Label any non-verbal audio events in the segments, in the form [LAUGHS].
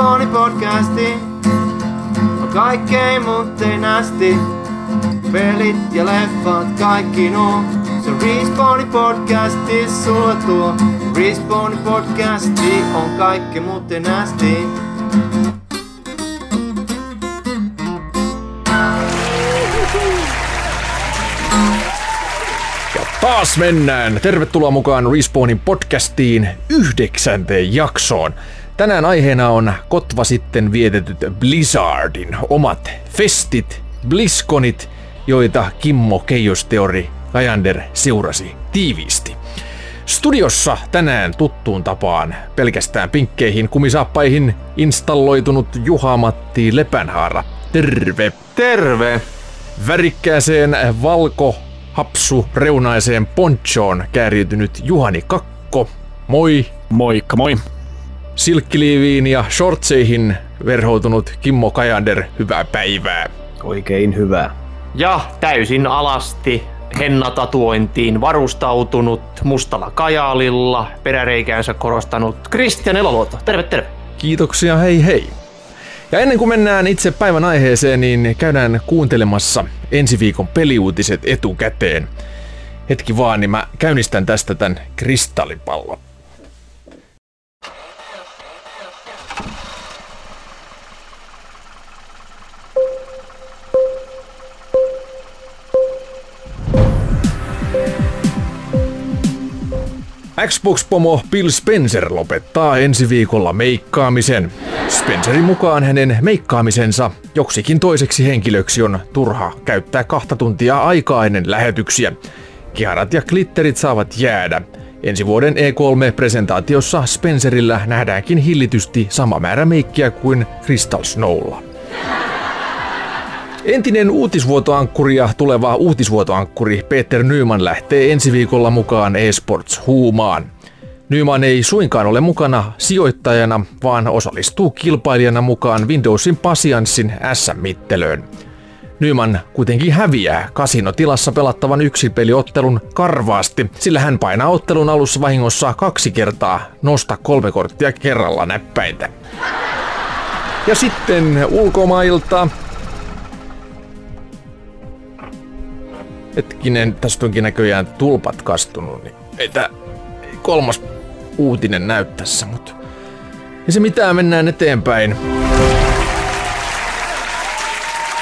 Respawni podcasti on kaikkein muuten asti. Pelit ja leffat, kaikki nuo. Se Respawni podcasti sulla tuo. Respawni podcasti on kaikki muuten asti. Taas mennään. Tervetuloa mukaan Respawnin podcastiin yhdeksänteen jaksoon. Tänään aiheena on kotva sitten vietetyt Blizzardin omat festit, Bliskonit, joita Kimmo Keijosteori Kajander seurasi tiiviisti. Studiossa tänään tuttuun tapaan pelkästään pinkkeihin kumisaappaihin installoitunut Juha-Matti Lepänhaara. Terve! Terve! Värikkääseen valko hapsu reunaiseen ponchoon kääriytynyt Juhani Kakko. Moi! Moikka moi! Silkkiliiviin ja shortseihin verhoutunut Kimmo Kajander, hyvää päivää. Oikein hyvää. Ja täysin alasti hennatatuointiin varustautunut mustalla kajaalilla, peräreikäänsä korostanut Kristian Eloluoto. Terve, terve! Kiitoksia, hei hei! Ja ennen kuin mennään itse päivän aiheeseen, niin käydään kuuntelemassa ensi viikon peliuutiset etukäteen. Hetki vaan, niin mä käynnistän tästä tämän kristallipallon. Xbox-pomo Bill Spencer lopettaa ensi viikolla meikkaamisen. Spencerin mukaan hänen meikkaamisensa joksikin toiseksi henkilöksi on turha käyttää kahta tuntia aikaa ennen lähetyksiä. Kiharat ja glitterit saavat jäädä. Ensi vuoden E3-presentaatiossa Spencerillä nähdäänkin hillitysti sama määrä meikkiä kuin Crystal Snowlla. Entinen uutisvuotoankkuri ja tuleva uutisvuotoankkuri Peter Nyman lähtee ensi viikolla mukaan eSports huumaan. Nyman ei suinkaan ole mukana sijoittajana, vaan osallistuu kilpailijana mukaan Windowsin pasianssin SM-mittelöön. Nyman kuitenkin häviää kasinotilassa pelattavan yksipeliottelun karvaasti, sillä hän painaa ottelun alussa vahingossa kaksi kertaa nosta kolme korttia kerralla näppäintä. Ja sitten ulkomailta Hetkinen, tästä onkin näköjään tulpat kastunut, niin ei tää kolmas uutinen näy tässä, mutta ei se mitään, mennään eteenpäin.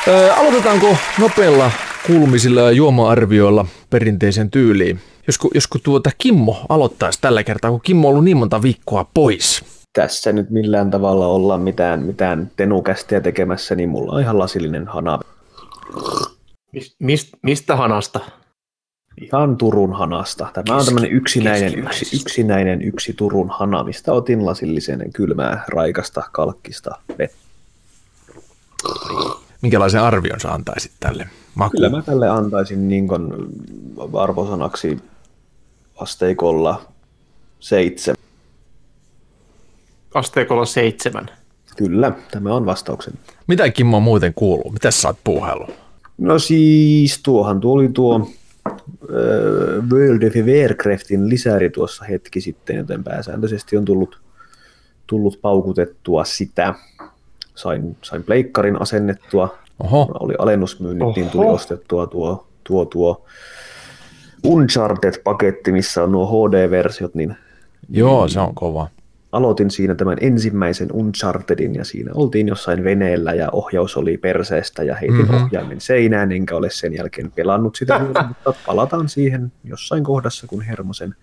Öö, aloitetaanko nopeilla kuulumisilla ja juoma-arvioilla perinteisen tyyliin? Josko, josko tuota Kimmo aloittaisi tällä kertaa, kun Kimmo on ollut niin monta viikkoa pois. Tässä nyt millään tavalla olla mitään, mitään tenukästiä tekemässä, niin mulla on ihan lasillinen hana. Mist, mistä hanasta? Ihan Turun hanasta. Tämä on tämmöinen yksinäinen yksi, yksinäinen yksi Turun hana, mistä otin lasillisen kylmää, raikasta, kalkkista vettä. Minkälaisen arvion sä antaisit tälle makuun? Kyllä mä tälle antaisin niin arvosanaksi asteikolla seitsemän. Asteikolla seitsemän. Kyllä, tämä on vastauksen. Mitä Kimmo muuten kuuluu? Mitä sä oot puuhaillut? No siis tuohan tuli tuo World of Warcraftin lisäri tuossa hetki sitten, joten pääsääntöisesti on tullut, tullut paukutettua sitä. Sain, sain pleikkarin asennettua, Oho. oli alennusmyynnit, Oho. niin tuli ostettua tuo, tuo, tuo Uncharted-paketti, missä on nuo HD-versiot. Niin, Joo, se on kova aloitin siinä tämän ensimmäisen Unchartedin ja siinä oltiin jossain veneellä ja ohjaus oli perseestä ja heitin mm-hmm. ohjaimen seinään, enkä ole sen jälkeen pelannut sitä [LAUGHS] mutta palataan siihen jossain kohdassa, kun Hermosen,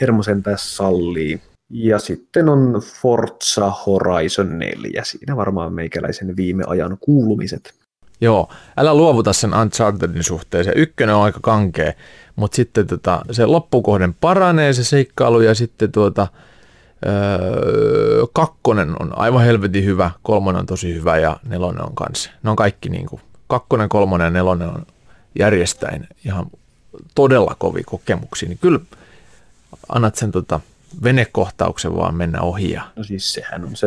Hermosen tässä sallii. Ja sitten on Forza Horizon 4, siinä varmaan meikäläisen viime ajan kuulumiset. Joo, älä luovuta sen Unchartedin suhteen, se ykkönen on aika kankea, mutta sitten tota, se loppukohden paranee se seikkailu ja sitten tuota, Öö, kakkonen on aivan helvetin hyvä, kolmonen on tosi hyvä ja nelonen on kanssa. Ne on kaikki niin kuin, kakkonen, kolmonen ja nelonen on järjestäen ihan todella kovia kokemuksia. Niin kyllä annat sen tota, venekohtauksen vaan mennä ohi. Ja... No siis sehän on se,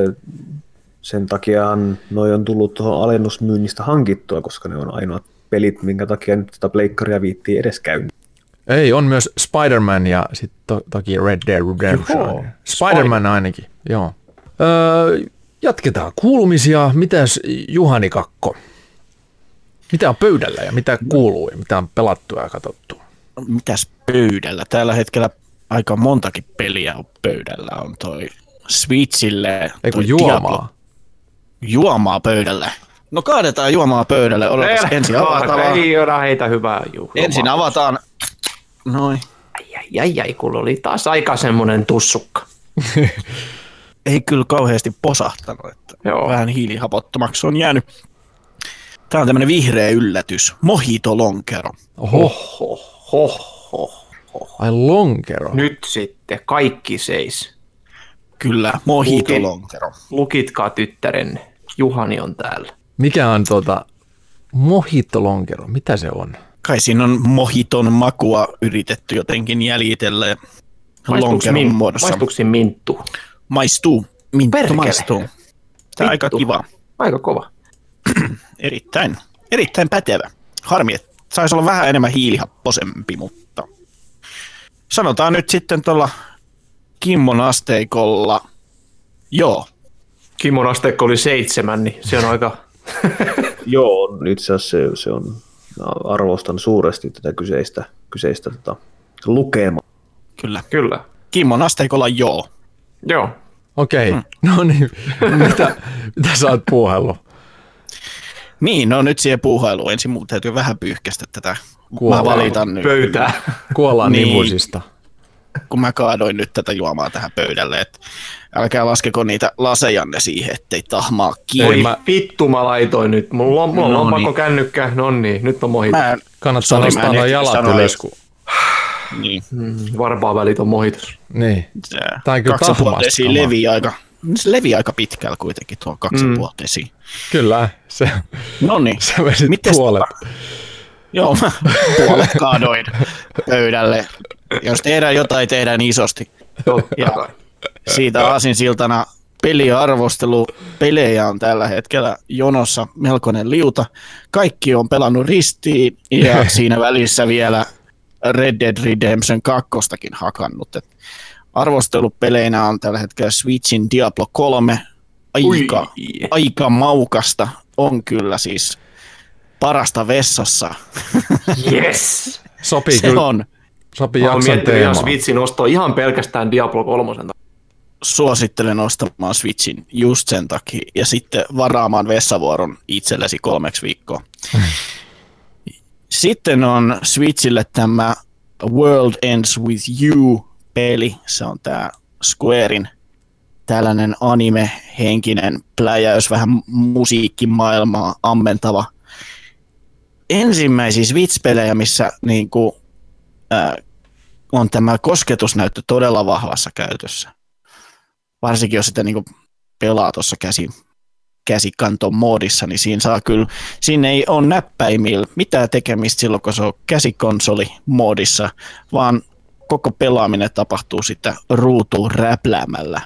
sen takia noi on tullut tuohon alennusmyynnistä hankittua, koska ne on ainoat pelit, minkä takia nyt tätä pleikkaria viittiin edes käynnissä. Ei, on myös Spider-Man ja sitten to, toki Red Dead Redemption. Spider-Man ainakin, joo. Öö, Jatketaan kuulumisia. Mitäs Juhani Kakko? Mitä on pöydällä ja mitä kuuluu ja mitä on pelattu ja katsottu? Mitäs pöydällä? Tällä hetkellä aika montakin peliä on pöydällä. On toi Switchille. Ei kun toi juomaa. Diablo. Juomaa pöydälle. No kaadetaan juomaa pöydälle. Odotas, ensin avataan. Ei ota heitä hyvää juhlaa. Ensin avataan. Noin. Ai, ai, ai, ai, kun oli taas aika semmonen tussukka. [LAUGHS] Ei kyllä kauheasti posahtanut, että Joo. vähän hiilihapottomaksi on jäänyt. Tämä on tämmöinen vihreä yllätys. Mojito lonkero. Oho, Hoh, hoh, hoh. ai lonkero. Nyt sitten kaikki seis. Kyllä, mojito Luki- lonkero. Lukitkaa tyttärenne. Juhani on täällä. Mikä on tuota mojito lonkero? Mitä se on? Kai siinä on mohiton makua yritetty jotenkin jäljitellä lonkeron min- muodossa. Maistuuks siinä minttu? Maistuu. Minttu Perkele. maistuu. Tämä on aika kiva. Aika kova. [CLEARS THROAT] Erittäin, erittäin pätevä. Harmi, että saisi olla vähän enemmän hiilihapposempi, mutta sanotaan nyt sitten tuolla Kimmon asteikolla, joo, Kimon asteikko oli seitsemän, niin se on aika... [LAUGHS] Joo, itse asiassa se, se on, arvostan suuresti tätä kyseistä, kyseistä tota, lukemaa. kyllä. Kyllä. Kimmon asteikolla joo. Joo. Okei, Hmm. okay. [LAUGHS] no niin. mitä, mitä sä oot puuhellut? Niin, no nyt siihen puuhailuun ensin muuten täytyy vähän pyyhkästä tätä. Kuollaan. Mä valitan nyt, Pöytää. Kuollaan Niin. niin. Kun mä kaadoin nyt tätä juomaa tähän pöydälle, että älkää laskeko niitä lasejanne siihen, ettei tahmaa kiinni. Ei, mä- vittu mä laitoin nyt. Mulla on, mulla on No lompakko niin. kännykkä. No niin, nyt on mohit. Mä, Kannattaa Sori, mä nostaa en nuo ehtinyt jalat sanoa, ylös. Kun... niin, Mm, Varpaa välit on mohitus. Niin. Tää on kyllä kaksi kamaa. levii aika, se levii aika pitkällä kuitenkin tuo kaksi Mm. desiä. Kyllä, se, No niin, sä vesit Mites puolet. tota- joo, mä puolet kaadoin pöydälle. Jos tehdään jotain, tehdään isosti. Ja siitä aasinsiltana peliarvostelu. Pelejä on tällä hetkellä jonossa melkoinen liuta. Kaikki on pelannut ristiin ja [LAUGHS] siinä välissä vielä Red Dead Redemption 2 hakannut. Et arvostelupeleinä on tällä hetkellä Switchin Diablo 3. Aika, Ui. aika maukasta. On kyllä siis parasta vessassa. Yes! [LAUGHS] Sopii Se kyllä, on. Sopii Mä oon miettinyt ihan. Switchin ostoa ihan pelkästään Diablo 3. suosittelen ostamaan Switchin just sen takia ja sitten varaamaan vessavuoron itsellesi kolmeksi viikkoa. [LAUGHS] Sitten on Switchille tämä World Ends With You-peli. Se on tämä Squarein tällainen anime-henkinen pläjäys, vähän musiikkimaailmaa ammentava. Ensimmäisiä Switch-pelejä, missä niinku, ää, on tämä kosketusnäyttö todella vahvassa käytössä varsinkin jos sitä niin pelaa tuossa käsi, käsikanton moodissa, niin siinä saa kyllä, siinä ei ole näppäimillä mitään tekemistä silloin, kun se on käsikonsoli moodissa, vaan koko pelaaminen tapahtuu sitä ruutuun räpläämällä.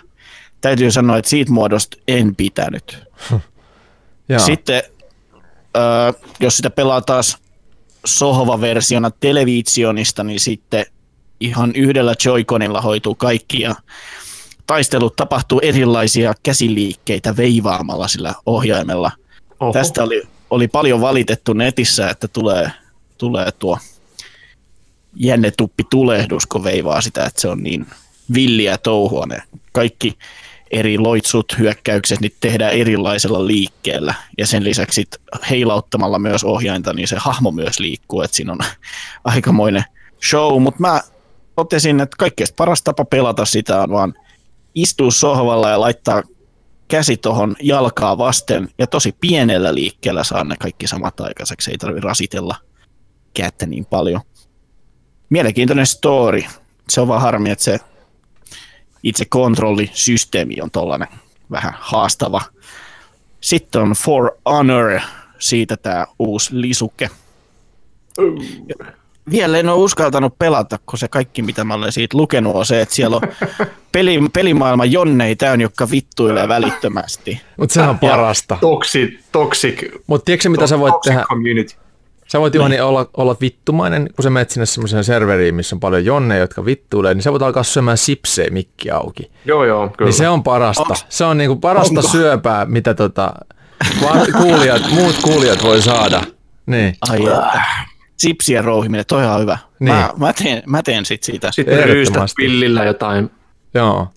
Täytyy sanoa, että siitä muodosta en pitänyt. Jaa. Sitten öö, jos sitä pelaa taas sohva-versiona televisionista, niin sitten ihan yhdellä Joy-Conilla hoituu kaikki ja taistelut tapahtuu erilaisia käsiliikkeitä veivaamalla sillä ohjaimella. Oho. Tästä oli, oli paljon valitettu netissä, että tulee, tulee tuo jännetuppi tulehdus, kun veivaa sitä, että se on niin villiä touhua. Ne kaikki eri loitsut, hyökkäykset, niin tehdään erilaisella liikkeellä. Ja sen lisäksi sit heilauttamalla myös ohjainta, niin se hahmo myös liikkuu, että siinä on [LAUGHS] aikamoinen show. Mutta mä totesin, että kaikkein paras tapa pelata sitä on vaan istua sohvalla ja laittaa käsi tuohon jalkaa vasten ja tosi pienellä liikkeellä saa ne kaikki samat aikaiseksi, ei tarvi rasitella kättä niin paljon. Mielenkiintoinen story. Se on vaan harmi, että se itse kontrollisysteemi on tollainen vähän haastava. Sitten on For Honor, siitä tämä uusi lisuke. Vielä en ole uskaltanut pelata, kun se kaikki, mitä mä olen siitä lukenut, on se, että siellä on [LAUGHS] peli, pelimaailma jonnei täynnä, jotka vittuilee välittömästi. Mutta sehän on parasta. Toxic, toxic, Mutta tiedätkö mitä sä voit toxic tehdä? community. Sä voit Juhani olla, olla vittumainen, kun sä menet sinne semmoiseen serveriin, missä on paljon jonneja, jotka vittuilee, niin sä voit alkaa syömään sipsejä mikki auki. Joo, joo, kyllä. Niin se on parasta. Onks- se on niinku parasta onko? syöpää, mitä tota, kuulijat, muut kuulijat voi saada. Niin. Ai. Sipsien rouhiminen, toi on hyvä. Niin. Mä, mä, teen, mä teen sit siitä. Sitten ryystät pillillä jotain Joo,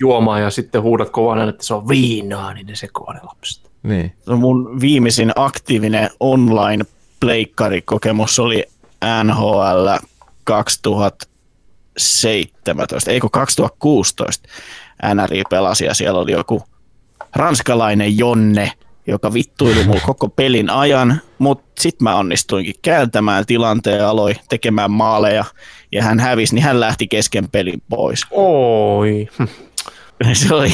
juomaa ja sitten huudat kovana, että se on viinaa, niin ne sekoaa ne lapset. niin. No mun viimeisin aktiivinen online pleikkarikokemus oli NHL 2017, eikö 2016 NRI pelasi ja siellä oli joku ranskalainen Jonne, joka vittuili mulla koko pelin ajan, mutta sitten mä onnistuinkin kääntämään tilanteen ja aloin tekemään maaleja ja hän hävisi, niin hän lähti kesken pelin pois. Oi. [LAUGHS] Se oli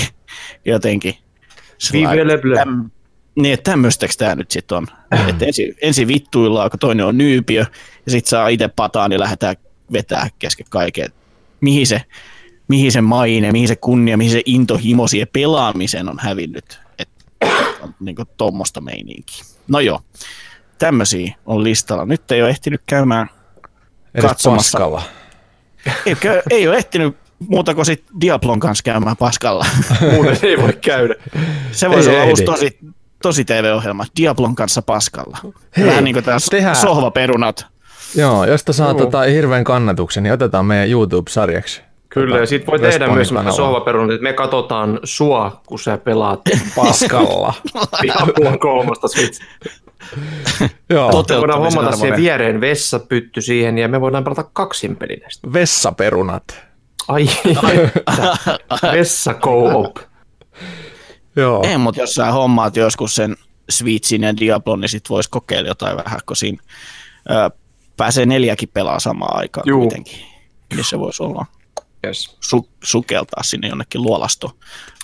jotenkin Vive le bleu. täm, niin, että tämmöistäks tää nyt sit on. Että ensin, ensin vittuillaan, kun toinen on nyypiö, ja sit saa itse pataan, niin lähdetään vetää kesken kaiken. Mihin se, mihin se maine, mihin se kunnia, mihin se intohimo siihen pelaamiseen on hävinnyt. Et on niinku tommosta meininkiä. No joo, tämmöisiä on listalla. Nyt ei ole ehtinyt käymään Edes Katsomassa. paskalla. ei, käy, ei ole ehtinyt muuta kuin sit Diablon kanssa käymään paskalla. [LAUGHS] Muuten ei voi käydä. Se voisi Ei olla uusi tosi, tosi TV-ohjelma, Diablon kanssa paskalla. Hei, Vähän niin kuin tämä tehdään- sohvaperunat. Joo, josta saa tota hirveän kannatuksen, niin otetaan meidän YouTube-sarjaksi. Kyllä, ja sit voi tehdä myös sohvaperunat, että me katsotaan sua, kun sä pelaat [LAUGHS] Paskalla. Diablon kolmosta Switch. [LAUGHS] Joo, Me voidaan hommata siihen viereen vessapytty siihen, ja me voidaan pelata kaksin pelinä vessaperunat. Ai, [LAUGHS] vessa co-op. Joo. Ei, mutta jos sä hommaat joskus sen Switchin ja Diablon, niin sit vois kokeilla jotain vähän, kun siinä ö, pääsee neljäkin pelaa samaan aikaan Juu. kuitenkin. Niin se voisi olla Yes. su- sukeltaa sinne jonnekin luolastoon.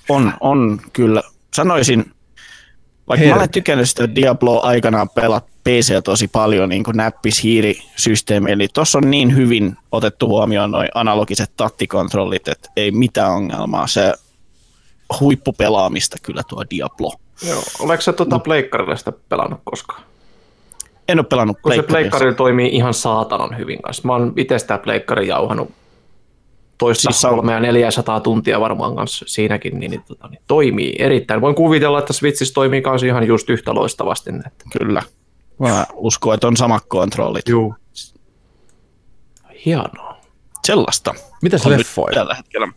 On, on kyllä, sanoisin, vaikka Herkkä. mä olen tykännyt sitä Diabloa aikanaan pelata PC tosi paljon niin kuin näppis hiirisysteemi, eli tuossa on niin hyvin otettu huomioon noin analogiset tattikontrollit, että ei mitään ongelmaa. Se huippupelaamista kyllä tuo Diablo. Joo. Oletko sä tuota pleikkarilla sitä pelannut koskaan? En ole pelannut Kun se pleikkarilla toimii ihan saatanan hyvin kanssa. Mä oon itse sitä pleikkarin jauhanut toista Siis se on- 300 400 tuntia varmaan kanssa siinäkin, niin, niin, tota, niin toimii erittäin. Voin kuvitella, että Switchissä toimii kanssa ihan just yhtä loistavasti. Että. Kyllä. Mä uskon, että on samat kontrollit. Juu. Hienoa. Sellaista. Mitäs on nyt leffoja? Tällä hetkellä.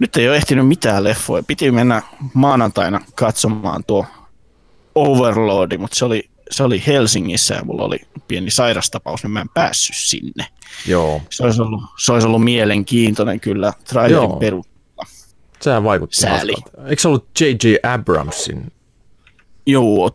Nyt ei ole ehtinyt mitään leffoja. Piti mennä maanantaina katsomaan tuo Overlordi, mutta se oli, se oli Helsingissä ja mulla oli pieni sairastapaus, niin mä en päässyt sinne. Joo. Se olisi ollut, se olisi ollut mielenkiintoinen kyllä trailerin Joo. peru. Sehän vaikutti Sääli. hauskalta. Eikö se ollut J.J. Abramsin? Joo,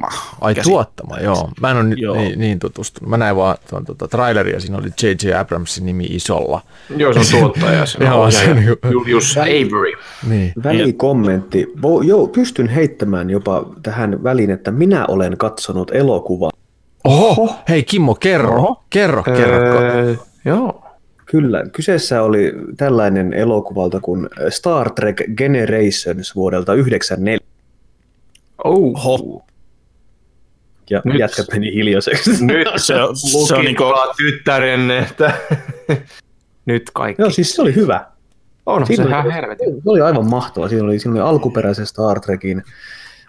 tuottama. Ai tuottama, joo. Mä en ole ni- Joo. niin, niin tutustunut. Mä näin vaan tuon tuota, traileria, siinä oli J.J. Abramsin nimi isolla. Joo, se on tuottaja. Se Joo, on se on niinku- Julius Avery. Niin. Välikommentti. Vo, joo, pystyn heittämään jopa tähän väliin, että minä olen katsonut elokuvaa. Oho, hei Kimmo, kerro, Oho. kerro, kerro. Öö, joo. Kyllä, kyseessä oli tällainen elokuvalta kuin Star Trek Generations vuodelta 1994. Oho. Ja Nyt- jätkät meni hiljaiseksi. Nyt Se on- se on se on niinku- tyttärenne, että nyt kaikki. Joo, siis se oli hyvä. on se Siinä ihan oli, se oli aivan mahtava. Siinä oli, siinä oli alkuperäisen Star Trekin,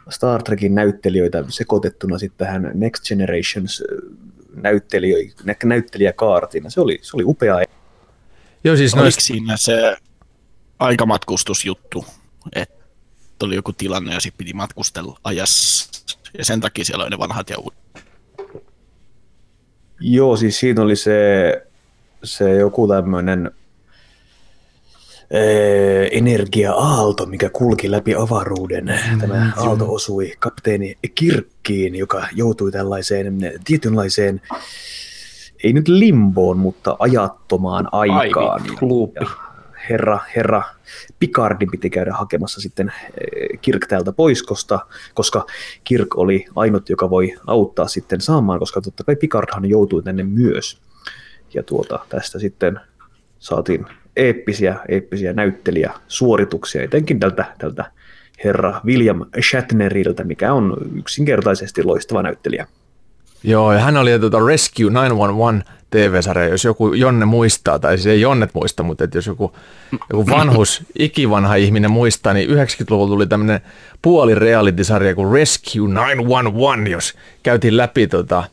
Star Trekin näyttelijöitä sekoitettuna sitten tähän Next Generations näyttelijö, nä- näyttelijäkaartiin. Se oli, se oli upea. Joo, siis Oliko noista, siinä se aikamatkustusjuttu, että oli joku tilanne ja sitten piti matkustella ajassa ja sen takia siellä oli ne vanhat ja uudet. Joo, siis siinä oli se, se joku tämmöinen energia-aalto, mikä kulki läpi avaruuden. Tämä aalto osui kapteeni Kirkkiin, joka joutui tällaiseen tietynlaiseen, ei nyt limboon, mutta ajattomaan aikaan. Luuppi. Ja herra, herra Picardin piti käydä hakemassa sitten eh, Kirk täältä pois, koska, koska Kirk oli ainut, joka voi auttaa sitten saamaan, koska totta kai Picardhan joutui tänne myös. Ja tuota, tästä sitten saatiin eeppisiä, eeppisiä näyttelijäsuorituksia, etenkin tältä, tältä herra William Shatneriltä, mikä on yksinkertaisesti loistava näyttelijä. Joo, ja hän oli tuota Rescue 911 TV-sarja, jos joku Jonne muistaa, tai siis ei Jonnet muista, mutta että jos joku, joku vanhus, ikivanha ihminen muistaa, niin 90-luvulla tuli tämmöinen puoli reality-sarja kuin Rescue 911, jos käytiin läpi tota,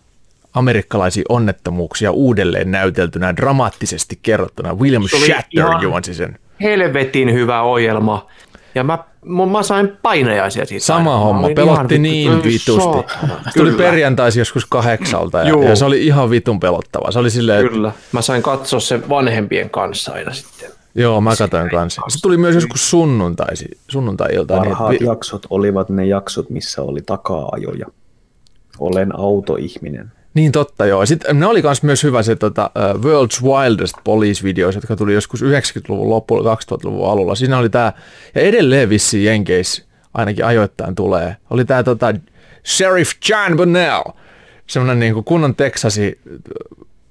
amerikkalaisia onnettomuuksia uudelleen näyteltynä, dramaattisesti kerrottuna. William Shatter juonsi sen. Helvetin hyvä ohjelma. Ja mä, mä, sain painajaisia siitä. Sama aina. Homma, pelotti ihan niin vittu, vitusti. saatana. Se tuli Kyllä. perjantaisin joskus kahdeksalta ja, Juu. ja, se oli ihan vitun pelottava. Se oli silleen, että Kyllä. Mä sain katsoa sen vanhempien kanssa aina sitten. joo, mä katsoin kanssa. Se tuli myös joskus sunnuntaisi, sunnuntai-ilta. Niin, Parhaat että vi- jaksot olivat ne jaksot, missä oli taka-ajoja. Olen autoihminen. Niin totta, joo. Sitten ne oli kans myös hyvä se tota, uh, World's Wildest Police-videos, jotka tuli joskus 90-luvun lopulla, 2000-luvun alulla. Siinä oli tää, ja edelleen vissiin Jenkeissä ainakin ajoittain tulee, oli tää tota, Sheriff John Bonnell, semmoinen niin kunnon Texasi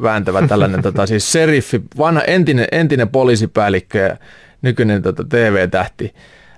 vääntävä tällainen tota, siis seriffi, vanha entinen, entinen poliisipäällikkö ja nykyinen tota, TV-tähti.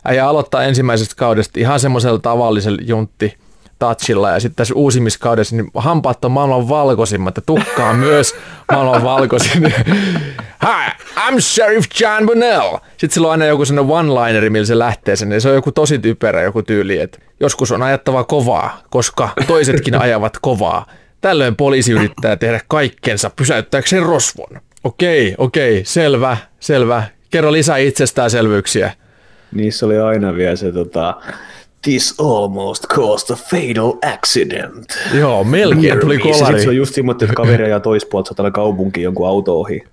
Äijä aloittaa ensimmäisestä kaudesta ihan semmoisella tavallisella juntti touchilla ja sitten tässä uusimmissa kaudessa niin hampaat on maailman valkoisimmat ja tukka on [LAUGHS] myös maailman valkoisin. [LAUGHS] Hi, I'm Sheriff John Bonnell. Sitten sillä on aina joku sellainen one-lineri, millä se lähtee sen. Ja se on joku tosi typerä joku tyyli, että joskus on ajattava kovaa, koska toisetkin [LAUGHS] ajavat kovaa. Tällöin poliisi yrittää tehdä kaikkensa pysäyttääkseen rosvon. Okei, okei, selvä, selvä. Kerro lisää itsestäänselvyyksiä. Niissä oli aina vielä se tota, This almost caused a fatal accident. Joo, melkein tuli Sitten kolari. se on just semmoinen, että kaveri ajaa toispuolta satana kaupunkiin jonkun auto ohi.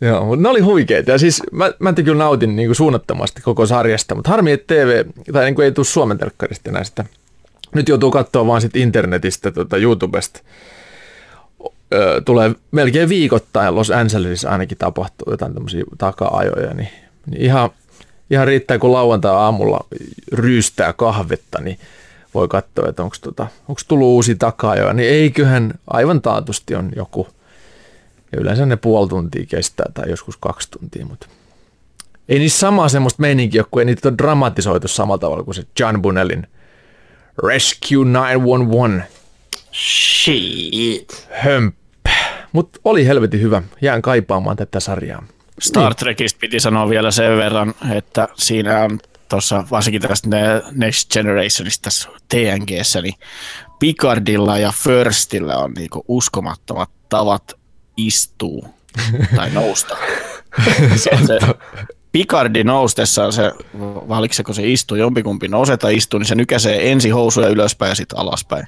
Joo, mutta ne oli huikeita. Ja siis mä, mä kyllä nautin niin kuin suunnattomasti koko sarjasta, mutta harmi, että TV, tai niin kuin ei tule Suomen telkkarista enää sitä. Nyt joutuu katsoa vaan sit internetistä, tota, YouTubesta. Öö, tulee melkein viikoittain Los Angelesissa ainakin tapahtuu jotain tämmöisiä taka-ajoja, niin, niin ihan, ihan riittää, kun lauantai-aamulla ryystää kahvetta, niin voi katsoa, että onko tota, onks tullut uusi taka niin eiköhän aivan taatusti on joku ja yleensä ne puoli tuntia kestää tai joskus kaksi tuntia, mutta ei niissä samaa semmoista meininkiä, kun ei niitä ole dramatisoitu samalla tavalla kuin se John Bunnellin Rescue 911 Shit. hömp. Mutta oli helvetin hyvä. Jään kaipaamaan tätä sarjaa. Star Trekista piti sanoa vielä sen verran, että siinä on tuossa varsinkin tästä ne- Next Generationista tässä TNGssä, niin Picardilla ja Firstillä on niinku uskomattomat tavat istuu tai nousta. [LAUGHS] se, Picardi noustessaan se, vai oliko se kun se istuu, jompikumpi nousee tai istuu, niin se nykäisee ensin housuja ylöspäin ja sitten alaspäin.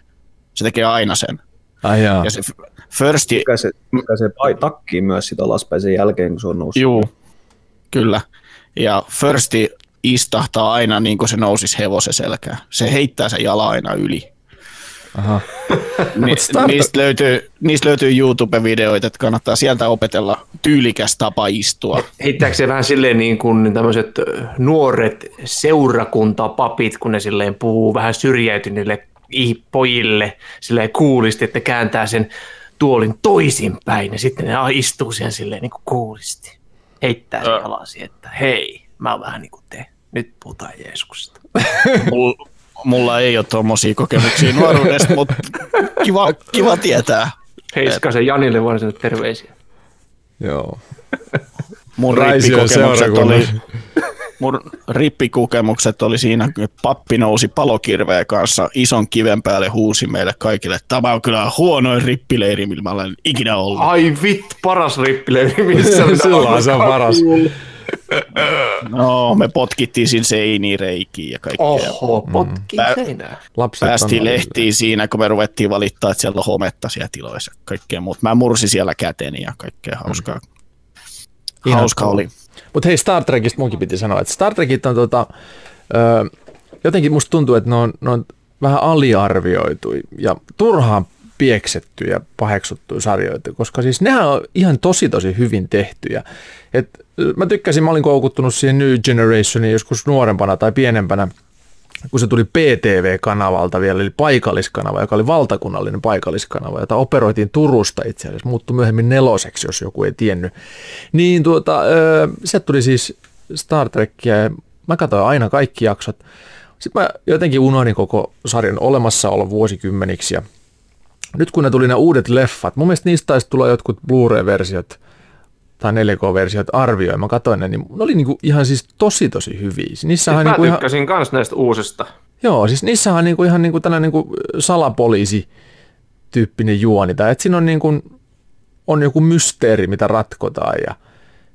Se tekee aina sen. Ai jaa. Ja se Firsti, Mikä se, mikä se pai myös sit alaspäin sen jälkeen, kun se on noussut. Juu, kyllä. Ja Firsti istahtaa aina niin kuin se nousisi hevosen selkään. Se heittää sen jala aina yli. Aha. Ni, niistä, löytyy, niistä löytyy YouTube-videoita, että kannattaa sieltä opetella tyylikäs tapa istua. Heittääkö se vähän silleen niin kuin tämmöiset nuoret seurakuntapapit, kun ne silleen puhuu vähän syrjäytyneille pojille silleen kuulisti, että kääntää sen tuolin toisinpäin ja sitten ne istuu siihen silleen niin kuin kuulisti. Heittää sen jalasi, että hei, mä oon vähän niin kuin te. Nyt puhutaan Jeesuksesta. Mulla, mulla ei ole tuommoisia kokemuksia nuoruudesta, mutta kiva, kiva tietää. Heiskasen Janille voin sanoa terveisiä. Joo. Mun rippikokemukset oli, mun rippikokemukset oli siinä, kun pappi nousi palokirveen kanssa ison kiven päälle huusi meille kaikille, että tämä on kyllä huonoin rippileiri, millä mä olen ikinä ollut. Ai vit, paras rippileiri, missä [LAUGHS] Silloin se on paras. No, me potkittiin siinä seiniin reikiin ja kaikkea. Oho, potki. Lapset Päästiin on- lehtiin siinä, kun me ruvettiin valittaa, että siellä on hometta siellä tiloissa kaikkea muuta. Mä mursin siellä käteni ja kaikkea hauskaa. Ihan Hauska oli. Mutta hei, Star Trekista munkin piti sanoa, että Star Trekit on tota, ö, jotenkin musta tuntuu, että ne on, ne on vähän aliarvioitu ja turhaan pieksetty ja paheksuttu sarjoita, koska siis nehän on ihan tosi tosi hyvin tehtyjä. Et, mä tykkäsin, mä olin koukuttunut siihen New Generationiin joskus nuorempana tai pienempänä, kun se tuli PTV-kanavalta vielä, eli paikalliskanava, joka oli valtakunnallinen paikalliskanava, jota operoitiin Turusta itse asiassa, muuttui myöhemmin neloseksi, jos joku ei tiennyt. Niin tuota, se tuli siis Star Trekkiä, ja mä katsoin aina kaikki jaksot. Sitten mä jotenkin unohdin koko sarjan olemassaolo vuosikymmeniksi, ja nyt kun ne tuli ne uudet leffat, mun mielestä niistä taisi tulla jotkut Blu-ray-versiot tai 4K-versiot arvioin. Mä katsoin ne, niin ne oli niinku ihan siis tosi tosi hyviä. Niissä Siis on mä niinku ihan, tykkäsin kans näistä uusista. joo, siis niissä on niinku ihan niinku tällainen niinku salapoliisi tyyppinen juoni. Tai että siinä on, niinku, on joku mysteeri, mitä ratkotaan ja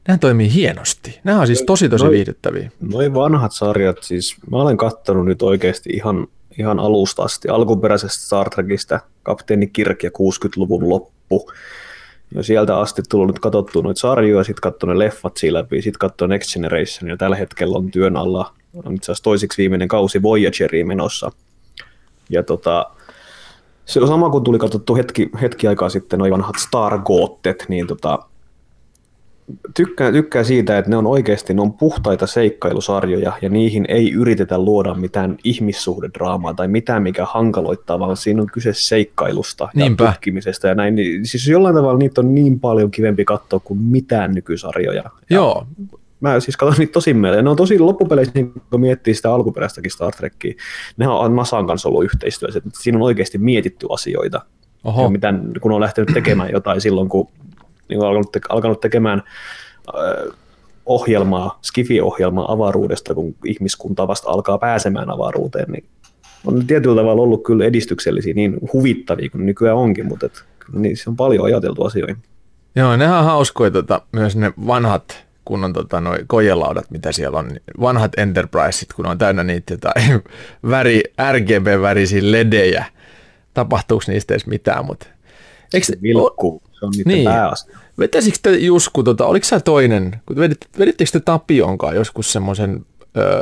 nehän toimii hienosti. Nämä on siis tosi tosi Noi- viihdyttäviä. Noin vanhat sarjat, siis mä olen kattonut nyt oikeasti ihan, ihan alusta asti, alkuperäisestä Star Trekistä, Kapteeni Kirk ja 60-luvun loppu. Ja sieltä asti tullut nyt katsottua noita sarjoja, sitten katsonut ne leffat siinä läpi, sitten katsonut Next Generation, ja tällä hetkellä on työn alla, on itse asiassa toisiksi viimeinen kausi Voyageria menossa. Ja tota, se on sama kuin tuli katsottu hetki, hetki aikaa sitten noin vanhat Stargoattet, niin tota, tykkää, tykkää siitä, että ne on oikeasti ne on puhtaita seikkailusarjoja ja niihin ei yritetä luoda mitään ihmissuhdedraamaa tai mitään, mikä hankaloittaa, vaan siinä on kyse seikkailusta Niinpä. ja tutkimisesta ja näin. Niin, Siis jollain tavalla niitä on niin paljon kivempi katsoa kuin mitään nykysarjoja. Ja Joo, Mä siis katson niitä tosi mieleen. Ne on tosi loppupeleissä, niin kun miettii sitä alkuperäistäkin Star Trekkiä, nehän on Masan kanssa ollut yhteistyössä. Siinä on oikeasti mietitty asioita. oho, Ja mitä, kun on lähtenyt tekemään jotain silloin, kun niin on alkanut, te- alkanut tekemään äh, ohjelmaa, Skifi-ohjelmaa avaruudesta, kun ihmiskunta vasta alkaa pääsemään avaruuteen, niin on tietyllä tavalla ollut kyllä edistyksellisiä, niin huvittavia kuin nykyään onkin, mutta et, kyllä niissä on paljon ajateltu asioihin. Joo, nehän on hauskoja tota, myös ne vanhat kunnon tota, noi kojelaudat, mitä siellä on. niin Vanhat Enterpriseit, kun on täynnä niitä jotain [LAUGHS] väri, RGB-värisiä ledejä. Tapahtuuko niistä edes mitään, mutta... Eikö, Se vilkku, se on niiden Niin. pääasia. vetäisikö te Jusku, tota, oliko sä toinen, kun vedit, vedittekö te Tapionkaan joskus semmoisen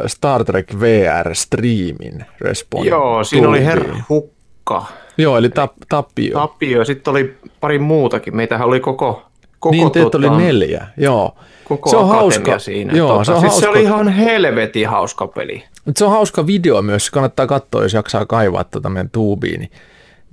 Star Trek VR-striimin Respawn Joo, siinä oli tuubiin? Herra Hukka, Joo, eli tap, Tapio. Tapio ja sitten oli pari muutakin. Meitähän oli koko, koko, niin, teitä tota, oli neljä, joo. koko se on hauska. siinä. Joo, tota, se on siis hauska. se oli ihan helvetin hauska peli. Mutta se on hauska video myös, kannattaa katsoa, jos jaksaa kaivaa tuota meidän tuubiin, niin,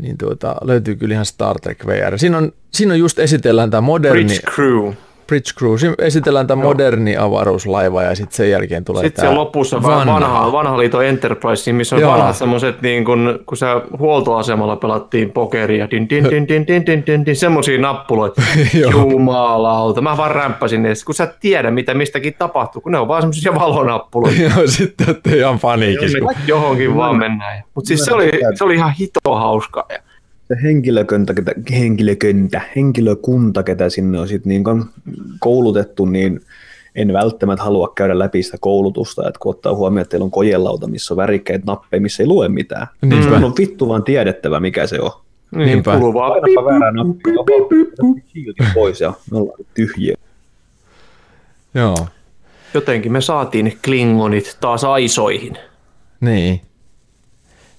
niin tuota, löytyy kyllä ihan Star Trek VR. Siinä on, siinä on just esitellään tämä moderni Bridge Crew. Bridge siinä esitellään tämä moderni avaruuslaiva ja sitten sen jälkeen tulee Sitten tää siellä lopussa vanha, vanha, vanha liiton Enterprise, missä on Joo. vanhat semmoiset, niin kun, kun sä huoltoasemalla pelattiin pokeria, din, din, din, din, din, din, din, din, semmosia nappuloita. [LAUGHS] Jumalauta, mä vaan rämppäsin ne, kun sä et tiedä, mitä mistäkin tapahtuu, kun ne on vaan semmosia valonappuloita. [LAUGHS] Joo, sitten ihan paniikissa. Johonkin vaan mennään. Mutta siis se oli, se oli ihan hito hauska. Ja se henkilökunta, ketä, henkilökunta, henkilökunta, ketä sinne on sit niin koulutettu, niin en välttämättä halua käydä läpi sitä koulutusta, että kun ottaa huomioon, että teillä on kojelauta, missä on värikkäitä nappeja, missä ei lue mitään. Niinpä. Niin on vittu vaan tiedettävä, mikä se on. niin, Niinpä. kuuluu vaan Painapa väärää nappia, pois ja me ollaan tyhjiä. Joo, jotenkin me saatiin klingonit taas aisoihin. niin.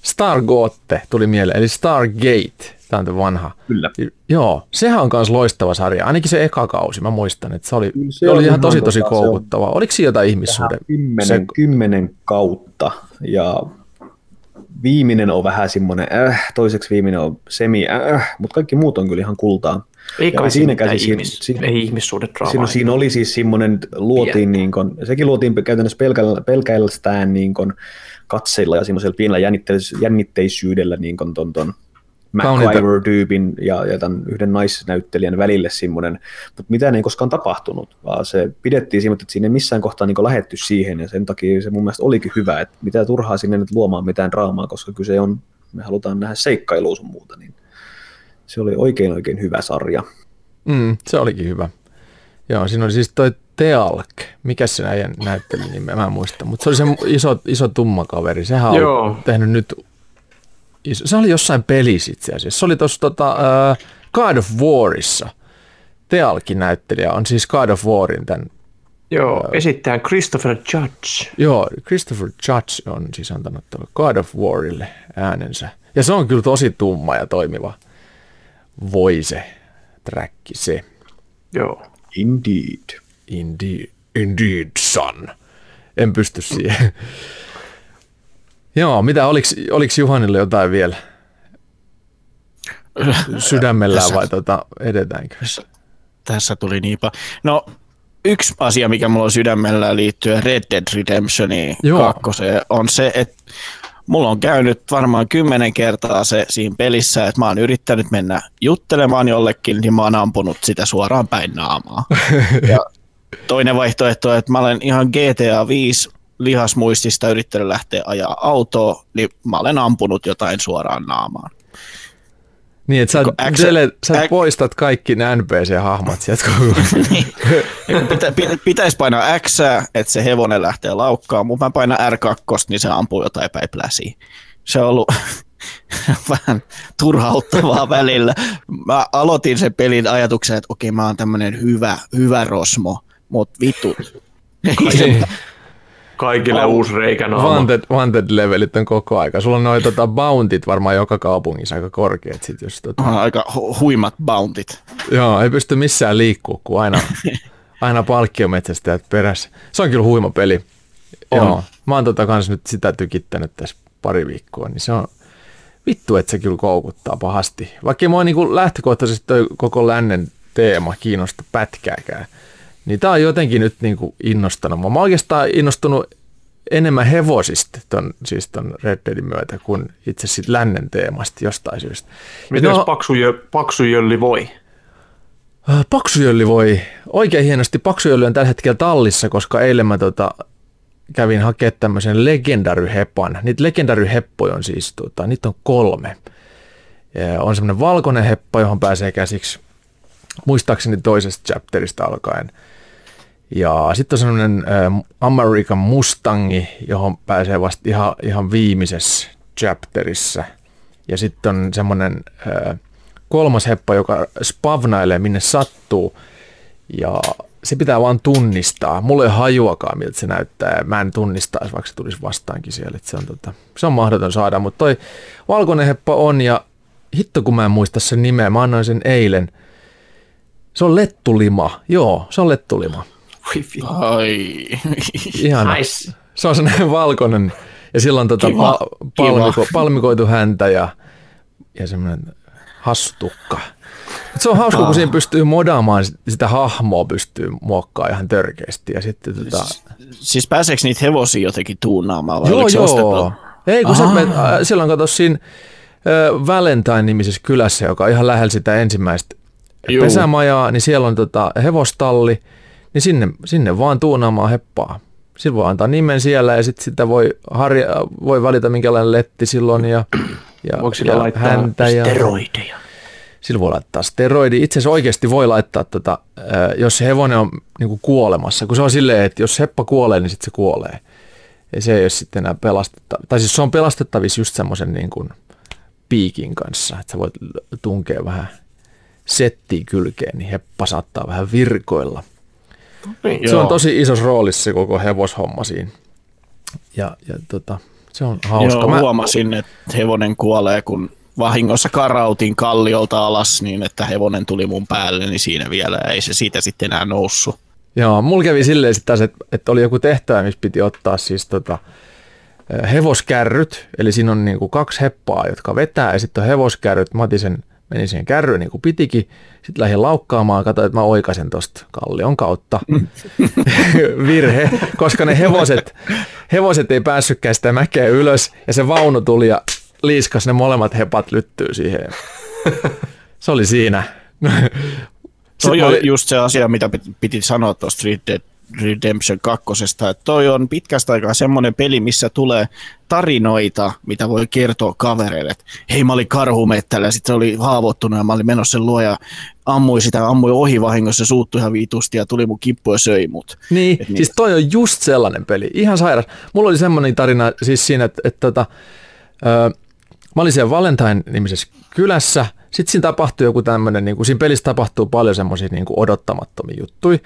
Stargotte tuli mieleen, eli Stargate, tämä on tämä vanha. Kyllä. Joo, sehän on myös loistava sarja, ainakin se eka kausi, mä muistan, että se oli, Se se oli ihan ihan tosi tosi tota, se on- koukuttava. Oliko siinä jotain ihmissuhde? Kymmenen, Se, kymmenen kautta ja viimeinen on vähän semmoinen, äh, toiseksi viimeinen on semi, äh, mutta kaikki muut on kyllä ihan kultaa. Ei Ja kai siinä siinä käsi siinä- ihmis, siinä- ei ihmissuhdedraamaa. Siinä, siinä oli siis semmoinen, luotiin niin kuin, sekin luotiin käytännössä pelkällä, pelkästään niin kuin katseilla ja semmoisella pienellä jännitteis- jännitteisyydellä niin kuin ton, ton. MacGyver-tyypin ja, ja tämän yhden naisnäyttelijän välille semmoinen, mutta mitään ei koskaan tapahtunut, vaan se pidettiin siinä, että siinä ei missään kohtaa niin lähetty siihen ja sen takia se mun mielestä olikin hyvä, että mitä turhaa sinne nyt luomaan mitään draamaa, koska kyse on, me halutaan nähdä seikkailua sun muuta, niin se oli oikein oikein hyvä sarja. mm, se olikin hyvä. Joo, siinä oli siis toi Tealk. Mikä se äijän näytteli nimeä, mä en muista. Mutta se oli se iso, iso tumma kaveri. Sehän on Joo. tehnyt nyt... Iso, se oli jossain pelissä itse asiassa. Se oli tuossa tota, uh, God of Warissa. Tealkin näyttelijä on siis God of Warin tämän Joo, esittää Christopher Judge. Joo, Christopher Judge on siis antanut tuolle God of Warille äänensä. Ja se on kyllä tosi tumma ja toimiva voise träkki se. Joo. Indeed. Indeed, indeed son. En pysty siihen. Joo, mitä, oliks, oliks Juhanille jotain vielä sydämellään vai tota, edetäänkö? Tässä tuli niinpä. No, yksi asia, mikä mulla on sydämellä liittyen Red Dead Redemptioniin Joo. kakkoseen, on se, että mulla on käynyt varmaan kymmenen kertaa se siinä pelissä, että mä oon yrittänyt mennä juttelemaan jollekin, niin mä oon ampunut sitä suoraan päin naamaa. [LAUGHS] Ja toinen vaihtoehto on, että mä olen ihan GTA 5 lihasmuistista yrittänyt lähteä ajaa autoa, niin mä olen ampunut jotain suoraan naamaan. Niin, että sä, Kun X- dele, sä X- poistat kaikki ne NPC-hahmot sieltä koko. [LAUGHS] Niin, Pitä, pitä, pitäisi painaa X, että se hevonen lähtee laukkaan, mutta mä painan R2, niin se ampuu jotain päin pläsiä. Se on ollut [LAUGHS] vähän turhauttavaa välillä. Mä aloitin sen pelin ajatuksen, että okei, mä oon tämmönen hyvä, hyvä rosmo, mutta vitut. Niin. Kaikille uusi reikänaama. Wanted, wanted levelit on koko aika. Sulla on noin tota, bountit varmaan joka kaupungissa aika korkeat. Sit, jos, tota, On aika hu- huimat bountit. joo, ei pysty missään liikkuu, kun aina, [LAUGHS] aina palkkiometsästäjät perässä. Se on kyllä huima peli. On. Joo, mä oon tota kans nyt sitä tykittänyt tässä pari viikkoa, niin se on vittu, että se kyllä koukuttaa pahasti. Vaikka mua niinku lähtökohtaisesti toi koko lännen teema kiinnosta pätkääkään, niin tää on jotenkin nyt niinku innostanut. Mä oon oikeastaan innostunut enemmän hevosista ton, siis ton Red Deadin myötä kuin itse sit lännen teemasta jostain syystä. Miten No- paksu, jö, paksu jölli voi? Äh, Paksujölli voi, oikein hienosti Paksujölli on tällä hetkellä tallissa, koska eilen mä tota, kävin hakemaan tämmöisen legendaryhepan. Niitä legendaryheppoja on siis, tota, niitä on kolme. Ja on semmoinen valkoinen heppa, johon pääsee käsiksi muistaakseni toisesta chapterista alkaen. Ja sitten on semmoinen American Mustangi, johon pääsee vasta ihan, ihan viimeisessä chapterissa. Ja sitten on semmoinen kolmas heppa, joka spavnailee minne sattuu. Ja se pitää vaan tunnistaa. Mulla ei ole hajuakaan, miltä se näyttää. Mä en tunnistaisi, vaikka se tulisi vastaankin siellä. Et se, on tota, se on mahdoton saada, mutta toi valkoinen heppa on ja hitto kun mä en muista sen nimeä, mä annoin sen eilen. Se on lettulima. Joo, se on lettulima. Voi vittu. Ai. Ihana. Nice. Se on sellainen valkoinen ja sillä on tota Kiva, pa- kiva. palmiko, palmikoitu häntä ja, ja semmoinen hastukka. Mut se on hauska, kun siinä pystyy modaamaan sit- sitä hahmoa, pystyy muokkaamaan ihan törkeästi. Ja sitten tota, Siis pääseekö niitä hevosia jotenkin tuunaamaan vai joo, joo. ostettu? Ei, kun sä Aa. menet, äh, silloin kato siinä äh, Valentine-nimisessä kylässä, joka on ihan lähellä sitä ensimmäistä Juu. pesämajaa, niin siellä on tota hevostalli, niin sinne, sinne vaan tuunaamaan heppaa. Sillä voi antaa nimen siellä ja sitten sitä voi, harja, voi valita minkälainen letti silloin ja, [CLEARS THROAT] ja, Voiko sillä ja laittaa häntä ja steroideja? sillä voi laittaa steroidi. Itse asiassa oikeasti voi laittaa, tota, jos hevonen on niinku kuolemassa, kun se on silleen, että jos heppa kuolee, niin sitten se kuolee. Ja se ei ole sitten enää pelastettavissa. Tai siis se on pelastettavissa just semmoisen niin kuin piikin kanssa, että sä voit tunkea vähän settiä kylkeen, niin heppa saattaa vähän virkoilla. Niin. Se on Joo. tosi isossa roolissa se koko hevoshomma siinä. Ja, ja tota, se on hauska. Joo, Mä- huomasin, että hevonen kuolee, kun vahingossa karautin kalliolta alas niin, että hevonen tuli mun päälle, niin siinä vielä ei se siitä sitten enää noussut. Joo, mulla kävi silleen sitten taas, että, että oli joku tehtävä, missä piti ottaa siis tota, hevoskärryt, eli siinä on niinku kaksi heppaa, jotka vetää, ja sitten on hevoskärryt. Mä otin sen, menin siihen kärryyn niin kuin pitikin, sitten lähdin laukkaamaan, katsoin, että mä oikaisen tosta kallion kautta. [LAUGHS] Virhe, koska ne hevoset, hevoset ei päässytkään sitä mäkeä ylös, ja se vaunu tuli ja liiskas ne molemmat hepat lyttyy siihen. Se oli siinä. Se on olin- just se asia, mitä piti- sanoa tuosta Red Dead Redemption 2, että toi on pitkästä aikaa semmoinen peli, missä tulee tarinoita, mitä voi kertoa kavereille. että Hei, mä olin karhumettällä ja sitten se oli haavoittunut ja mä olin menossa sen luo ja ammui sitä, ammui ohi vahingossa, suuttui ihan vitusti ja tuli mun kippu ja söi mut. Niin, Et niin. siis toi on just sellainen peli. Ihan sairas. Mulla oli semmoinen tarina siis siinä, että, että, että ö, mä olin siellä Valentine-nimisessä kylässä. Sitten siinä tapahtui joku tämmöinen, niin kuin, siinä pelissä tapahtuu paljon semmoisia niin odottamattomia juttuja.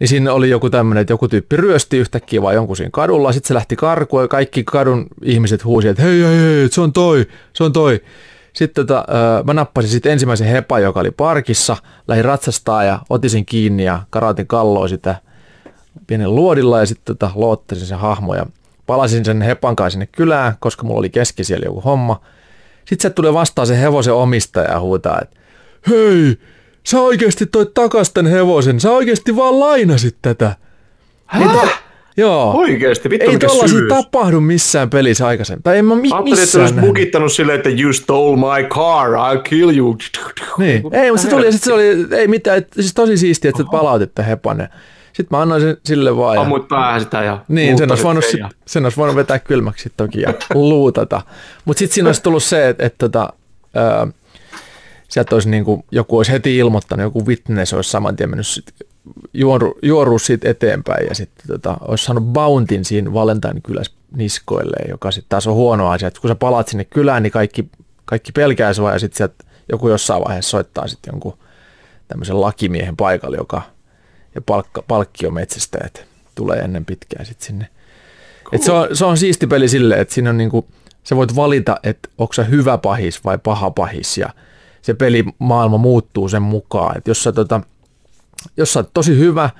Niin siinä oli joku tämmöinen, että joku tyyppi ryösti yhtäkkiä vaan jonkun siinä kadulla. Sitten se lähti karkuun ja kaikki kadun ihmiset huusi, että hei, hei, hei, se on toi, se on toi. Sitten tota, mä nappasin sitten ensimmäisen hepan, joka oli parkissa, lähdin ratsastaa ja otin sen kiinni ja karautin kalloa sitä pienen luodilla ja sitten tota, loottasin sen hahmo ja palasin sen hepan kanssa sinne kylään, koska mulla oli keski siellä joku homma. Sitten se tulee vastaan se hevosen omistaja ja huutaa, että hei, sä oikeasti toit takas tän hevosen, sä oikeasti vaan lainasit tätä. Ei, tää, Joo. Oikeesti, vittu Ei tollasia tapahdu missään pelissä aikaisemmin. Tai en mä mi- Ajattelin, että se missään olisi mukittanut silleen, että you stole my car, I'll kill you. Niin. Ei, mutta se tuli ja sitten se oli, ei mitään, et, siis tosi siistiä, että sä palautit tämän hepanen. Sitten mä annoin sen sille vaan. Ja, Ammut päähän sitä ja niin, sen olisi, voinut, sit, ja- sen olisi voinut vetää kylmäksi toki ja [LAUGHS] luutata. Mutta sitten siinä olisi tullut se, että, että tota, ää, sieltä olisi niin kuin, joku olisi heti ilmoittanut, joku witness olisi saman tien mennyt sit juoru, juoru siitä eteenpäin ja sitten tota, olisi saanut bountin siinä Valentainin kylässä niskoilleen, joka sitten taas on huono asia, että kun sä palaat sinne kylään, niin kaikki, kaikki pelkää sua ja sitten sieltä joku jossain vaiheessa soittaa sitten jonkun tämmöisen lakimiehen paikalle, joka ja palkka, palkkiometsästäjät tulee ennen pitkään sitten sinne. Et se, on, se on siisti peli silleen, että siinä on niinku, sä voit valita, että onko sä hyvä pahis vai paha pahis ja se pelimaailma muuttuu sen mukaan. Et jos sä, tota, jos sä oot tosi hyvä,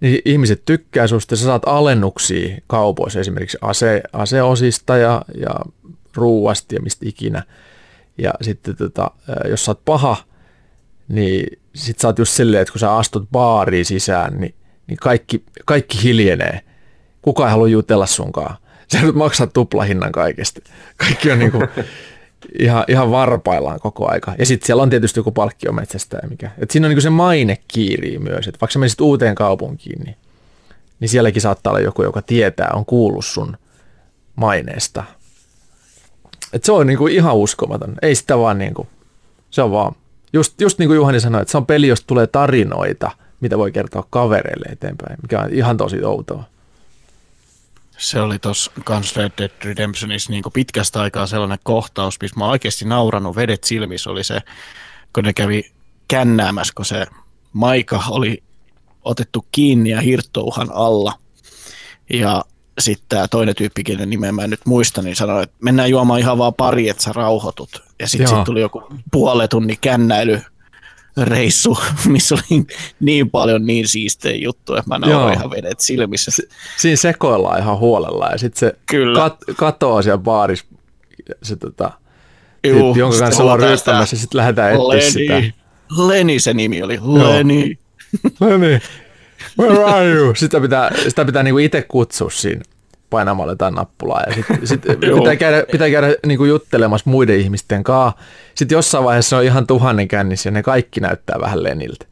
niin ihmiset tykkää susta sä saat alennuksia kaupoissa esimerkiksi ase, aseosista ja, ja ruuasta ja mistä ikinä. Ja sitten tota, jos sä oot paha, niin sit sä oot just silleen, että kun sä astut baariin sisään, niin, niin kaikki, kaikki hiljenee. Kukaan ei halua jutella sunkaan. Sä nyt maksat tuplahinnan kaikesta. Kaikki on niinku [LAUGHS] ihan, ihan varpaillaan koko aika. Ja sitten siellä on tietysti joku palkkiometsästäjä. Mikä. Et siinä on niinku se maine kiirii myös. Et vaikka menisit uuteen kaupunkiin, niin, niin sielläkin saattaa olla joku, joka tietää, on kuullut sun maineesta. Et se on niinku ihan uskomaton. Ei sitä vaan niinku, se on vaan, just, just niin kuin Juhani sanoi, että se on peli, josta tulee tarinoita, mitä voi kertoa kavereille eteenpäin, mikä on ihan tosi outoa. Se oli tuossa kans Red Dead Redemptionissa niin pitkästä aikaa sellainen kohtaus, missä mä oon oikeasti nauranut vedet silmissä, oli se, kun ne kävi kännäämässä, kun se Maika oli otettu kiinni ja hirttouhan alla. Ja sitten tämä toinen tyyppi, kenen nimeä mä en nyt muista, niin sanoi, että mennään juomaan ihan vaan pari, että sä rauhoitut. Ja sitten sit tuli joku puolen tunnin kännäily reissu, [LAUGHS] missä oli niin paljon niin siistejä juttuja, että mä nauroin ihan vedet silmissä. Siinä sekoillaan ihan huolella ja sitten se Kyllä. kat, katoaa siellä baarissa se tota, Juu, tyyppi, jonka kanssa ollaan huutaa ryyttämässä ja sitten lähdetään etsiä sitä. Leni se nimi oli. Leni. Leni, where are you? Sitä pitää, sitä pitää niinku itse kutsua siinä painamalla jotain nappulaa ja sitten sit [LAUGHS] pitää käydä, pitää käydä niinku juttelemassa muiden ihmisten kanssa. Sitten jossain vaiheessa se on ihan tuhannen kännissä ja ne kaikki näyttää vähän Leniltä.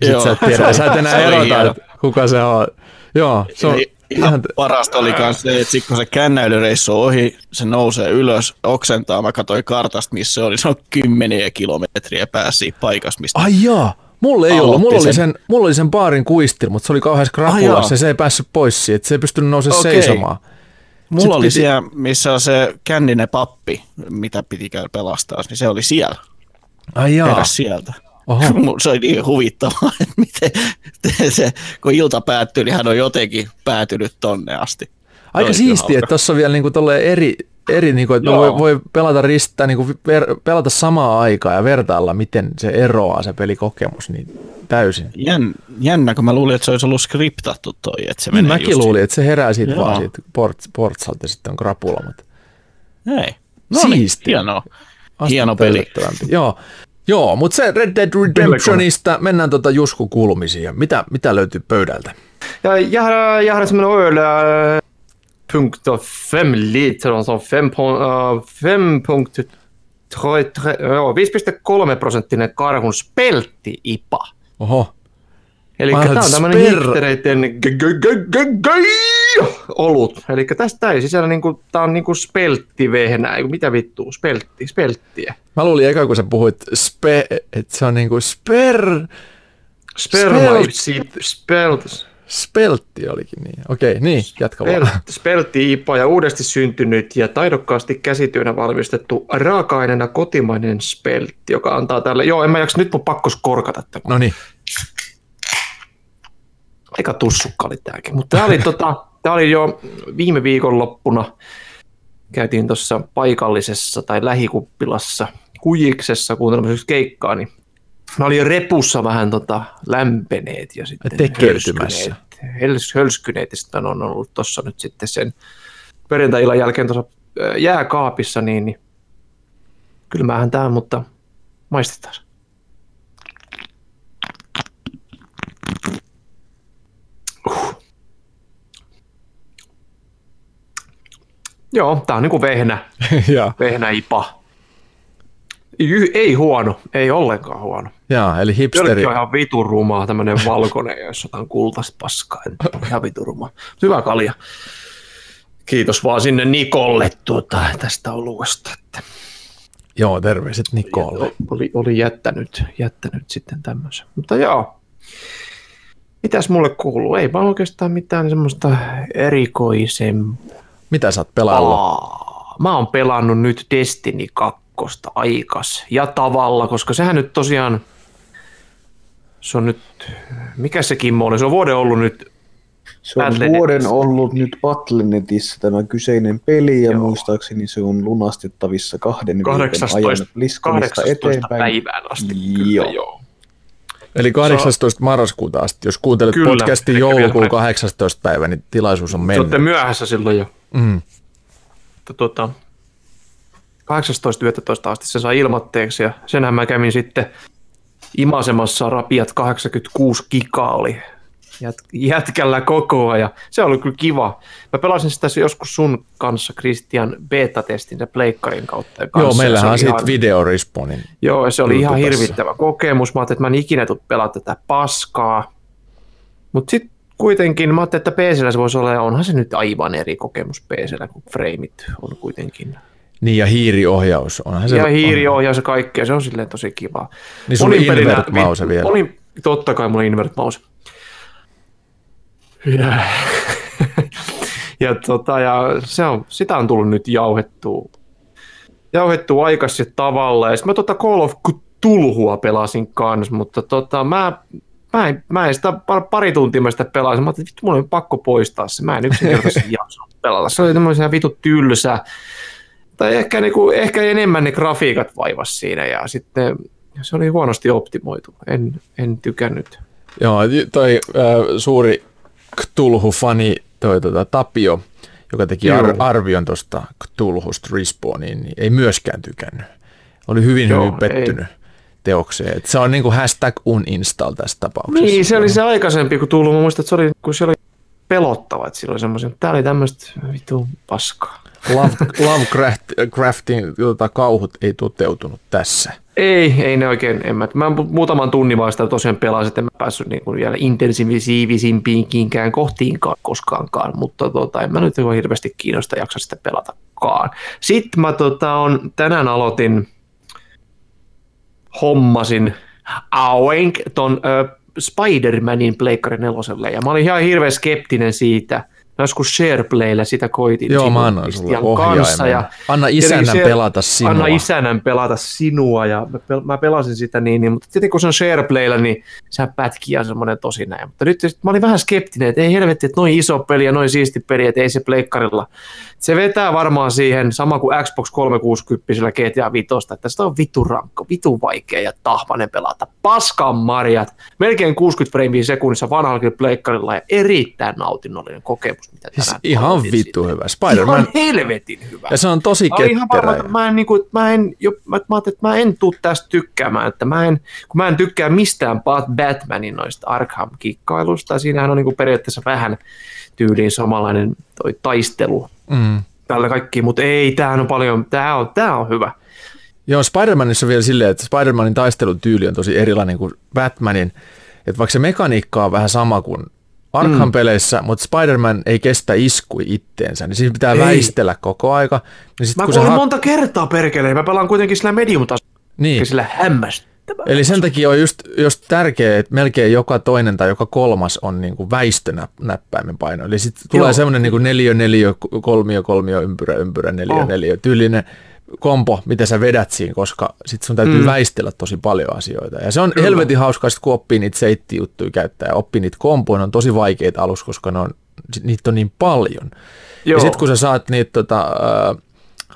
Ja Joo. sitten sä et tiedä, sä et enää erota, kuka se on. Joo, se on ihan, parasta oli myös se, että sit kun se kännäilyreissu on ohi, se nousee ylös, oksentaa, mä katsoin kartasta, missä se oli, se on kymmeniä kilometriä siitä paikasta, mistä ai jaa, mulla ei ollut, mulla oli, sen. mulla oli sen baarin kuistil, mutta se oli skrapulassa jaa. ja se ei päässyt pois siitä, se ei pystynyt nousemaan Okei. seisomaan. Mulla Sit oli piti- siellä, missä on se känninen pappi, mitä piti käydä pelastaa, niin se oli siellä, Ai jaa, sieltä. Oho. [LAUGHS] Se oli niin huvittavaa, [LAUGHS] että miten se, kun ilta päättyy, niin hän on jotenkin päätynyt tonne asti. Aika siistiä, että tuossa on vielä niinku tolleen eri, eri niinku, että voi, voi pelata ristää, niinku ver, pelata samaa aikaa ja vertailla, miten se eroaa se pelikokemus niin täysin. Jän, jännä, kun mä luulin, että se olisi ollut skriptattu toi, että se Niin menee mäkin luulin, että se herää siitä Joo. vaan siitä port, portsalta ja sitten on krapula, mutta Ei. No niin, Siistiä. hienoa. astetta Hieno peli. Joo. Joo, mutta se Red Dead Redemptionista mennään tota Jusku kuulumisiin. ja Mitä, mitä löytyy pöydältä? Ja, jag, har, jag hade som en öl eh, punkt och fem liter tre, tre, joo, 5,3 prosenttinen karhun speltti IPA. Oho, Eli Mä tämä on tämmöinen g- olut. Eli tästä ei sisällä niinku, tää on niinku spelttivehnä, mitä vittua, speltti, spelttiä. mä luulin eka kun sä puhuit spe, että se on niinku sper, Sperma, Spelt- spelt, spelt, speltti olikin niin. Okei, niin, jatka vaan. spelt, speltti IPA ja uudesti syntynyt ja taidokkaasti käsityönä valmistettu raaka-aineena kotimainen speltti, joka antaa tälle, joo en mä jaksa, nyt mun pakko korkata tätä. No niin, aika tussukka oli tämäkin. Mutta tämä oli, tota, tää oli jo viime viikonloppuna. Käytiin tuossa paikallisessa tai lähikuppilassa Kujiksessa kuuntelemassa keikkaa, niin mä olin jo repussa vähän tota lämpeneet ja sitten Tekeytymässä. hölskyneet, höls, hölskyneet ja sitten on ollut tuossa nyt sitten sen perjantai-illan jälkeen tuossa ää, jääkaapissa, niin, niin kylmähän tämä, mutta maistetaan. Joo, tää on niinku vehnä, [LAUGHS] ja, Ei, huono, ei ollenkaan huono. ja, eli hipsteri. Jölkki on ihan vitun rumaa, tämmönen valkoinen, jossa on kultaista paskaa. Ihan vitun rumaa. Hyvä kalja. Kiitos vaan sinne Nikolle tuota, tästä oluesta. Että Joo, terveiset Nikolle. oli, oli jättänyt, jättänyt sitten tämmöisen. Mutta joo, mitäs mulle kuuluu? Ei vaan oikeastaan mitään semmoista erikoisempaa. Mitä sä oot pelaillut? Mä oon pelannut nyt Destiny 2 aikas ja tavalla, koska sehän nyt tosiaan, se on nyt, mikä se Kimmo oli? Se on vuoden ollut nyt, Se on Battle.netissä. vuoden ollut nyt Battle.netissä tämä kyseinen peli ja muistaakseni se on lunastettavissa kahden viikon 18, ajan Bliskonista 18 eteenpäin. päivään asti. Joo. Kyllä, joo. Eli 18. marraskuuta asti. Jos kuuntelet Kyllä, podcastin joulukuun vielä. 18. päivä, niin tilaisuus on Te mennyt. olette myöhässä silloin jo. Mm. Mutta tota, 18.11. asti se sai ilmatteeksi ja senhän mä kävin sitten imasemassa rapiat 86 gigaa oli jät, jätkällä koko ajan. Se oli kyllä kiva. Mä pelasin sitä joskus sun kanssa Christian beta-testin se pleikkarin kautta. Joo, kanssa, ja meillähän on siitä ihan- video respawnin. Joo, ja se oli ihan YouTubessa. hirvittävä kokemus. Mä ajattelin, että mä en ikinä tule pelaa tätä paskaa. Mutta sitten kuitenkin mä ajattelin, että PCllä se voisi olla, ja onhan se nyt aivan eri kokemus PCllä, kun frameit on kuitenkin. Niin, ja hiiriohjaus. Onhan se ja hiiriohjaus ja kaikkea, se on silleen tosi kiva. Niin sulla oli pelinä- invert mouse vielä. Olin, totta kai mulla oli invert mouse. Ja, [LAUGHS] ja, tota, ja se on, sitä on tullut nyt jauhettua, jauhettua aikaisin tavalla. Ja sitten mä tota Call of Cthulhua pelasin kanssa, mutta tota, mä, mä, en, mä en sitä par- pari tuntia mä sitä pelasin. Mä ajattelin, että vittu, mun on pakko poistaa se. Mä en yksinkertaisesti [LAUGHS] jaksa pelata. Se oli tämmöisen vitu tylsä. Tai ehkä, niinku, ehkä enemmän ne grafiikat vaivas siinä ja sitten se oli huonosti optimoitu. En, en tykännyt. Joo, toi äh, suuri Cthulhu-fani, toi tota, Tapio, joka teki ar- arvion tuosta Cthulhusta Respawniin, niin ei myöskään tykännyt. Oli hyvin, Joo, hyvin pettynyt teokseen. Et se on niinku hashtag uninstall tässä tapauksessa. Niin, se oli se aikaisempi, kun tullut. Mä muistan, että se oli, kun se oli pelottava, että sillä oli semmoisen, tää oli tämmöistä vitu paskaa. Love, Lovecraftin tota, kauhut ei toteutunut tässä. Ei, ei ne oikein, en mä, mä muutaman tunnin vaan sitä tosiaan pelasin, että en mä päässyt niin kuin vielä intensiivisimpiinkinkään kohtiinkaan koskaankaan, mutta tota, en mä nyt ole hirveästi kiinnosta jaksa sitä pelatakaan. Sitten mä tota, on, tänään aloitin, hommasin Aoink ton ö, Spider-Manin Pleikkari neloselle, ja mä olin ihan hirveän skeptinen siitä. Mä joskus Shareplayllä sitä koitin. Joo, mä annan sulle ohjaimen. ja Anna isännän se- pelata sinua. Anna isänän pelata sinua ja mä, pel- mä pelasin sitä niin, niin, mutta tietenkin kun se on Shareplaylla, niin sehän pätkii ja semmoinen tosi näin. Mutta nyt mä olin vähän skeptinen, että ei helvetti, että noin iso peli ja noin siisti peli, että ei se pleikkarilla. Se vetää varmaan siihen sama kuin Xbox 360 sillä GTA 5, että sitä on vitu rankka, vitu vaikea ja tahmanen pelata. Paskan marjat, melkein 60 framea sekunnissa vanhallakin pleikkarilla ja erittäin nautinnollinen kokemus, mitä Siis ihan vittu siitä. hyvä. Spider-Man, Ihan helvetin hyvä. ja se on tosi olin ihan varma, ketterä. että mä en, niin kuin, mä en, jo, mä, mä että mä en tuu tästä tykkäämään, että mä en, kun mä en tykkää mistään Bat- Batmanin noista Arkham-kikkailusta, siinähän on niin kuin periaatteessa vähän tyyliin samanlainen toi taistelu Mm. tällä kaikki, mutta ei, tämähän on paljon, tämä on, tää on hyvä. Joo, Spider-Manissa on vielä silleen, että Spider-Manin taistelutyyli on tosi erilainen kuin Batmanin. Että vaikka se mekaniikka on vähän sama kuin Arkham-peleissä, mutta Spider-Man ei kestä iskui itteensä, niin siinä pitää Ei. väistellä koko aika. Niin sit, Mä kun se kuulin hak- monta kertaa perkeleen, mä pelaan kuitenkin sillä medium niin. sillä hämmästyttävää. Eli sen takia on just, just tärkeää, että melkein joka toinen tai joka kolmas on niin kuin väistönäppäimen paino. Eli sitten tulee semmoinen niin kuin neljö, neljö, kolmio, kolmio, ympyrä, ympyrä, neljä, Oh. neljä, tyylinen kompo, mitä sä vedät siinä, koska sitten sun täytyy Mm. väistellä tosi paljon asioita. Ja se on Kyllä. helvetin hauskaa, sit kun oppii niitä seittijuttuja käyttää ja oppii niitä kompoja, ne on tosi vaikeita alussa, koska ne on, niitä on niin paljon. Joo. Ja sitten kun sä saat niitä tota, äh,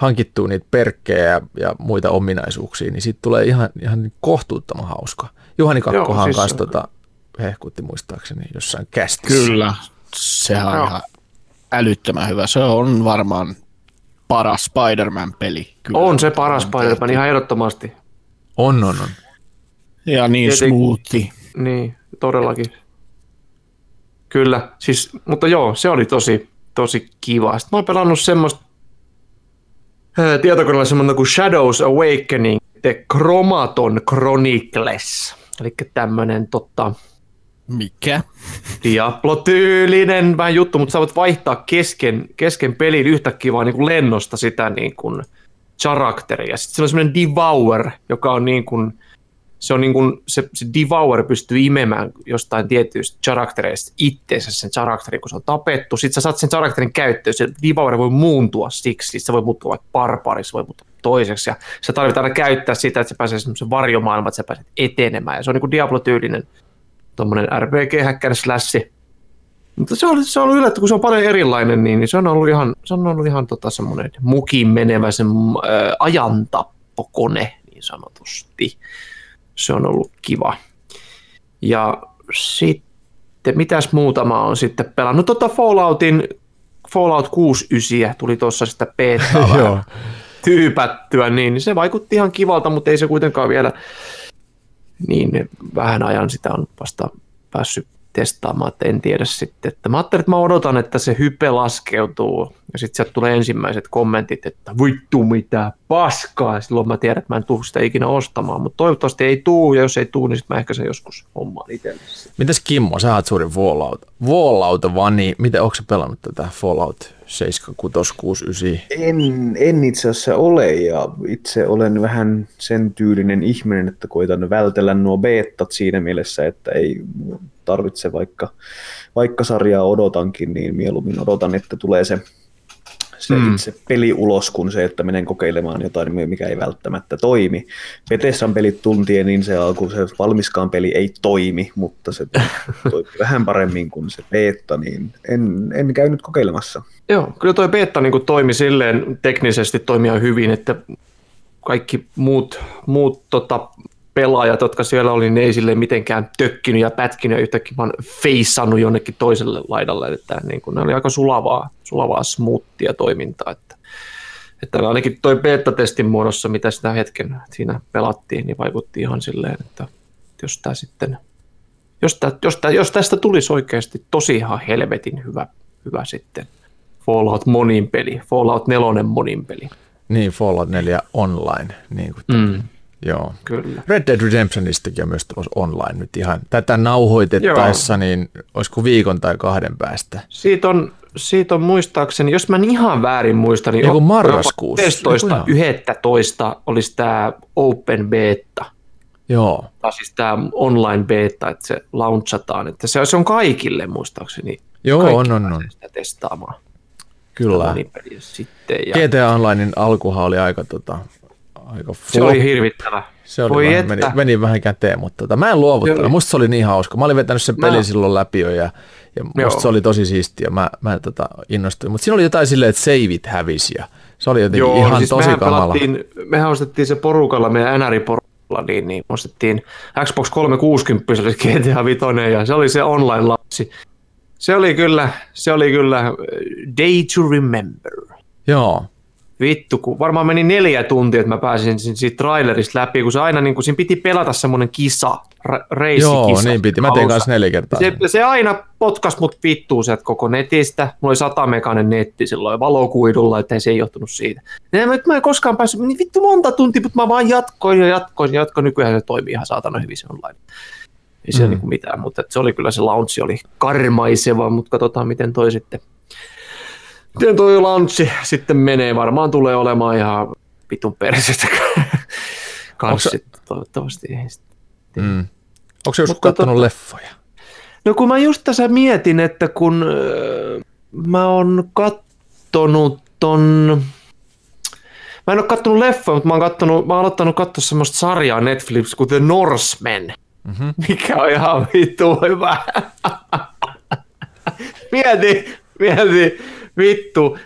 hankittua niitä perkkejä ja, ja muita ominaisuuksia, niin siitä tulee ihan, ihan kohtuuttoman hauska. Juhani Kakkohan Joo, siis siis kanssa se- tota, hehkutti muistaakseni jossain kästissä. Kyllä, sehän on Joo. ihan älyttömän hyvä. Se on varmaan paras Spider-Man-peli. Kyllä. On se paras On Spider-Man tehty. ihan ehdottomasti. On, on, on. Ja niin Tietenkin. smoothi. Niin, todellakin. Kyllä, siis, mutta joo, se oli tosi, tosi kiva. Sitten mä oon pelannut semmoista tietokoneella semmoinen kuin Shadows Awakening, The Chromaton Chronicles. Eli tämmöinen tota, Mikä? Diablo-tyylinen vähän juttu, mutta sä voit vaihtaa kesken, kesken pelin yhtäkkiä vaan niin kuin lennosta sitä niin kuin charakteria. Sitten siellä on semmoinen Devour, joka on niin kuin, se, on niin kuin, se, se Devour pystyy imemään jostain tietyistä charaktereista itteensä sen charakterin, kun se on tapettu. Sitten sä saat sen charakterin käyttöön, se Devour voi muuntua siksi, se voi muuttua vaikka barbarissa, voi muuttua toiseksi. Ja sä tarvitset aina käyttää sitä, että se pääsee semmoisen varjomaailmaan, että sä pääset etenemään. Ja se on niin kuin Diablo-tyylinen tuommoinen RPG-häkkäri slassi. Mutta se on, se on ollut yllätty, kun se on paljon erilainen, niin, niin se on ollut ihan, se on ollut ihan tota semmoinen mukin menevä sen, ää, ajantappokone niin sanotusti. Se on ollut kiva. Ja sitten, mitäs muuta mä oon sitten pelannut? Tota Falloutin, Fallout 69 tuli tuossa sitä beta [LAUGHS] tyypättyä, niin se vaikutti ihan kivalta, mutta ei se kuitenkaan vielä niin vähän ajan sitä on vasta päässyt testaamaan, että en tiedä sitten. Että mä ajattelin, että mä odotan, että se hype laskeutuu ja sitten sieltä tulee ensimmäiset kommentit, että vittu mitä paskaa, ja silloin mä tiedän, että mä en tule sitä ikinä ostamaan, mutta toivottavasti ei tuu, ja jos ei tuu, niin sitten mä ehkä sen joskus hommaan itsellesi. Mitäs Kimmo, sä oot suuri Fallout. Fallout vaan niin, miten, onko sä pelannut tätä Fallout 7, 6, 6, 9? En, en itse asiassa ole ja itse olen vähän sen tyylinen ihminen, että koitan vältellä nuo beettat siinä mielessä, että ei tarvitse vaikka, vaikka sarjaa odotankin, niin mieluummin odotan, että tulee se, se Mm. itse peli ulos, kun se, että menen kokeilemaan jotain, mikä ei välttämättä toimi. Bethesdan pelit tuntien, niin se alku, se valmiskaan peli ei toimi, mutta se [LAUGHS] toimi vähän paremmin kuin se beta, niin en, en käynyt kokeilemassa. Joo, kyllä toi beta niin toimi silleen teknisesti toimia hyvin, että kaikki muut, muut tota, pelaajat, jotka siellä oli, ne ei silleen mitenkään tökkinyt ja pätkinyt ja yhtäkkiä vaan feissannut jonnekin toiselle laidalle, että niin kuin, ne oli aika sulavaa, sulavaa smoothia toimintaa, että, että ainakin toi beta-testin muodossa, mitä sitä hetken siinä pelattiin, niin vaikutti ihan silleen, että jos tämä sitten jos, tää, jos, tää, jos tästä tulisi oikeasti tosi ihan helvetin hyvä, hyvä sitten Fallout monin peli, Fallout 4 monin peli. Niin, Fallout 4 online. Niin kuin, Mm. Joo. Kyllä. Red Dead Redemptionistakin on myös tulossa online nyt ihan. Tätä nauhoitettaessa, niin olisiko viikon tai kahden päästä? Siitä on, siitä on muistaakseni, jos mä en ihan väärin muistan, niin Joku marraskuussa. 11, Joku 11 olisi tämä Open Beta, Joo. tai siis tämä online beta, että se launchataan, että se, se on kaikille muistaakseni. Joo, Kaikki on, on, on. Sitä testaamaan. Kyllä. Sitten. Ja GTA Onlinein alkuhan oli aika, tota, aika se oli hirvittävä. Se oli Voi vähän, meni, meni, vähän käteen, mutta tota, mä en luovuttanut. Musta se oli niin hauska. Mä olin vetänyt sen Mä- pelin silloin läpi jo ja, ja musta Joo. se oli tosi siistiä. Mä, mä tota, innostuin. Mutta siinä oli jotain silleen, että saveit hävisi ja se oli jotenkin Joo, ihan siis tosi mehän kamala. mehän ostettiin se porukalla, meidän NR-porukalla, niin, niin ostettiin Xbox 360, se oli GTA 5, ja se oli se online-lapsi. Se oli kyllä, se oli kyllä äh, day to remember. Joo. Vittu, kun varmaan meni neljä tuntia, että mä pääsin si- siitä trailerista läpi, kun se aina niin kuin, siinä piti pelata semmoinen kisa, ra- reissikisa. Joo, niin piti. Mä tein kanssa neljä kertaa. Se, se aina potkas mut vittuun sieltä koko netistä. Mulla oli satamekainen netti silloin valokuidulla, että se ei johtunut siitä. Ja mä, mä en koskaan päässyt, niin vittu monta tuntia, mutta mä vaan jatkoin ja jatkoin ja jatkoin. Nykyään se toimii ihan saatana hyvin se online. Ei siellä Mm. mm. niinku mitään, mutta se oli kyllä se launchi oli karmaiseva, mutta katsotaan miten toi sitten, miten toi launchi sitten menee. Varmaan tulee olemaan ihan vitun persestä [LAUGHS] kanssa toivottavasti. Ei. Mm. Onko se joskus Mutta katsonut tota- leffoja? No kun mä just tässä mietin, että kun äh, mä oon kattonut ton... Mä en oo kattonut leffoja, mutta mä oon, kattonut, mä oon aloittanut katsoa semmoista sarjaa Netflix kuin The Norsemen, Mm-hmm. mikä on ihan vittu hyvä. [LAUGHS] mieti, mieti, vittu,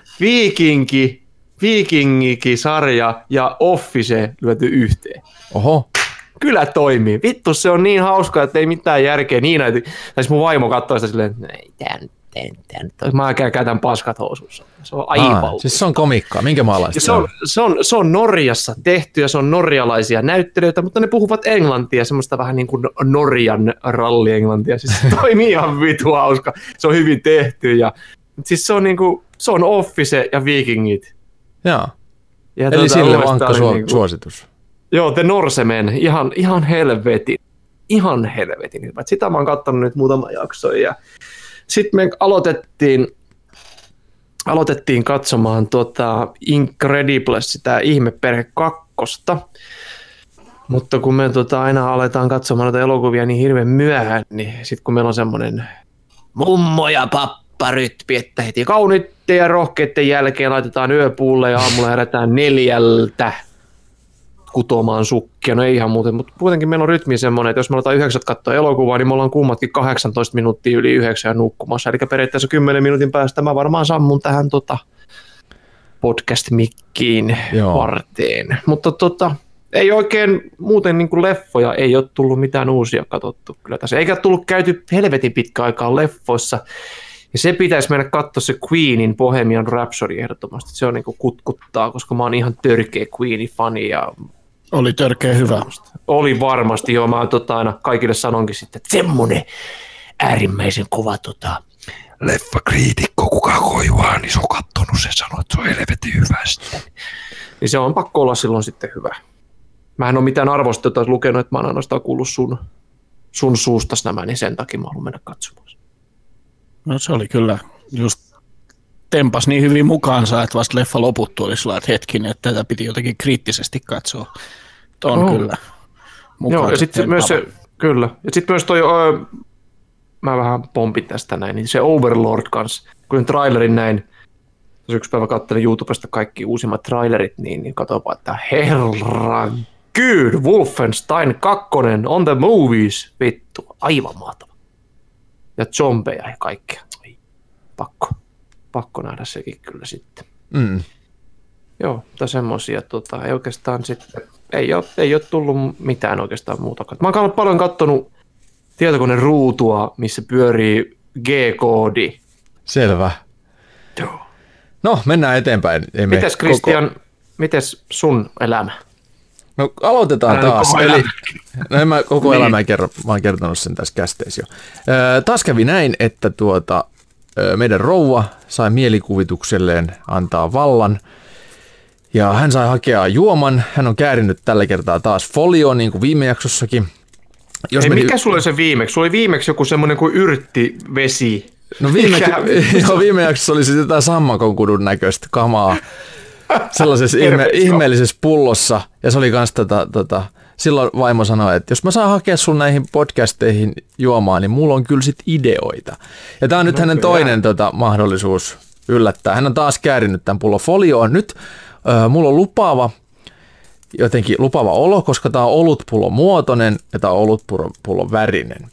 viikinki, sarja ja Office lyöty yhteen Oho. kyllä toimii. Vittu, se on niin hauska, että ei mitään järkeä. Niin, että siis mun vaimo katsoo sitä silleen, että ei, tää nyt, tää nyt. Mä käytän paskat housussa. Se on aivan. Aa, siis se on komikkaa. Minkä maalaista se, on, se, on, se on Norjassa tehty ja se on norjalaisia näyttelijöitä, mutta ne puhuvat englantia, semmoista vähän niin kuin Norjan rallienglantia. Siis se [LAUGHS] toimii ihan vitu hauska. Se on hyvin tehty ja siis se on, niin kuin, se on Office ja Vikingit. Joo. Ja Eli tota, sille vankka tää oli su- niinku- suositus. Joo, The Norsemen, ihan, ihan helvetin, ihan helvetin Sitä mä oon katsonut nyt muutama jakso ja sitten me aloitettiin, aloitettiin katsomaan tota Incredibles, sitä ihmeperhe kakkosta. Mutta kun me tota aina aletaan katsomaan noita elokuvia niin hirveän myöhään, niin sitten kun meillä on semmoinen mummo ja pappa rytmi, että heti kauniitten ja rohkeiden jälkeen laitetaan yöpuulle ja aamulla herätään neljältä kutomaan sukkia. No ei ihan muuten, mutta kuitenkin meillä on rytmi semmoinen, että jos me aletaan yhdeksät katsoa elokuvaa, niin me ollaan kummatkin 18 minuuttia yli yhdeksän nukkumassa. Eli periaatteessa 10 minuutin päästä mä varmaan sammun tähän tota podcast-mikkiin Joo. varteen. Mutta tota, ei oikein muuten niin kuin leffoja, ei ole tullut mitään uusia katsottu kyllä tässä. Eikä tullut käyty helvetin pitkä aikaa leffoissa. Ja se pitäisi mennä katsoa se Queenin Bohemian Rhapsody ehdottomasti. Se on niin kuin kutkuttaa, koska mä oon ihan törkeä Queenin fani ja Oli törkeä hyvä. oli varmasti, joo, mä tota aina kaikille sanonkin sitten, että semmonen äärimmäisen kova tota, leffakriitikko, kuka koivaa, niin se on kattonut sen sanoo, että se on helvetin hyvä sitten. Niin se on pakko olla silloin sitten hyvä. Mä en ole mitään arvostetta lukenut, että mä oon ainoastaan kuullut sun, sun suustas nämä, niin sen takia mä haluan mennä katsomaan. No se oli kyllä just tempas niin hyvin mukaansa, että vasta leffa loputtu oli sillä että hetkinen, että tätä piti jotenkin kriittisesti katsoa. Että On Joo. kyllä. Joo, ja sitten myös se, kyllä. Ja sitten myös toi, ö, mä vähän pompin tästä näin, niin se Overlord kanssa, kun sen trailerin näin, jos yksi päivä katselin YouTubesta kaikki uusimmat trailerit, niin, niin katsopa, että herran Good, Wolfenstein 2 on the movies, vittu, aivan mahtava. Ja zombeja ja kaikkea. Ai, pakko, pakko nähdä sekin kyllä sitten. Mm. Joo, tai semmoisia, tota, ei oikeastaan sitten, ei ole, ei ole tullut mitään oikeastaan muuta. Mä oon paljon kattonut tietokoneen ruutua, missä pyörii G-koodi. Selvä. Joo. No, mennään eteenpäin. Ei me Mites Christian, mites sun elämä? No aloitetaan Älä taas. Eli, no en mä koko Niin. elämää kerro, mä oon kertonut sen tässä kästeessä jo. Öö, taas kävi näin, että tuota, meidän rouva sai mielikuvitukselleen antaa vallan. Ja hän sai hakea juoman. Hän on käärinyt tällä kertaa taas folio, niin kuin viime jaksossakin. Jos Ei, meni- mikä sulla oli se viimeksi? Sulla oli viimeksi joku semmoinen kuin yrttivesi. No viime, [LAUGHS] joo, viime jaksossa oli sitten jotain sammakonkudun näköistä kamaa sellaisessa ihme, ihmeellisessä pullossa. Ja se oli kans tota, tota, silloin vaimo sanoi, että jos mä saan hakea sun näihin podcasteihin juomaan, niin mulla on kyllä sit ideoita. Ja tää on nyt No hänen kyllä. toinen tota, mahdollisuus yllättää. Hän on taas käärinyt tämän pullon folioon. Nyt äh, mulla on lupaava jotenkin lupaava olo, koska tämä on olutpullon muotoinen ja tämä on olutpullon värinen.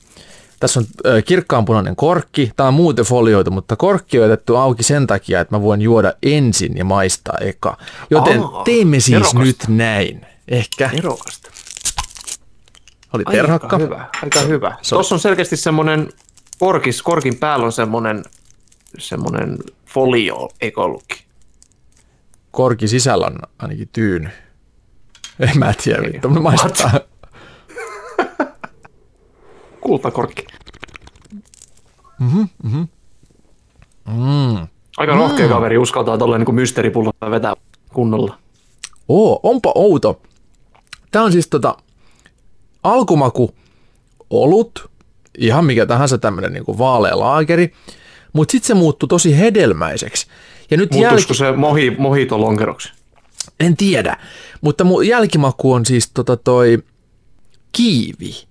Tässä on kirkkaanpunainen korkki. Tämä on muuten folioitu, mutta korkki on jätetty auki sen takia, että mä voin juoda ensin ja maistaa eka. Joten Aa, teemme siis nerokasta. nyt näin. Ehkä Nerokasta. oli Aika terhakka. hyvä, aika hyvä. Se on- Tuossa on selkeästi semmoinen, korkis, korkin päällä on semmoinen, semmoinen folio, eikö ollutkin? Korki sisällä on ainakin tyyny. En mä tiedä, Ei. mitä me maistaa. Kultakorkki. Mm. Aika rohkea kaveri uskaltaa tolleen niin mysteeripulloa vetää kunnolla. Oo, onpa outo. Tämä on siis tota alkumaku olut, ihan mikä tahansa tämmöinen niinku vaalea laakeri, mutta sitten se muuttui tosi hedelmäiseksi. Ja nyt jälki... Se mohi, mojito lonkeroksi? En tiedä, mutta mun jälkimaku on siis tota toi kiivi.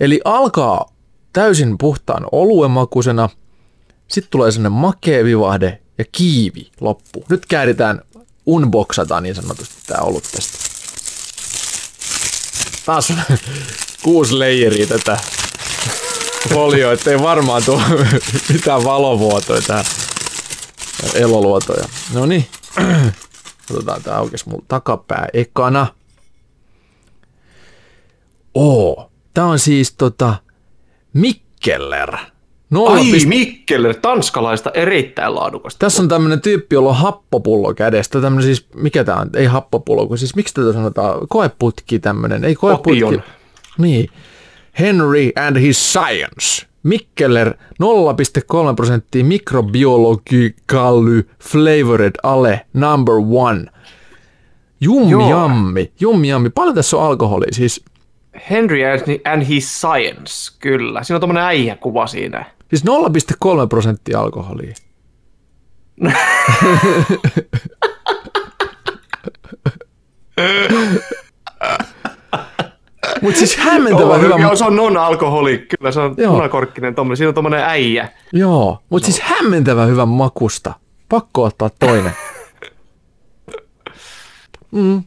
Eli alkaa täysin puhtaan oluen makuisena, sitten tulee sellainen makea vivahde ja kiivi loppu. Nyt kääritään, unboxataan niin sanotusti tämä olut tästä. Taas on [LAUGHS] kuusi leijeriä tätä [LAUGHS] folioa, ettei varmaan tule [LAUGHS] mitään valovuotoja tähän eloluotoja. No niin, [CLEARS THROAT] Otetaan tää aukes mun takapää ekana. Oo, tää on siis tota Mikkeller. Nolla Ai, pist- Mikkeller, tanskalaista erittäin laadukasta. Tässä on tämmönen tyyppi, jolla on happopullo kädestä. Tämmönen siis, mikä tää on? Ei happopullo, kun siis miksi tätä sanotaan? Koeputki tämmönen. Ei koeputki. Opion. Niin. Henry and his science. Mikkeller 0,3 prosenttia mikrobiologically flavored ale number one. Jummi jammi, jummi jammi. Paljon tässä on alkoholia? Siis, Henry and- his science, kyllä. Siinä on tommonen äijäkuva siinä. siis 0,3 prosenttia alkoholia. [LAUGHS] Mutta siis hämmentävä hyvä. Joo, se on non-alkoholi, kyllä se on Joo. punakorkkinen tommonen. Siinä on tommonen äijä. Joo, mutta siis hämmentävä hyvän makusta. Pakko ottaa toinen. [LAUGHS] Mm.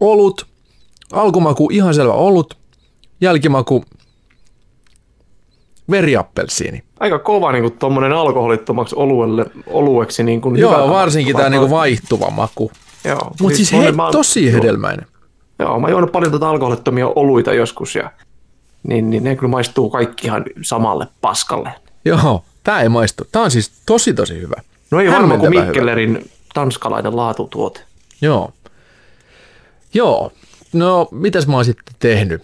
Olut. Alkumaku ihan selvä olut. Jälkimaku veriappelsiini. Aika kova niin kuin tommonen alkoholittomaksi oluelle, olueksi. Niin kuin Joo, varsinkin tämä niinku vaihtuva maku. Joo. Mutta siis monen- he, mä tosi joo. hedelmäinen. Joo, mä oon paljon tätä alkoholittomia oluita joskus ja niin, niin ne kyllä maistuu kaikki ihan samalle paskalle. Joo, tämä ei maistu. Tämä on siis tosi tosi hyvä. No ei varmaan kuin Hämmentävä hyvä. Tanskalainen laatutuote. Joo. Joo. No, mitäs mä oon sitten tehnyt?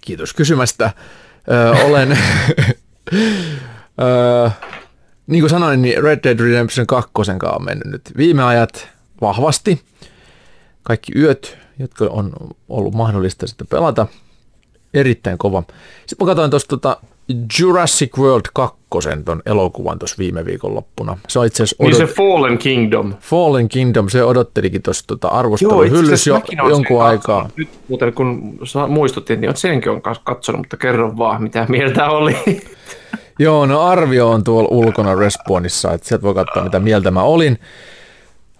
Kiitos kysymästä. Öö, olen, [LAUGHS] öö, niin kuin sanoin, niin Red Dead Redemption 2 kanssa on mennyt nyt viime ajat vahvasti. Kaikki yöt, jotka on ollut mahdollista sitten pelata. Erittäin kova. Sitten mä katsoin tuosta tota Jurassic World 2 ton elokuvan tuossa viime viikon loppuna. Se on itse asiassa Niin odot- se Fallen Kingdom. Fallen Kingdom, se odottelikin tuossa tota arvosteluhyllyssä jo jonkun aikaa. Nyt muuten kun muistutin, niin senkin on kanssa katsonut, mutta kerro vaan, mitä mieltä oli. [LAUGHS] Joo, no arvio on tuolla ulkona Respawnissa, että sieltä voi katsoa mitä mieltä mä olin.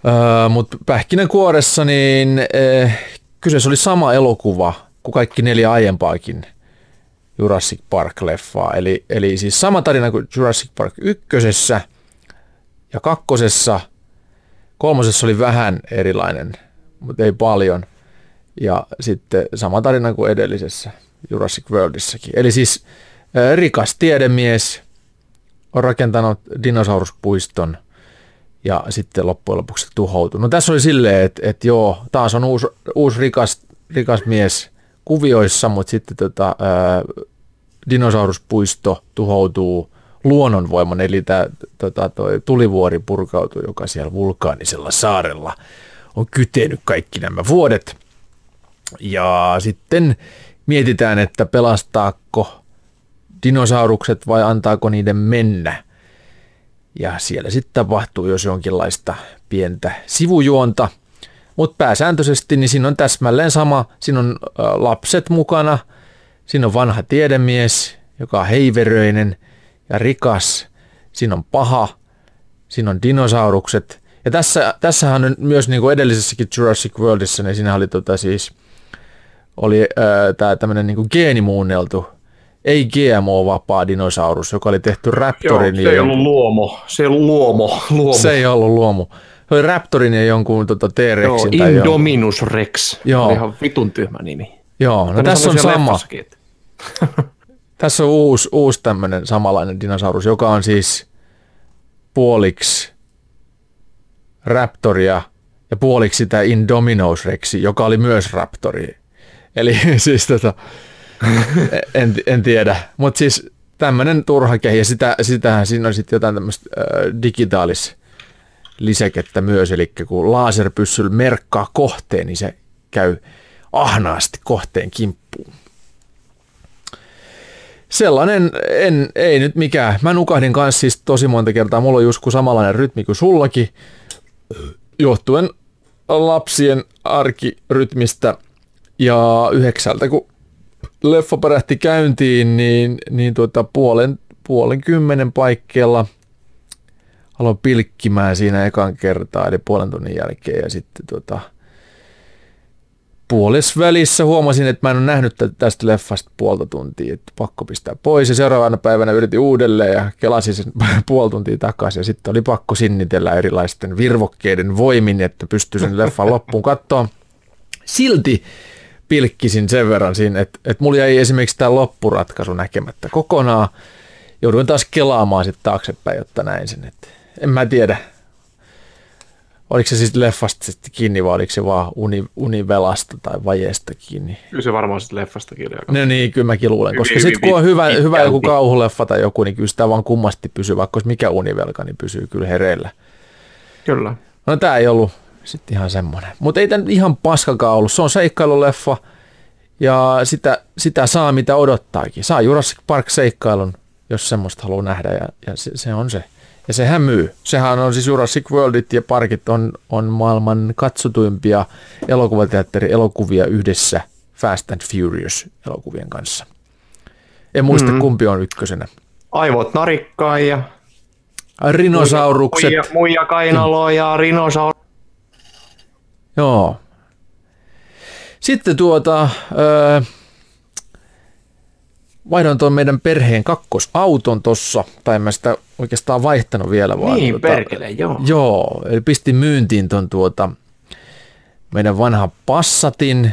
Öö, Mutta pähkinänkuoressa niin eh, kyseessä oli sama elokuva kuin kaikki neljä aiempaakin Jurassic Park-leffaa. Eli, eli siis sama tarina kuin Jurassic Park ykkösessä ja kakkosessa. Kolmosessa oli vähän erilainen, mutta ei paljon. Ja sitten sama tarina kuin edellisessä Jurassic Worldissakin. Eli siis rikas tiedemies on rakentanut dinosauruspuiston ja sitten loppujen lopuksi se tuhoutui. No tässä oli silleen, että, että joo, taas on uusi, uusi rikas, rikas mies kuvioissa, mutta sitten tota, ö, dinosauruspuisto tuhoutuu luonnonvoiman, eli tämä tota, tulivuori purkautui, joka siellä vulkaanisella saarella on kytenyt kaikki nämä vuodet. Ja sitten mietitään, että pelastaako dinosaurukset vai antaako niiden mennä. Ja siellä sitten tapahtuu jos jonkinlaista pientä sivujuonta. Mutta pääsääntöisesti niin siinä on täsmälleen sama. Siinä on lapset mukana, siinä on vanha tiedemies, joka on heiveröinen ja rikas. Siinä on paha, siinä on dinosaurukset. Ja tässä, tässähän on myös niin kuin edellisessäkin Jurassic Worldissa, niin siinä oli tota siis, oli tämä tämmöinen niin kuin geenimuunneltu, ei GMO-vapaa dinosaurus, joka oli tehty Joo, Raptorin se ja ei ollut luomo. Se ei ollut luomo. luomo. se ei ollut luomu. Se oli Raptorin ja jonkun tota, Joo, T-Rexin tai jonkun. Indominus Rex. Joo. Oli ihan vitun tyhmä nimi. Joo, no [LAUGHS] tässä on sama. Tässä on uusi, uusi tämmöinen samanlainen dinosaurus, joka on siis puoliksi Raptoria ja puoliksi sitä Indominus Rexi, joka oli myös Raptori. Eli [LAUGHS] siis tota, en, en tiedä, mutta siis tämmöinen turha kehi, ja sitä, sitähän siinä on sitten jotain tämmöistä äh, digitaalis lisäkettä myös, eli kun laserpyssyllä merkkaa kohteen, niin se käy ahnaasti kohteen kimppuun. Sellainen, en, ei nyt mikään. Mä nukahdin kanssa siis tosi monta kertaa. Mulla on Jusku samanlainen rytmi kuin sullakin, johtuen lapsien arkirytmistä. Ja yhdeksältä, kun leffa pärähti käyntiin, niin, niin tuota puolen, puolen kymmenen paikkeilla aloin pilkkimään siinä ekan kertaa, eli puolen tunnin jälkeen. Ja sitten tuota, puolessa välissä huomasin, että mä en ole nähnyt tä- tästä leffasta puolta tuntia, että pakko pistää pois. Ja seuraavana päivänä yritin uudelleen ja kelasin sen [LAUGHS] puoli tuntia takaisin. Ja sitten oli pakko sinnitellä erilaisten virvokkeiden voimin, että pystyi sen leffan loppuun katsoa. Silti pilkkisin sen verran siinä, että, että mulla jäi esimerkiksi tämä loppuratkaisu näkemättä kokonaan. Jouduin taas kelaamaan sitten taaksepäin, jotta näin sen. Että en mä tiedä, Oliko se siis leffasta sitten kiinni vai oliko se vaan uni, univelasta tai vajeesta kiinni? Kyllä se varmaan sitten leffastakin oli aika. No niin, kyllä mäkin luulen. Koska sitten kun on hyvä, pitkälti. hyvä joku kauhuleffa tai joku, niin kyllä sitä vaan kummasti pysyy, vaikka olisi mikä univelka, niin pysyy kyllä hereillä. Kyllä. No tää ei ollut sitten ihan semmoinen. Mutta ei tämä ihan paskakaan ollut. Se on seikkailuleffa ja sitä, sitä saa mitä odottaakin. Saa Jurassic Park seikkailun, jos semmoista haluaa nähdä ja, ja se, se, on se. Ja sehän myy. Sehän on siis Jurassic Worldit ja parkit on, on maailman katsotuimpia elokuvateatteri elokuvia yhdessä Fast and Furious elokuvien kanssa. En muista mm. kumpi on ykkösenä. Aivot narikkaan ja Rinosaurukset. muija, muija kainaloa ja rinosaur... Joo. Sitten tuota, öö, vaihdoin tuon meidän perheen kakkosauton tossa, tai en mä sitä oikeastaan vaihtanut vielä. Vaan Niin, tuota, perkele, joo. Joo, eli pistin myyntiin ton tuota, meidän vanha Passatin.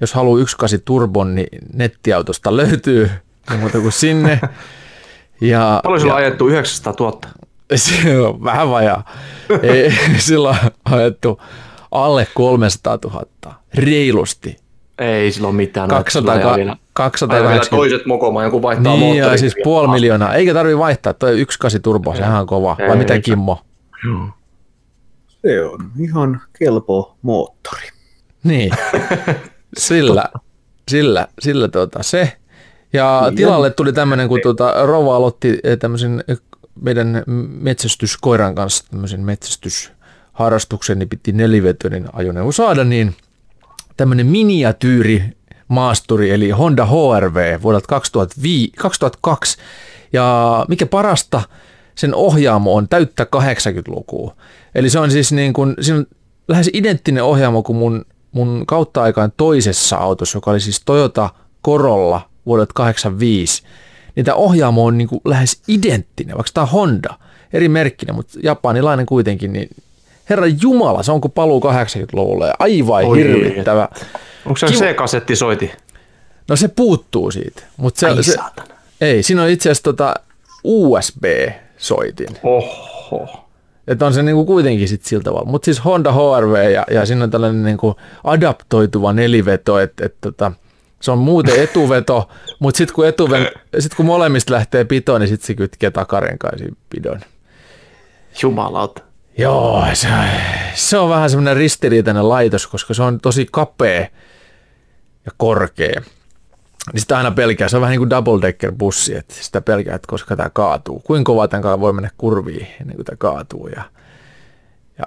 Jos haluaa 1.8 turbon, niin nettiautosta löytyy, ei muuta kuin sinne. [LAUGHS] Ja, Paljon sulla ja- ajettu 900 000? [LAUGHS] se on vähän vajaa. Ei, [LAUGHS] sillä on ajettu alle 300 000, reilusti. Ei sillä ole mitään. 200, Sillä ajaa vielä- ajaa vielä 280 toiset mokomaan, joku vaihtaa niin, ja siis puoli miljoonaa. Eikä tarvi vaihtaa, toi 1.8 turbo, sehän on kova. Vai Ei, mitä ei. Kimmo? Se on ihan kelpo moottori. Niin, [LAUGHS] sillä, sillä, sillä tuota, se. Ja Niin tilalle tuli tämmöinen, kun tuota, Rova aloitti eh, tämmöisen eh, meidän metsästyskoiran kanssa tämmöisen metsästysharrastuksen, niin piti nelivetoinen ajoneuvo saada, niin tämmöinen miniatyyri maasturi, eli Honda HRV vuodelta 2005, 2002. Ja mikä parasta, sen ohjaamo on täyttä 80-lukua. Eli se on siis niin kuin, siinä on lähes identtinen ohjaamo kuin mun, mun kautta aikaan toisessa autossa, joka oli siis Toyota Corolla vuodelta 85. Niin tämä ohjaamo on niin kuin lähes identtinen, vaikka tämä on Honda, eri merkkinen, mutta japanilainen kuitenkin, niin Herra Jumala, se onko paluu 80-luvulle. Aivan Oi, hirvittävä. Onko se Kiva. C-kasetti soiti? No se puuttuu siitä. Mutta se, Ai se, saatana. ei, siinä on itse asiassa tota USB-soitin. Oho. Että on se niinku kuitenkin sit sillä tavalla. Mutta siis Honda HRV ja, ja siinä on tällainen niinku adaptoituva neliveto, että et tota, se on muuten [LAUGHS] etuveto, mutta sitten kun, etuven, sit kun molemmista lähtee pitoon, niin sitten se kytkee takarenkaisiin pidon. Jumalauta. Joo, se, se on vähän semmoinen ristiriitainen laitos, koska se on tosi kapea ja korkea. Niin sitä aina pelkää, se on vähän niin kuin double decker bussi, että sitä pelkää, että koska tämä kaatuu. Kuinka kovaa tämän voi mennä kurviin ennen kuin tämä kaatuu. Ja, ja,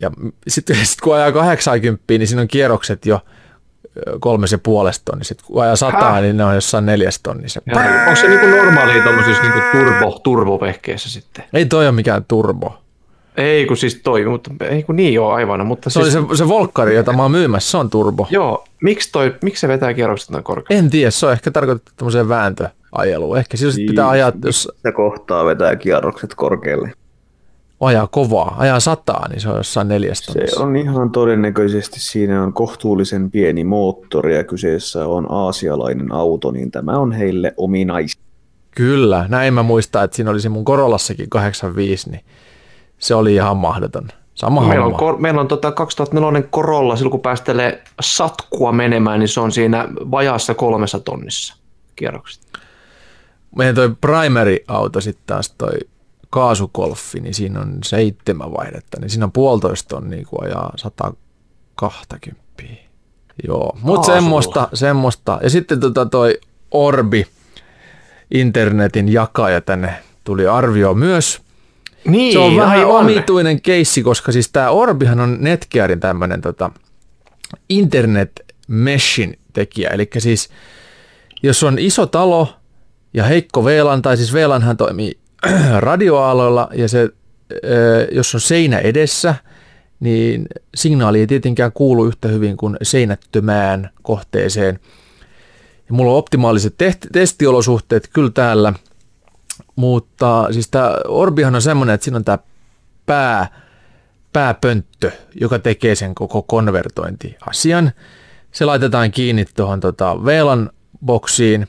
ja sitten sit kun ajaa 80, niin siinä on kierrokset jo kolmes ja puolesta tonni. Sitten kun ajaa sataa, Häh? niin ne on jossain neljäs tonnissa. Onko se niinku normaali tuommoisissa niinku turbo, turbovehkeissä sitten? Ei toi ole mikään turbo. Ei kun siis toi, mutta ei kun niin joo aivan, mutta Se siis, oli se, se Volkkari, jota mä oon myymässä, se on turbo. Joo, miksi, toi, miksi se vetää kierrokset noin korkealle? En tiedä, se on ehkä tarkoitettu tämmöiseen vääntöajeluun. Ehkä sillä sit pitää ajaa, jos Se kohtaa vetää kierrokset korkealle. ajaa kovaa, ajaa sataa, niin se on jossain Se neljästonnissa. on ihan todennäköisesti, siinä on kohtuullisen pieni moottori ja kyseessä on aasialainen auto, niin tämä on heille ominaista. Kyllä, näin mä muistan, että siinä oli se mun Korollassakin 85, niin se oli ihan mahdoton. Sama Meillä on, homma. kor, meillä on tota 2004 Corolla, silloin kun päästelee satkua menemään, niin se on siinä vajaassa kolmessa tonnissa kierrokset. Meidän toi primary-auto sitten taas toi kaasukolfi, niin siinä on seitsemän vaihdetta, niin siinä on puolitoista tonnia, kun ajaa 120. Joo, mutta semmoista, semmoista. Ja sitten tota toi Orbi, internetin jakaja tänne tuli arvio myös. Niin, Se on vähän aivan. omituinen keissi, koska siis tämä Orbihan on Netgearin tämmöinen tota, internet meshin tekijä. Eli siis jos on iso talo ja heikko VLAN, tai siis VLANhan toimii [CLEARS THROAT] radioaaloilla ja se, jos on seinä edessä, niin signaali ei tietenkään kuulu yhtä hyvin kuin seinättömään kohteeseen. Ja mulla on optimaaliset testiolosuhteet kyllä täällä, mutta siis tämä Orbihan on semmoinen, että siinä on tämä pää, pääpönttö, joka tekee sen koko konvertointiasian. Se laitetaan kiinni tuohon tota VLAN boksiin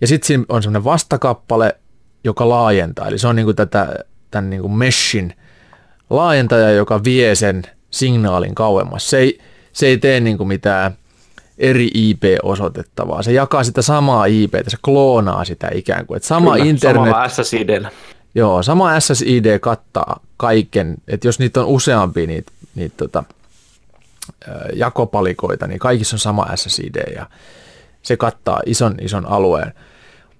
ja sitten siinä on semmoinen vastakappale, joka laajentaa. Eli se on niinku tätä, tämän niinku meshin laajentaja, joka vie sen signaalin kauemmas. Se ei, se ei tee niin kuin mitään eri IP-osoitetta, vaan se jakaa sitä samaa IP, se kloonaa sitä ikään kuin. Että sama Kyllä, internet, Samalla SSID. joo, sama SSID kattaa kaiken, että jos niitä on useampia niitä, niitä tota, jakopalikoita, niin kaikissa on sama SSID ja se kattaa ison ison alueen.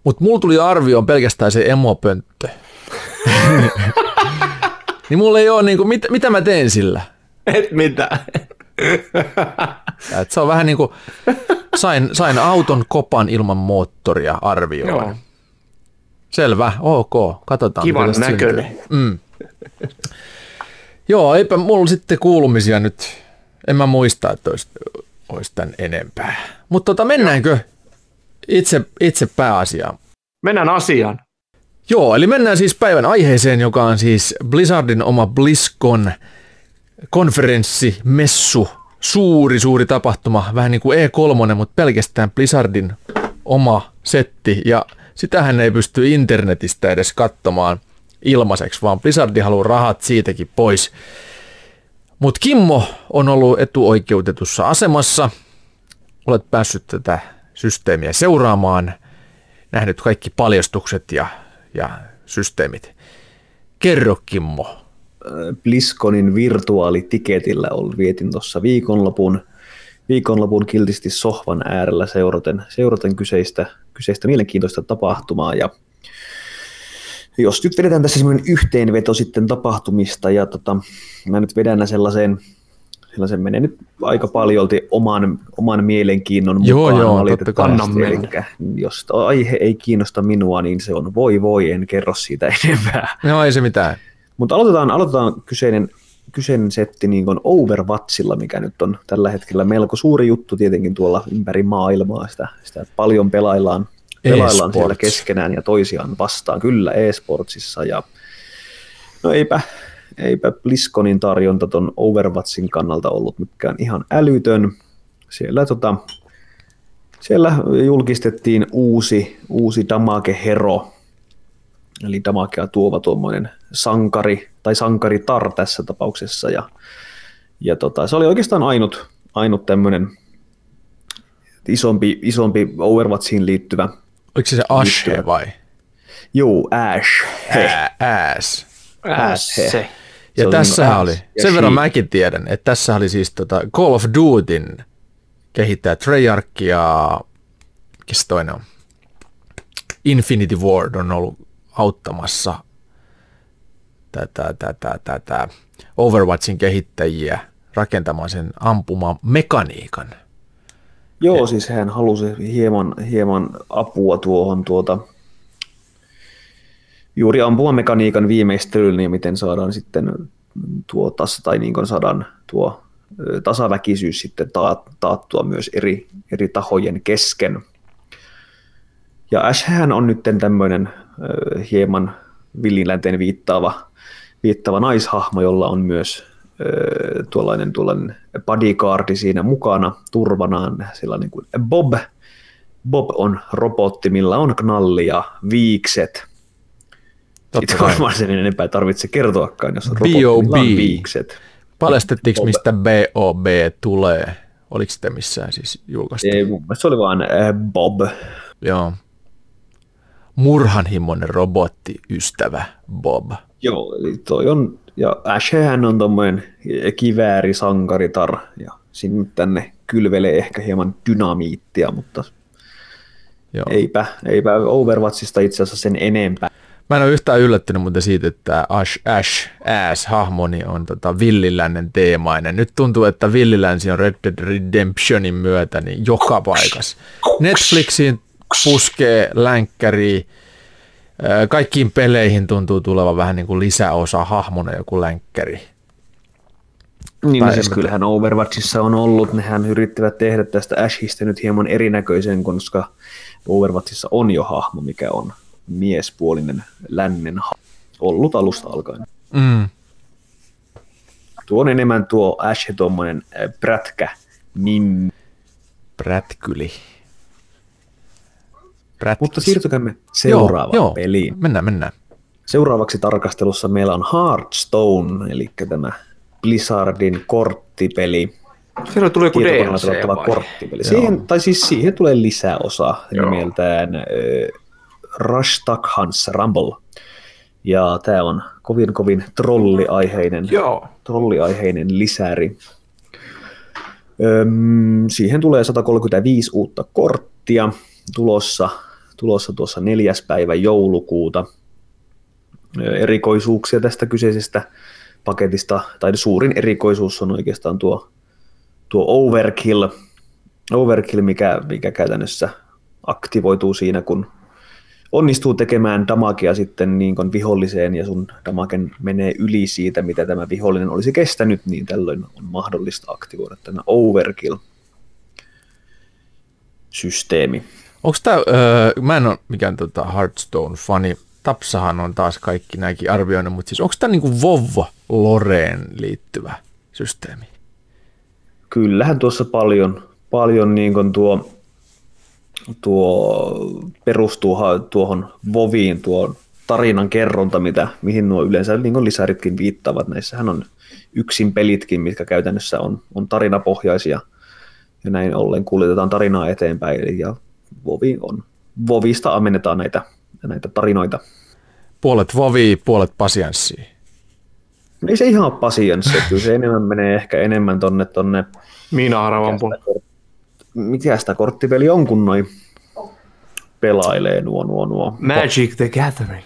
Mutta mulla tuli arvioon pelkästään se emopönttö. [LAUGHS] niin mulla ei ole, niinku, mit, mitä mä teen sillä? Et mitä. [LAUGHS] Et se on vähän niin kuin, sain, sain auton kopan ilman moottoria arvioon. Joo. Selvä, ok, katsotaan. Kivan näköinen. syntyy. Mm. Joo, eipä mulla sitten kuulumisia nyt, en mä muista, että olisi, olisi tämän enempää. Mutta tota, mennäänkö itse, itse pääasiaan? Mennään asiaan. Joo, eli mennään siis päivän aiheeseen, joka on siis Blizzardin oma BlizzCon konferenssi, messu, suuri, suuri tapahtuma, vähän niin kuin E3, mutta pelkästään Blizzardin oma setti, ja sitähän ei pysty internetistä edes katsomaan ilmaiseksi, vaan Blizzard haluaa rahat siitäkin pois. Mutta Kimmo on ollut etuoikeutetussa asemassa. Olet päässyt tätä systeemiä seuraamaan, nähnyt kaikki paljastukset ja, ja systeemit. Kerro Kimmo. BlizzConin virtuaalitiketillä vietin tuossa viikonlopun, viikonlopun kiltisti sohvan äärellä seuraten, seuraten kyseistä, kyseistä mielenkiintoista tapahtumaa. Ja jos nyt vedetään tässä semmoinen yhteenveto sitten tapahtumista, ja tota, mä nyt vedän sellaiseen, sellaisen menee nyt aika paljolti oman, oman mielenkiinnon Joo, mukaan joo, valitettavasti. kai. Elikkä jos aihe ei kiinnosta minua, niin se on voi voi, en kerro siitä [LAUGHS] enempää. No ei se mitään. Mutta aloitetaan, aloitetaan kyseinen, kyseinen setti niin kuin Overwatchilla, mikä nyt on tällä hetkellä melko suuri juttu tietenkin tuolla ympäri maailmaa. Sitä, sitä paljon pelaillaan, pelaillaan E-sports. siellä keskenään ja toisiaan vastaan, kyllä e-sportsissa. Ja, no eipä, eipä BlizzConin tarjonta ton Overwatchin kannalta ollut mikään ihan älytön. Siellä, tota, siellä julkistettiin uusi, uusi Damage Hero, eli damakea tuova tuommoinen sankari, tai sankaritar tässä tapauksessa, ja, ja tota, se oli oikeastaan ainut, ainut tämmöinen isompi, isompi Overwatchiin liittyvä, Oliko se se Ashe vai? juu, Ash. Ässe. Se Ja on tässä Ash oli, ja sen verran she. mäkin tiedän, että tässä oli siis tota Call of Dutyn kehittäjä Treyarch ja kes toinen on? Infinity Ward on ollut auttamassa tätä, tätä, tätä Overwatchin kehittäjiä rakentamaan sen ampumaan mekaniikan. Joo, siis hän halusi hieman, hieman apua tuohon tuota, juuri ampumamekaniikan viimeistelyyn ja miten saadaan sitten tuo tas, tai niin kuin saadaan tuo tasaväkisyys sitten taat, taattua myös eri, eri tahojen kesken. Ja Ashhän on nyt tämmöinen hieman villilänteen viittaava, viittaava naishahmo, jolla on myös tuollainen, tuollainen bodyguardi siinä mukana turvanaan, sellainen kuin Bob. Bob on robotti, millä on knalli ja viikset. Totta Siitä kai. varmaan sen enempää tarvitse kertoakaan, jos on robotti, on viikset. Paljastettiinko mistä BOB tulee? Oliko sitä missään siis julkaistu? Ei, mun mielestä se oli vaan äh, Bob. Joo. Murhanhimoinen robotti, ystävä Bob. Joo, eli toi on, ja Ashhän on tommoinen kiväärisankaritar, ja sinne tänne kylvelee ehkä hieman dynamiittia, mutta Joo. eipä, eipä Overwatchista itse asiassa sen enempää. Mä en ole yhtään yllättynyt muuten siitä, että Ash, Ash, Ass hahmoni on tota villilännen teemainen. Nyt tuntuu, että villilänsi on Red Dead Redemptionin myötä niin joka paikassa. Netflixiin puskee länkkäriä. Ö, Kaikkiin peleihin tuntuu tulevan vähän niin kuin lisäosa hahmona joku länkkäri. Niin, Tai no siis kyllähän Overwatchissa on ollut, nehän yrittivät tehdä tästä Ashista nyt hieman erinäköisen, koska Overwatchissa on jo hahmo, mikä on miespuolinen lännen hahmo. Ollut alusta alkaen. Mm. Tuo on enemmän tuo Ash tuommoinen prätkä, niin, Prätkyli. Prätkis. mutta siirtykäämme seuraavaan joo, peliin. Joo, mennään, mennään. Seuraavaksi tarkastelussa meillä on Hearthstone, eli tämä Blizzardin korttipeli. Siellä tuli joku DLC vai? korttipeli. Siihen, tai siis siihen tulee lisäosa Joo. nimeltään äh, Rush Duck Hunts Rumble. Ja tämä on kovin kovin trolliaiheinen, Joo. trolliaiheinen lisäri. Öm, siihen tulee 135 uutta korttia tulossa, tulossa tuossa neljäs päivä joulukuuta. Erikoisuuksia tästä kyseisestä paketista, tai suurin erikoisuus on oikeastaan tuo, tuo overkill, overkill mikä, mikä käytännössä aktivoituu siinä, kun onnistuu tekemään damagea sitten niin kuin viholliseen ja sun damagen menee yli siitä, mitä tämä vihollinen olisi kestänyt, niin tällöin on mahdollista aktivoida tämä overkill systeemi. Onko tämä, öö, mä en ole mikään tota Hearthstone-fani, Tapsahan on taas kaikki nämäkin arvioinut, mutta siis onko tämä niinku WoW Loreen liittyvä systeemi? Kyllähän tuossa paljon, paljon niin kuin tuo, tuo perustuu tuohon voviin, tuo tarinan kerronta, mitä, mihin nuo yleensä niin lisäritkin viittaavat. Näissähän on yksin pelitkin, mitkä käytännössä on, on tarinapohjaisia, ja näin ollen kuljetetaan tarinaa eteenpäin, ja vovi on, vovista ammennetaan näitä, näitä tarinoita. Puolet Vovia, puolet pasianssia. Ei se ihan ole pasianssi, kyllä se enemmän menee ehkä enemmän tonne, tonne Miina Haravan puolella. mikä sitä korttipeli on, kun noi pelailee nuo, nuo, nuo. Magic the Gathering.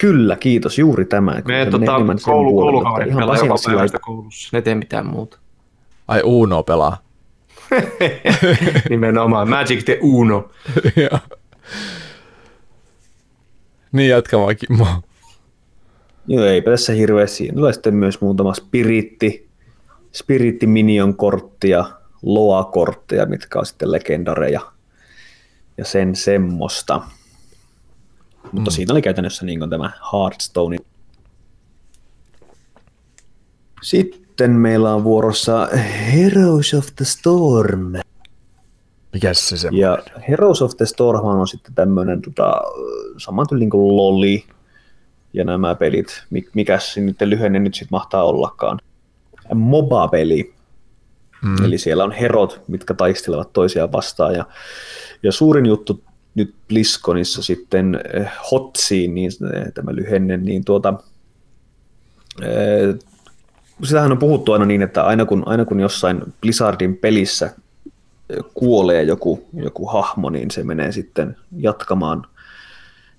Kyllä, kiitos, juuri tämä. Me tota, koulu, puolelle, koulukaverit ihan pelaa joka päivästä koulussa. Ne tee mitään muuta. Ai Uno pelaa. [LAUGHS] Nimenomaan Magic the Uno. [LAUGHS] Joo. niin jatka vaan Kimmo. Joo, eipä tässä hirveästi. Tulee sitten myös muutama spiritti, spiritti minion korttia, loa kortteja, mitkä on sitten legendareja ja sen semmoista. Mutta siinä oli käytännössä niin tämä Hearthstone. Sitten meillä on vuorossa Heroes of the Storm. Mikäs se se? Ja Heroes of the Storm on sitten tämmöinen tota, saman tyylin kuin Loli ja nämä pelit. Mik- Mikäs nyt lyhenne nyt sitten mahtaa ollakaan. MOBA-peli. Mm. Eli siellä on herot, mitkä taistelevat toisiaan vastaan. Ja, ja suurin juttu nyt BlizzConissa sitten eh, Hotsiin, niin eh, tämä lyhenne, niin tuota, eh, sitähän on puhuttu aina niin, että aina kun, aina kun jossain Blizzardin pelissä kuolee joku, joku hahmo, niin se menee sitten jatkamaan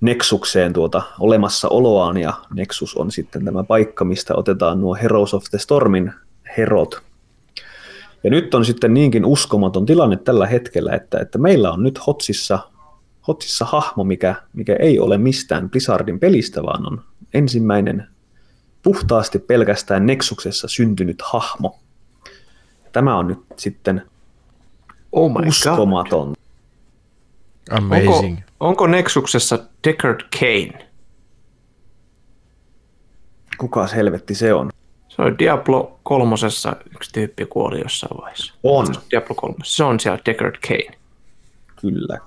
Nexukseen tuota olemassaoloaan, ja Nexus on sitten tämä paikka, mistä otetaan nuo Heroes of the Stormin herot. Ja nyt on sitten niinkin uskomaton tilanne tällä hetkellä, että, että meillä on nyt Hotsissa, Hotsissa hahmo, mikä, mikä ei ole mistään Blizzardin pelistä, vaan on ensimmäinen puhtaasti pelkästään Nexuksessa syntynyt hahmo. Tämä on nyt sitten Oh my god. uskomaton. Onko, Amazing. onko Nexuksessa Deckard Kane? Kukas helvetti se on? Se on Diablo kolmosessa yksi tyyppi kuoli jossain vaiheessa. On. Se Diablo kolmosessa. Se on siellä Deckard Kane. Kyllä.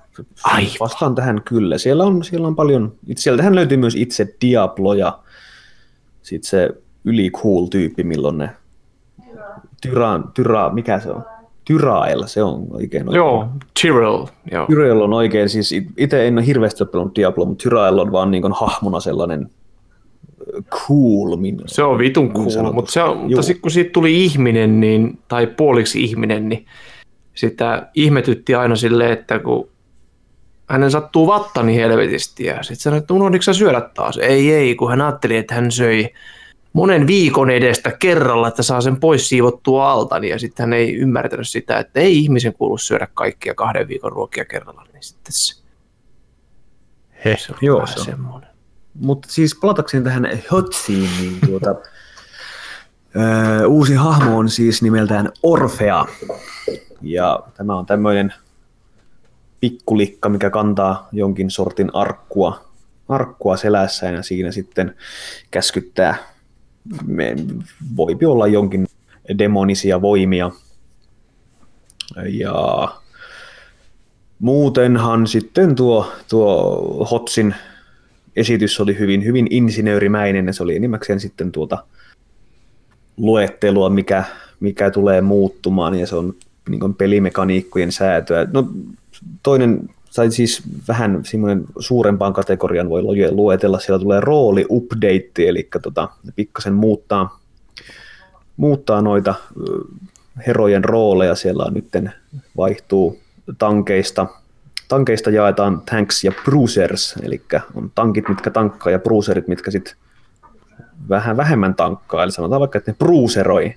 Aivan. Vastaan tähän kyllä. Siellä on, siellä on paljon, sieltähän löytyy myös itse Diablo ja sitten se yli cool tyyppi, milloin ne tyra, tyra, mikä se on? Tyrael, se on oikein. oikein. Joo, Tyrell. Joo. Tyrael on oikein, siis itse en ole hirveästi pelannut Diablo, mutta Tyrael on vaan niin hahmona sellainen cool. Min, Se on vitun cool, sanotusti. mutta, se on, mutta sitten kun siitä tuli ihminen, niin, tai puoliksi ihminen, niin sitä ihmetytti aina silleen, että kun hänen sattuu vatta niin helvetisti, ja sitten sanoi, että unohditko sä syödä taas? Ei, ei, kun hän ajatteli, että hän söi monen viikon edestä kerralla, että saa sen pois siivottua alta, ja sitten hän ei ymmärtänyt sitä, että ei ihmisen kuulu syödä kaikkia kahden viikon ruokia kerralla, niin sitten se, He. se on Joo, se on. semmoinen. Mutta siis palatakseni tähän Hotsiin, niin tuota, [LAUGHS] öö, uusi hahmo on siis nimeltään Orfea. Ja tämä on tämmöinen pikkulikka, mikä kantaa jonkin sortin arkkua, arkkua selässään ja siinä sitten käskyttää, me, voipi olla jonkin demonisia voimia. Ja muutenhan sitten tuo, tuo Hotsin esitys oli hyvin, hyvin insinöörimäinen ja se oli enimmäkseen sitten tuota luettelua, mikä, mikä tulee muuttumaan ja se on niin pelimekaniikkojen säätöä. No, toinen tai siis vähän semmoinen suurempaan kategorian voi luetella, siellä tulee rooli update, eli tota, pikkasen muuttaa, muuttaa noita herojen rooleja, siellä on nytten vaihtuu tankeista, tankeista jaetaan tanks ja bruisers, eli on tankit, mitkä tankkaa ja bruiserit, mitkä sitten vähän vähemmän tankkaa, eli sanotaan vaikka, että ne bruiseroi.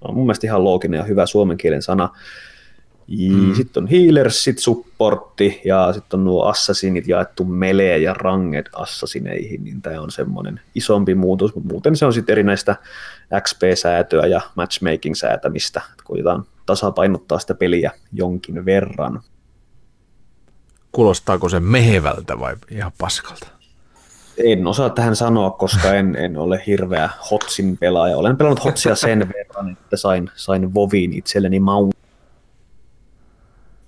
On mun mielestä ihan looginen ja hyvä suomen kielen sana. Mm. Sitten on healers, sitten supportti ja sitten on nuo assassinit jaettu melee ja ranged assassineihin, niin tämä on semmoinen isompi muutos, mutta muuten se on sitten erinäistä XP-säätöä ja matchmaking-säätämistä, että koitetaan tasapainottaa sitä peliä jonkin verran. Kuulostaako se mehevältä vai ihan paskalta? En osaa tähän sanoa, koska en, en ole hirveä Hotsin pelaaja. Olen pelannut Hotsia sen verran, että sain, sain Voviin itselleni mount.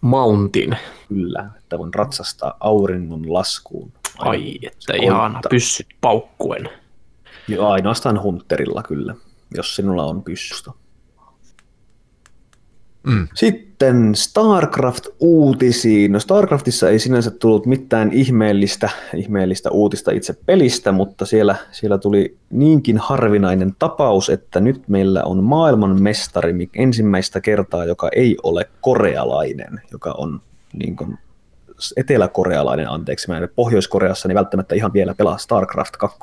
Mountin. Kyllä, että voin ratsastaa auringon laskuun. Ai, että ihana, pyssyt paukkuen. Joo, ainoastaan Hunterilla kyllä, jos sinulla on pyssystä. Mm. Sitten StarCraft-uutisiin. No StarCraftissa ei sinänsä tullut mitään ihmeellistä, ihmeellistä uutista itse pelistä, mutta siellä, siellä tuli niinkin harvinainen tapaus, että nyt meillä on maailman mestari ensimmäistä kertaa, joka ei ole korealainen, joka on niin kuin eteläkorealainen, anteeksi, mä en Pohjois-Koreassa niin välttämättä ihan vielä pelaa StarCraft 2.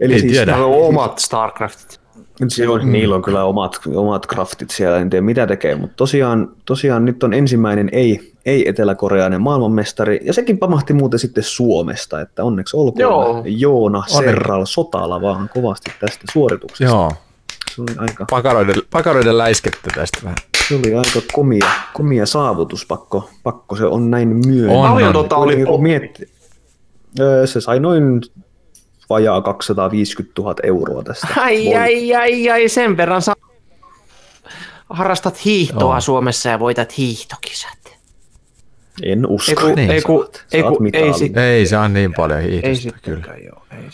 Eli ei siis tiedä. omat StarCraftit. Se on, mm. Niillä on kyllä omat, omat craftit siellä, en tiedä mitä tekee, mutta tosiaan, tosiaan nyt on ensimmäinen ei, ei eteläkorealainen maailmanmestari, ja sekin pamahti muuten sitten Suomesta, että onneksi olkoon Joo. Joona Serral Sotala vaan kovasti tästä suorituksesta. Joo. Se oli aika... Pakaroiden, pakaroiden läiskettä tästä vähän. Se oli aika komia, komia saavutus, pakko, pakko se on näin myöhemmin. Paljon tota oli... Mietti, se sai noin vajaa 250 000 euroa tästä. Ai, ai, ai, ai, sen verran saa harrastat hiihtoa Joo. Suomessa ja voitat hiihtokisat. En usko. Eiku, niin, eiku, saat, eiku, ei, sit, ei saa niin paljon hiihtosta, ei kyllä. Joo, ei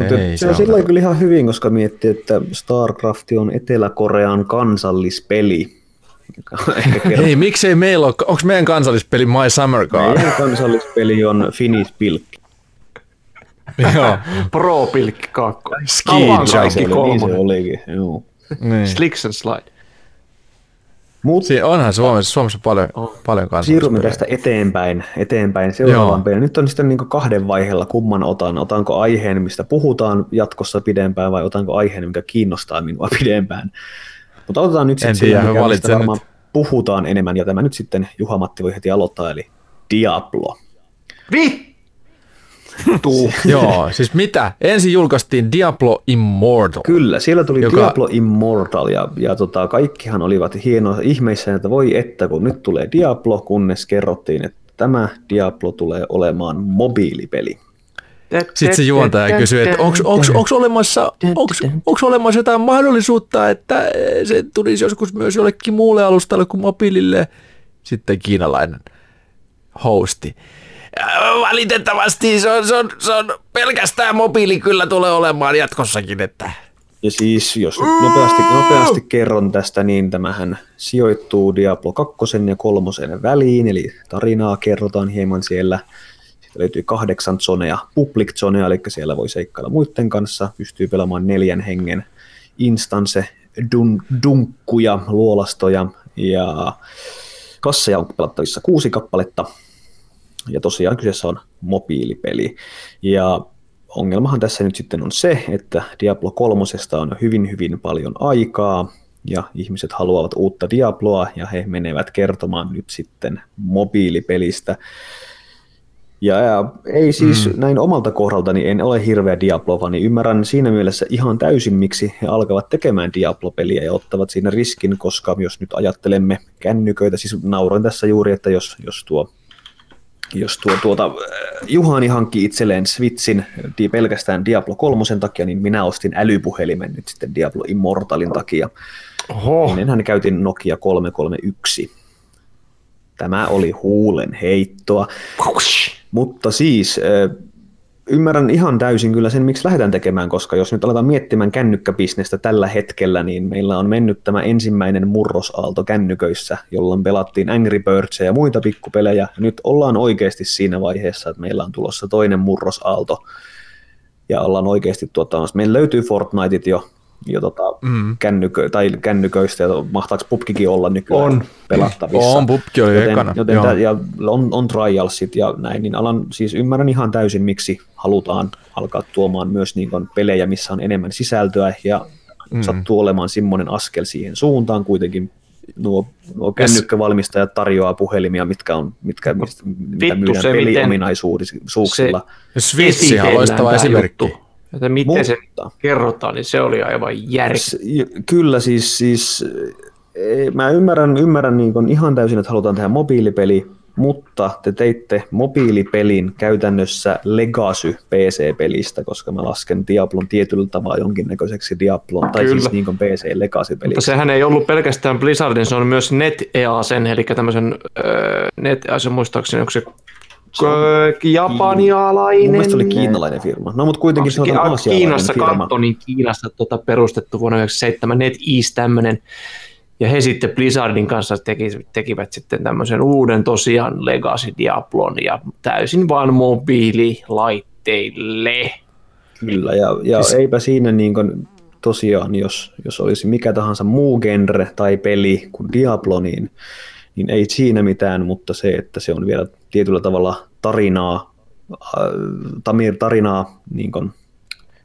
ei, se on sillä kyllä ihan hyvin, koska miettii, että StarCraft on Etelä-Korean kansallispeli. [LAUGHS] Ei, miksei meillä ole, onko meidän kansallispeli My Summer Car? Meidän kansallispeli on Finnish Pilk. Joo. Pro Pilkki 2. Ski Jump. Niin se olikin, joo. Niin. Slicks and Slide. Mut, Siinä onhan Suomessa, Suomessa paljon, oh. paljon kanssa. Siirrymme tästä eteenpäin, eteenpäin seuraavaan peliin. Nyt on sitten niin kahden vaiheella kumman otan. Otanko aiheen, mistä puhutaan jatkossa pidempään vai otanko aiheen, mikä kiinnostaa minua [LAUGHS] pidempään. Mutta otetaan nyt sitten sillä, mikä mistä varmaan nyt. puhutaan enemmän. Ja tämä nyt sitten Juha-Matti voi heti aloittaa, eli Diablo. Vi! Tuu. [LAUGHS] Joo, siis mitä? Ensin julkaistiin Diablo Immortal. Kyllä, siellä tuli joka... Diablo Immortal ja, ja tota, kaikkihan olivat hienoja ihmeissä, että voi että kun nyt tulee Diablo, kunnes kerrottiin, että tämä Diablo tulee olemaan mobiilipeli. Sitten se juontaja kysyy, että onko olemassa, olemassa jotain mahdollisuutta, että se tulisi joskus myös jollekin muulle alustalle kuin mobiilille. Sitten kiinalainen hosti valitettavasti se on, se, on, se on pelkästään mobiili kyllä tulee olemaan jatkossakin. Että... Ja siis, jos nopeasti, nopeasti kerron tästä, niin tämähän sijoittuu Diablo 2 ja 3 väliin, eli tarinaa kerrotaan hieman siellä. Sitten löytyy kahdeksan zonea, public zonea, eli siellä voi seikkailla muiden kanssa, pystyy pelaamaan neljän hengen instanse, dun, dunkkuja, luolastoja ja kasseja on pelattavissa kuusi kappaletta, ja tosiaan kyseessä on mobiilipeli. Ja ongelmahan tässä nyt sitten on se, että Diablo 3 on hyvin hyvin paljon aikaa, ja ihmiset haluavat uutta Diabloa, ja he menevät kertomaan nyt sitten mobiilipelistä. Ja, ja ei siis mm. näin omalta kohdaltani en ole hirveä Diablo, niin ymmärrän siinä mielessä ihan täysin, miksi he alkavat tekemään Diablo-peliä ja ottavat siinä riskin, koska jos nyt ajattelemme kännyköitä, siis nauroin tässä juuri, että jos, jos tuo jos tuo, tuota, äh, Juhani hankki itselleen Switchin pelkästään Diablo 3 takia, niin minä ostin älypuhelimen nyt sitten Diablo Immortalin takia. Oho. Ennenhän käytin Nokia 331. Tämä oli huulen heittoa. Mutta siis äh, ymmärrän ihan täysin kyllä sen, miksi lähdetään tekemään, koska jos nyt aletaan miettimään kännykkäbisnestä tällä hetkellä, niin meillä on mennyt tämä ensimmäinen murrosaalto kännyköissä, jolloin pelattiin Angry Birds ja muita pikkupelejä. Nyt ollaan oikeasti siinä vaiheessa, että meillä on tulossa toinen murrosaalto, ja ollaan oikeasti tuottamassa. Meillä löytyy Fortniteit jo, jo tota, mm. kännykö, tai kännyköistä, ja mahtaako pubkikin olla nykyään On. pelattavissa. On, pubki oli joten, ekana. Joten tä, ja on, on trialsit ja näin, niin alan, siis ymmärrän ihan täysin, miksi halutaan alkaa tuomaan myös niin kuin pelejä, missä on enemmän sisältöä, ja mm. sattuu olemaan semmoinen askel siihen suuntaan kuitenkin. Nuo, nuo kännykkävalmistajat tarjoaa puhelimia, mitkä on, mitkä, mistä, mitä myydään se, peliominaisuuksilla. Ja Switch loistava esimerkki. juttu. Että miten se Mutta- kerrotaan, niin se oli aivan järki. S- j- Kyllä siis, siis mä ymmärrän, ymmärrän niin kuin ihan täysin, että halutaan tehdä mobiilipeli, mutta te teitte mobiilipelin käytännössä Legacy PC-pelistä, koska mä lasken Diablon tietyllä tavalla jonkinnäköiseksi Diablon, tai Kyllä. siis niin kuin PC Mutta Legacy-peliksi. sehän ei ollut pelkästään Blizzardin, se on myös NetEasen, eli tämmöisen äh, NetEasen muistaakseni, onko se japanialainen? Mun mielestä se oli kiinalainen firma. No mutta kuitenkin se on Kiinassa katto, niin Kiinassa tota perustettu vuonna 1997 NetEase tämmöinen. Ja he sitten Blizzardin kanssa teki, tekivät sitten tämmöisen uuden tosiaan Legacy Diablon ja täysin vaan mobiililaitteille. Kyllä, ja, ja Siis- eipä siinä niin kuin, tosiaan, jos, jos olisi mikä tahansa muu genre tai peli kuin Diablo, niin, niin ei siinä mitään, mutta se, että se on vielä tietyllä tavalla tarinaa, äh, tamir tarinaa, niin kuin,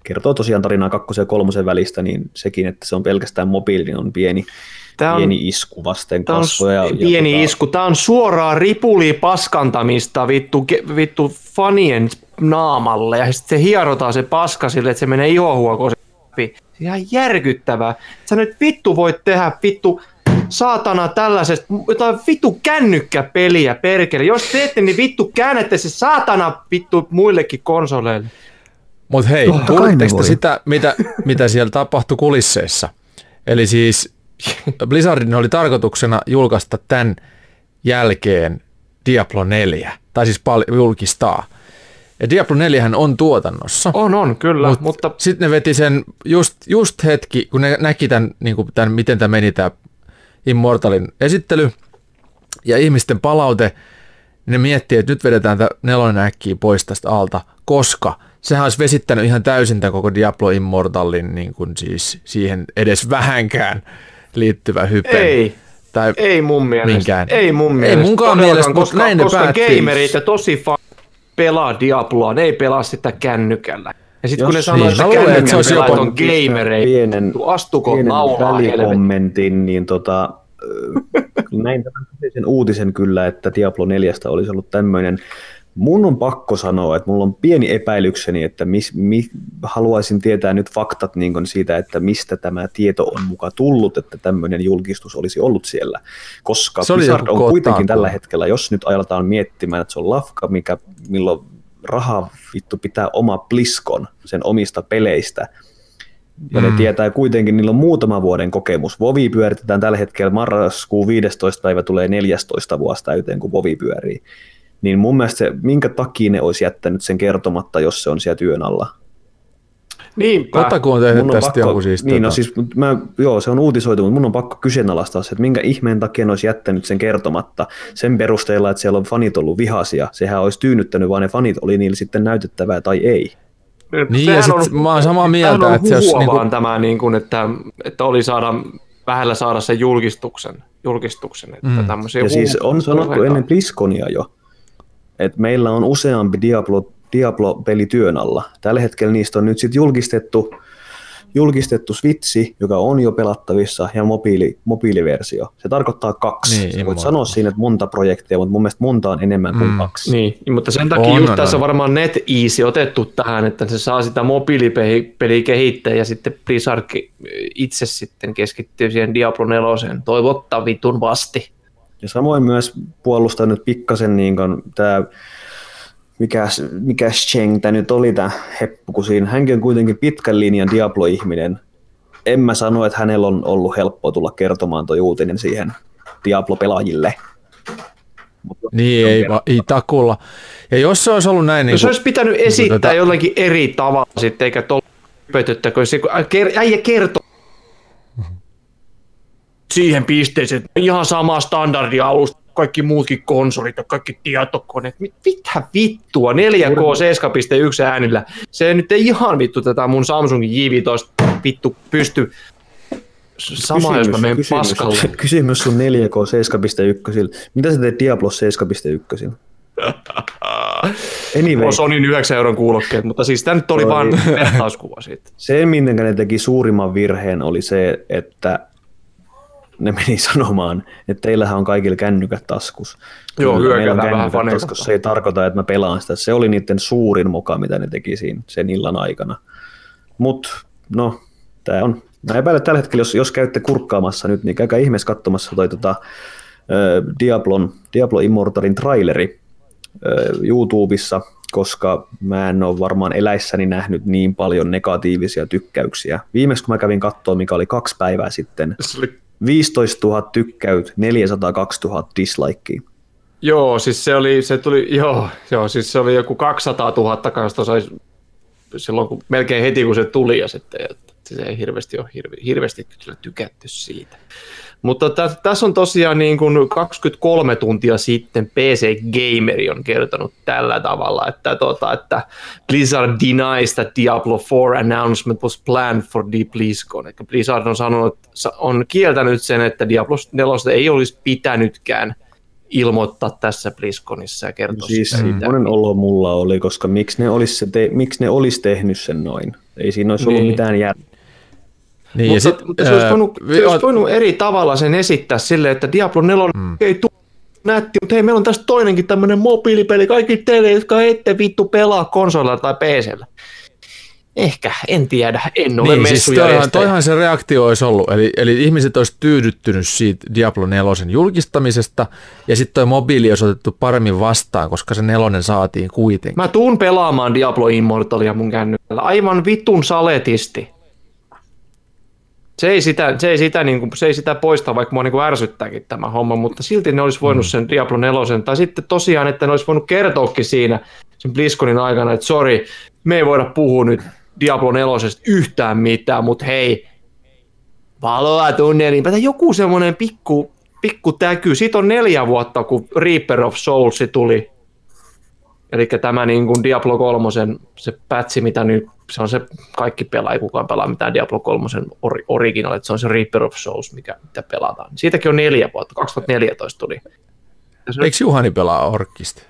kertoo tosiaan tarinaa kakkosen ja kolmosen välistä, niin sekin, että se on pelkästään mobiili, niin on pieni, Tämä on, pieni isku vasten Tämä on kasvoja. ja pieni tota- isku. Tämä on suoraa ripuli paskantamista vittu, vittu fanien naamalle ja sitten se hierotaan se paska sille, että se menee ihohuokoisesti läpi. Ihan järkyttävää. Sä nyt vittu voit tehdä vittu saatana tällaisesta, jotain vittu kännykkäpeliä perkele. Jos teette, niin vittu käännätte se saatana vittu muillekin konsoleille. Mutta hei, kuulitteko sitä, mitä, mitä siellä tapahtui kulisseissa? Eli siis Blizzardin oli tarkoituksena julkaista tämän jälkeen Diablo 4, tai siis pal- julkistaa. Ja Diablo 4 on tuotannossa. On, on, kyllä, Mut mutta Sitten ne veti sen just, just hetki, kun ne näki tämän, niin kuin tämän miten tämä meni tämä Immortalin esittely ja ihmisten palaute, niin ne miettii, että nyt vedetään tämä nelonen äkkiä pois tästä alta, koska sehän olisi vesittänyt ihan täysin tämän koko Diablo Immortalin niin kuin siis siihen edes vähänkään liittyvä hype. ei. Tai, Ei mun mielestä. Minkään. Ei mun Ei mielestä. munkaan Todellakaan, mielestä, mutta koska, näin ne koska päätti. gamerit ja tosi fa- pelaa Diabloa, ne ei pelaa sitä kännykällä. Ja sitten kun ne sanoo, niin, että luulen, että se olisi jopa on gamereita, pienen, astuko pienen naulaa välikommentin, niin tota, [LAUGHS] näin tämän uutisen kyllä, että Diablo 4 olisi ollut tämmöinen. Mun on pakko sanoa, että mulla on pieni epäilykseni, että mis, mi, haluaisin tietää nyt faktat niin kuin siitä, että mistä tämä tieto on muka tullut, että tämmöinen julkistus olisi ollut siellä. Koska Se oli Blizzard on kuitenkin tällä hetkellä, jos nyt aletaan miettimään, että se on lafka, mikä, milloin raha vittu pitää oma Bliskon sen omista peleistä, ja ne Mm. tietää kuitenkin, niillä on muutama vuoden kokemus. Vovi pyöritetään tällä hetkellä marraskuun 15. päivä tulee 14 vuosi täyteen, kun Vovi pyörii. Niin mun mielestä se, minkä takia ne olisi jättänyt sen kertomatta, jos se on siellä työn alla. Niinpä. Kotaku on tehnyt Mun on tästä pakko, jonkun siis... niin, tota, no siis, mä, joo, se on uutisoitu, mutta mun on pakko kyseenalaistaa se, että minkä ihmeen takia ne olisi jättänyt sen kertomatta sen perusteella, että siellä on fanit ollut vihaisia. Sehän olisi tyynnyttänyt, vaan ne fanit oli niillä sitten näytettävää tai ei. Niin, Sehän ja sit mä oon samaa mieltä, on että jos niinku- vaan tämä, niin kuin, että, että oli saada vähällä saada sen julkistuksen, julkistuksen että Mm. Ja siis on sanottu ennen BlizzConia jo, että meillä on useampi Diablo, Diablo-peli työn alla. Tällä hetkellä niistä on nyt sitten julkistettu, julkistettu Switchi, joka on jo pelattavissa, ja mobiili, mobiiliversio. Se tarkoittaa kaksi. Niin, Niin, Voit sanoa siinä, että monta projektia, mutta mun mielestä monta on enemmän kuin Mm. kaksi. Niin, mutta sen takia On, just on, tässä on. on varmaan NetEase otettu tähän, että se saa sitä mobiilipeliä kehittää ja sitten Blizzard itse sitten keskittyy siihen Diablo 4. Toivottaa vitun vasti. Ja samoin myös puolustan nyt pikkasen niin tämä, mikä, mikä Cheng tämä nyt oli tämä heppu, kun siinä hänkin on kuitenkin pitkän linjan Diablo-ihminen. En mä sano, että hänellä on ollut helppoa tulla kertomaan tuo uutinen siihen Diablo-pelaajille. Niin, ei, va, ei takulla. Ja jos se olisi ollut näin... Niin No se olisi pitänyt esittää tota... jollakin eri tavalla sitten, eikä tuolla höpötyttäkö se, kun äijä kertoo siihen pisteeseen, että ihan sama standardia alusta, kaikki muutkin konsolit ja kaikki tietokoneet. Mit- Mitä vittua, 4K 7.1 äänillä. Se nyt ei ihan vittu tätä mun Samsungin J15 vittu pysty sama, jos mä menen paskalle. [LAUGHS] Kysymys sun 4K 7.1. Mitä sä teet Diablo 7.1? [LAUGHS] Anyway. On Sonin 9 euron kuulokkeet, mutta siis tämä nyt oli Oi. vaan [LAUGHS] vertauskuva siitä. Se, minkä ne teki suurimman virheen, oli se, että ne meni [LAUGHS] sanomaan, että teillähän on kaikilla kännykät taskus. Joo, Kyllä, meillä on hyökätään vähän taskussa. Se ei tarkoita, että mä pelaan sitä. Se oli niiden suurin moka, mitä ne teki siinä sen illan aikana. Mutta no, tämä on. Mä epäilen tällä hetkellä, jos, jos käytte kurkkaamassa nyt, niin käykää ihmeessä katsomassa toi tota, ö, Diablon, Diablo Immortalin traileri ö, YouTubessa, koska mä en ole varmaan eläissäni nähnyt niin paljon negatiivisia tykkäyksiä. Viimeksi kun mä kävin katsoa, mikä oli kaksi päivää sitten, Se oli 15 000 tykkäyt, 402 000 dislikea. Joo, siis se oli, se tuli, joo, joo, siis se oli joku 200 000 kanssa sai silloin, kun melkein heti kun se tuli ja sitten, että se ei hirveästi ole hirve, hirveästi kyllä tykätty siitä. Mutta tä, tässä on tosiaan niin kuin 23 tuntia sitten PC Gameri on kertonut tällä tavalla, että, tota, että Blizzard denies that Diablo 4 announcement was planned for the BlizzCon. Eli Blizzard on sanonut, on kieltänyt sen, että Diablo 4 ei olisi pitänytkään ilmoittaa tässä BlizzConissa ja kertoa Siis sitä monen olo mulla oli, koska miksi ne olisi, te, miksi ne olisi tehnyt sen noin? Ei siinä olisi ollut Niin. mitään järkeä. Niin, Mutta, ja sit, mutta se, olisi ää, voinut, vi- se olisi voinut eri tavalla sen esittää silleen, että Diablo 4 mm. ei tule nätti, mutta hei, meillä on tästä toinenkin tämmöinen mobiilipeli, kaikki teille, jotka ette vittu pelaa konsolilla tai PCllä. Ehkä, en tiedä, en ole Niin, siis toihan, toihan se reaktio olisi ollut, eli, eli ihmiset olisi tyydyttynyt siitä Diablo 4 julkistamisesta, ja sitten toi mobiili olisi otettu paremmin vastaan, koska se nelonen saatiin kuitenkin. Mä tuun pelaamaan Diablo Immortalia mun kännykällä, aivan vitun saletisti. Se ei sitä, se ei sitä, niin kuin, se ei sitä poista, vaikka mua niin kuin ärsyttääkin tämä homma, mutta silti ne olisi voinut sen Diablo 4, tai sitten tosiaan, että ne olisi voinut kertoakin siinä sen BlizzConin aikana, että sori, me ei voida puhua nyt Diablo 4 yhtään mitään, mutta hei, valoa tunneliin, tai joku semmoinen pikku, pikku täky. Siitä on neljä vuotta, kun Reaper of Souls tuli, Eli tämä niin kuin Diablo 3, se pätsi, mitä nyt, se on se, kaikki pelaa, ei kukaan pelaa mitään Diablo 3 ori, original, että se on se Reaper of Souls, mikä, mitä pelataan. Siitäkin on neljä vuotta, 2014 tuli. Se, Eikö Juhani pelaa orkista?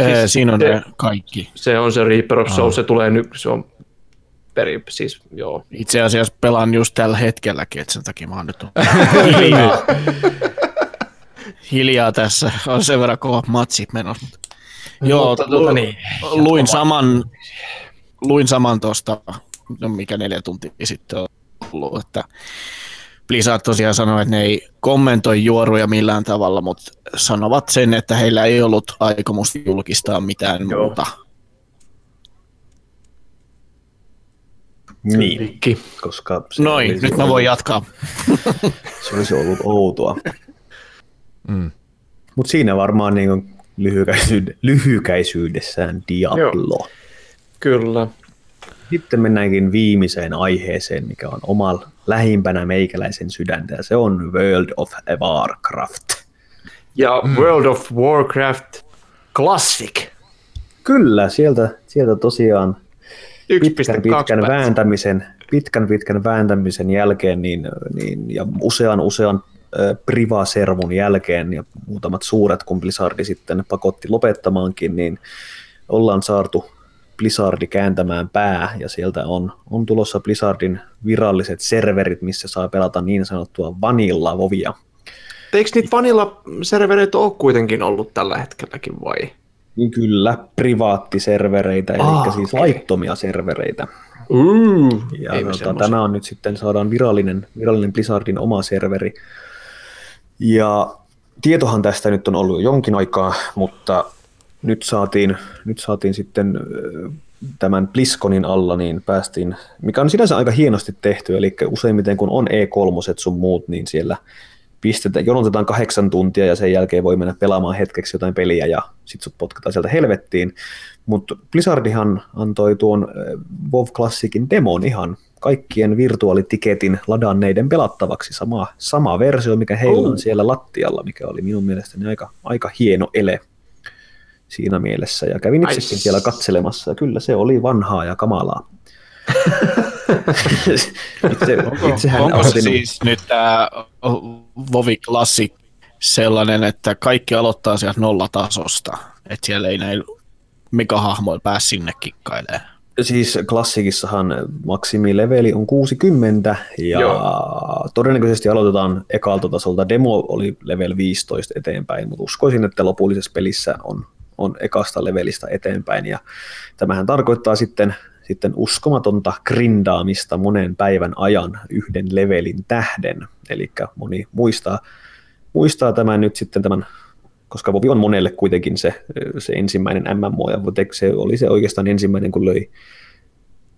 Siis, Siis siinä on se- ne kaikki. se on se Reaper of Souls, se tulee nyt, se on peri, siis joo. Itse asiassa pelaan just tällä hetkelläkin, että sen takia mä oon nyt [LAUGHS] hiljaa. hiljaa tässä. On sen verran kovat matsit menossa. Joo, Mutta tuota niin, luin saman, luin saman tuosta, no mikä neljä tuntia sitten on ollut, että Blizzard tosiaan sanoi, että ne ei kommentoi juoruja millään tavalla, mutta sanovat sen, että heillä ei ollut aikomusta julkistaa mitään Joo. muuta. Niin, Mikki. koska se Noin, olisi nyt mä voin jatkaa. [LAUGHS] Se olisi ollut outoa. Mm. Mutta siinä varmaan niin lyhykäisyyd- lyhykäisyydessään Diablo. Kyllä. Sitten mennäänkin viimeiseen aiheeseen, mikä on omalla lähimpänä meikäläisen sydäntä, ja se on World of Warcraft. Ja mm. World of Warcraft Classic. Kyllä, sieltä, sieltä tosiaan 1.2 pitkän, pitkän vääntämisen, pitkän pitkän vääntämisen jälkeen niin, niin, ja usean usean privaservun jälkeen ja muutamat suuret, kun Blizzardi sitten pakotti lopettamaankin, niin ollaan saatu Blizzardi kääntämään pää ja sieltä on, on tulossa Blizzardin viralliset serverit, missä saa pelata niin sanottua vanilla vovia. Eikö niitä vanilla-servereitä ole kuitenkin ollut tällä hetkelläkin vai? Niin kyllä, privaattiservereitä, eli Ah, siis okei. laittomia servereitä. Mm, Ja tota, tämä on nyt sitten, saadaan virallinen, virallinen Blizzardin oma serveri. Ja tietohan tästä nyt on ollut jo jonkin aikaa, mutta nyt saatiin, nyt saatiin sitten tämän BlizzConin alla, niin päästiin, mikä on sinänsä aika hienosti tehty, eli useimmiten kun on E3 sun muut, niin siellä pistetään, jonotetaan kahdeksan tuntia ja sen jälkeen voi mennä pelaamaan hetkeksi jotain peliä ja sitten sut potkataan sieltä helvettiin. Mutta Blizzardihan antoi tuon WoW Classicin demon ihan kaikkien virtuaalitiketin ladanneiden pelattavaksi. Sama, sama versio, mikä heillä on siellä lattialla, mikä oli minun mielestäni aika, aika hieno ele siinä mielessä. Ja kävin itsekin Nice. siellä katselemassa ja kyllä se oli vanhaa ja kamalaa. [LAUGHS] Itse, itsehän Onko se siis nyt tämä Vovi Classic sellainen, että kaikki aloittaa sieltä nollatasosta, että siellä ei näin megahahmoilla pääse sinne kikkailemaan? Siis klassikissahan maksimileveli on 60 ja Joo. todennäköisesti aloitetaan ekalta tasolta. Demo oli level 15 eteenpäin, mutta uskoisin, että lopullisessa pelissä on, on ekasta levelistä eteenpäin. Ja tämähän tarkoittaa sitten, sitten uskomatonta grindaamista monen päivän ajan yhden levelin tähden. Eli moni muistaa, muistaa tämän nyt sitten tämän koska Vovi on monelle kuitenkin se, se ensimmäinen MMO, ja se oli se oikeastaan ensimmäinen, kun löi,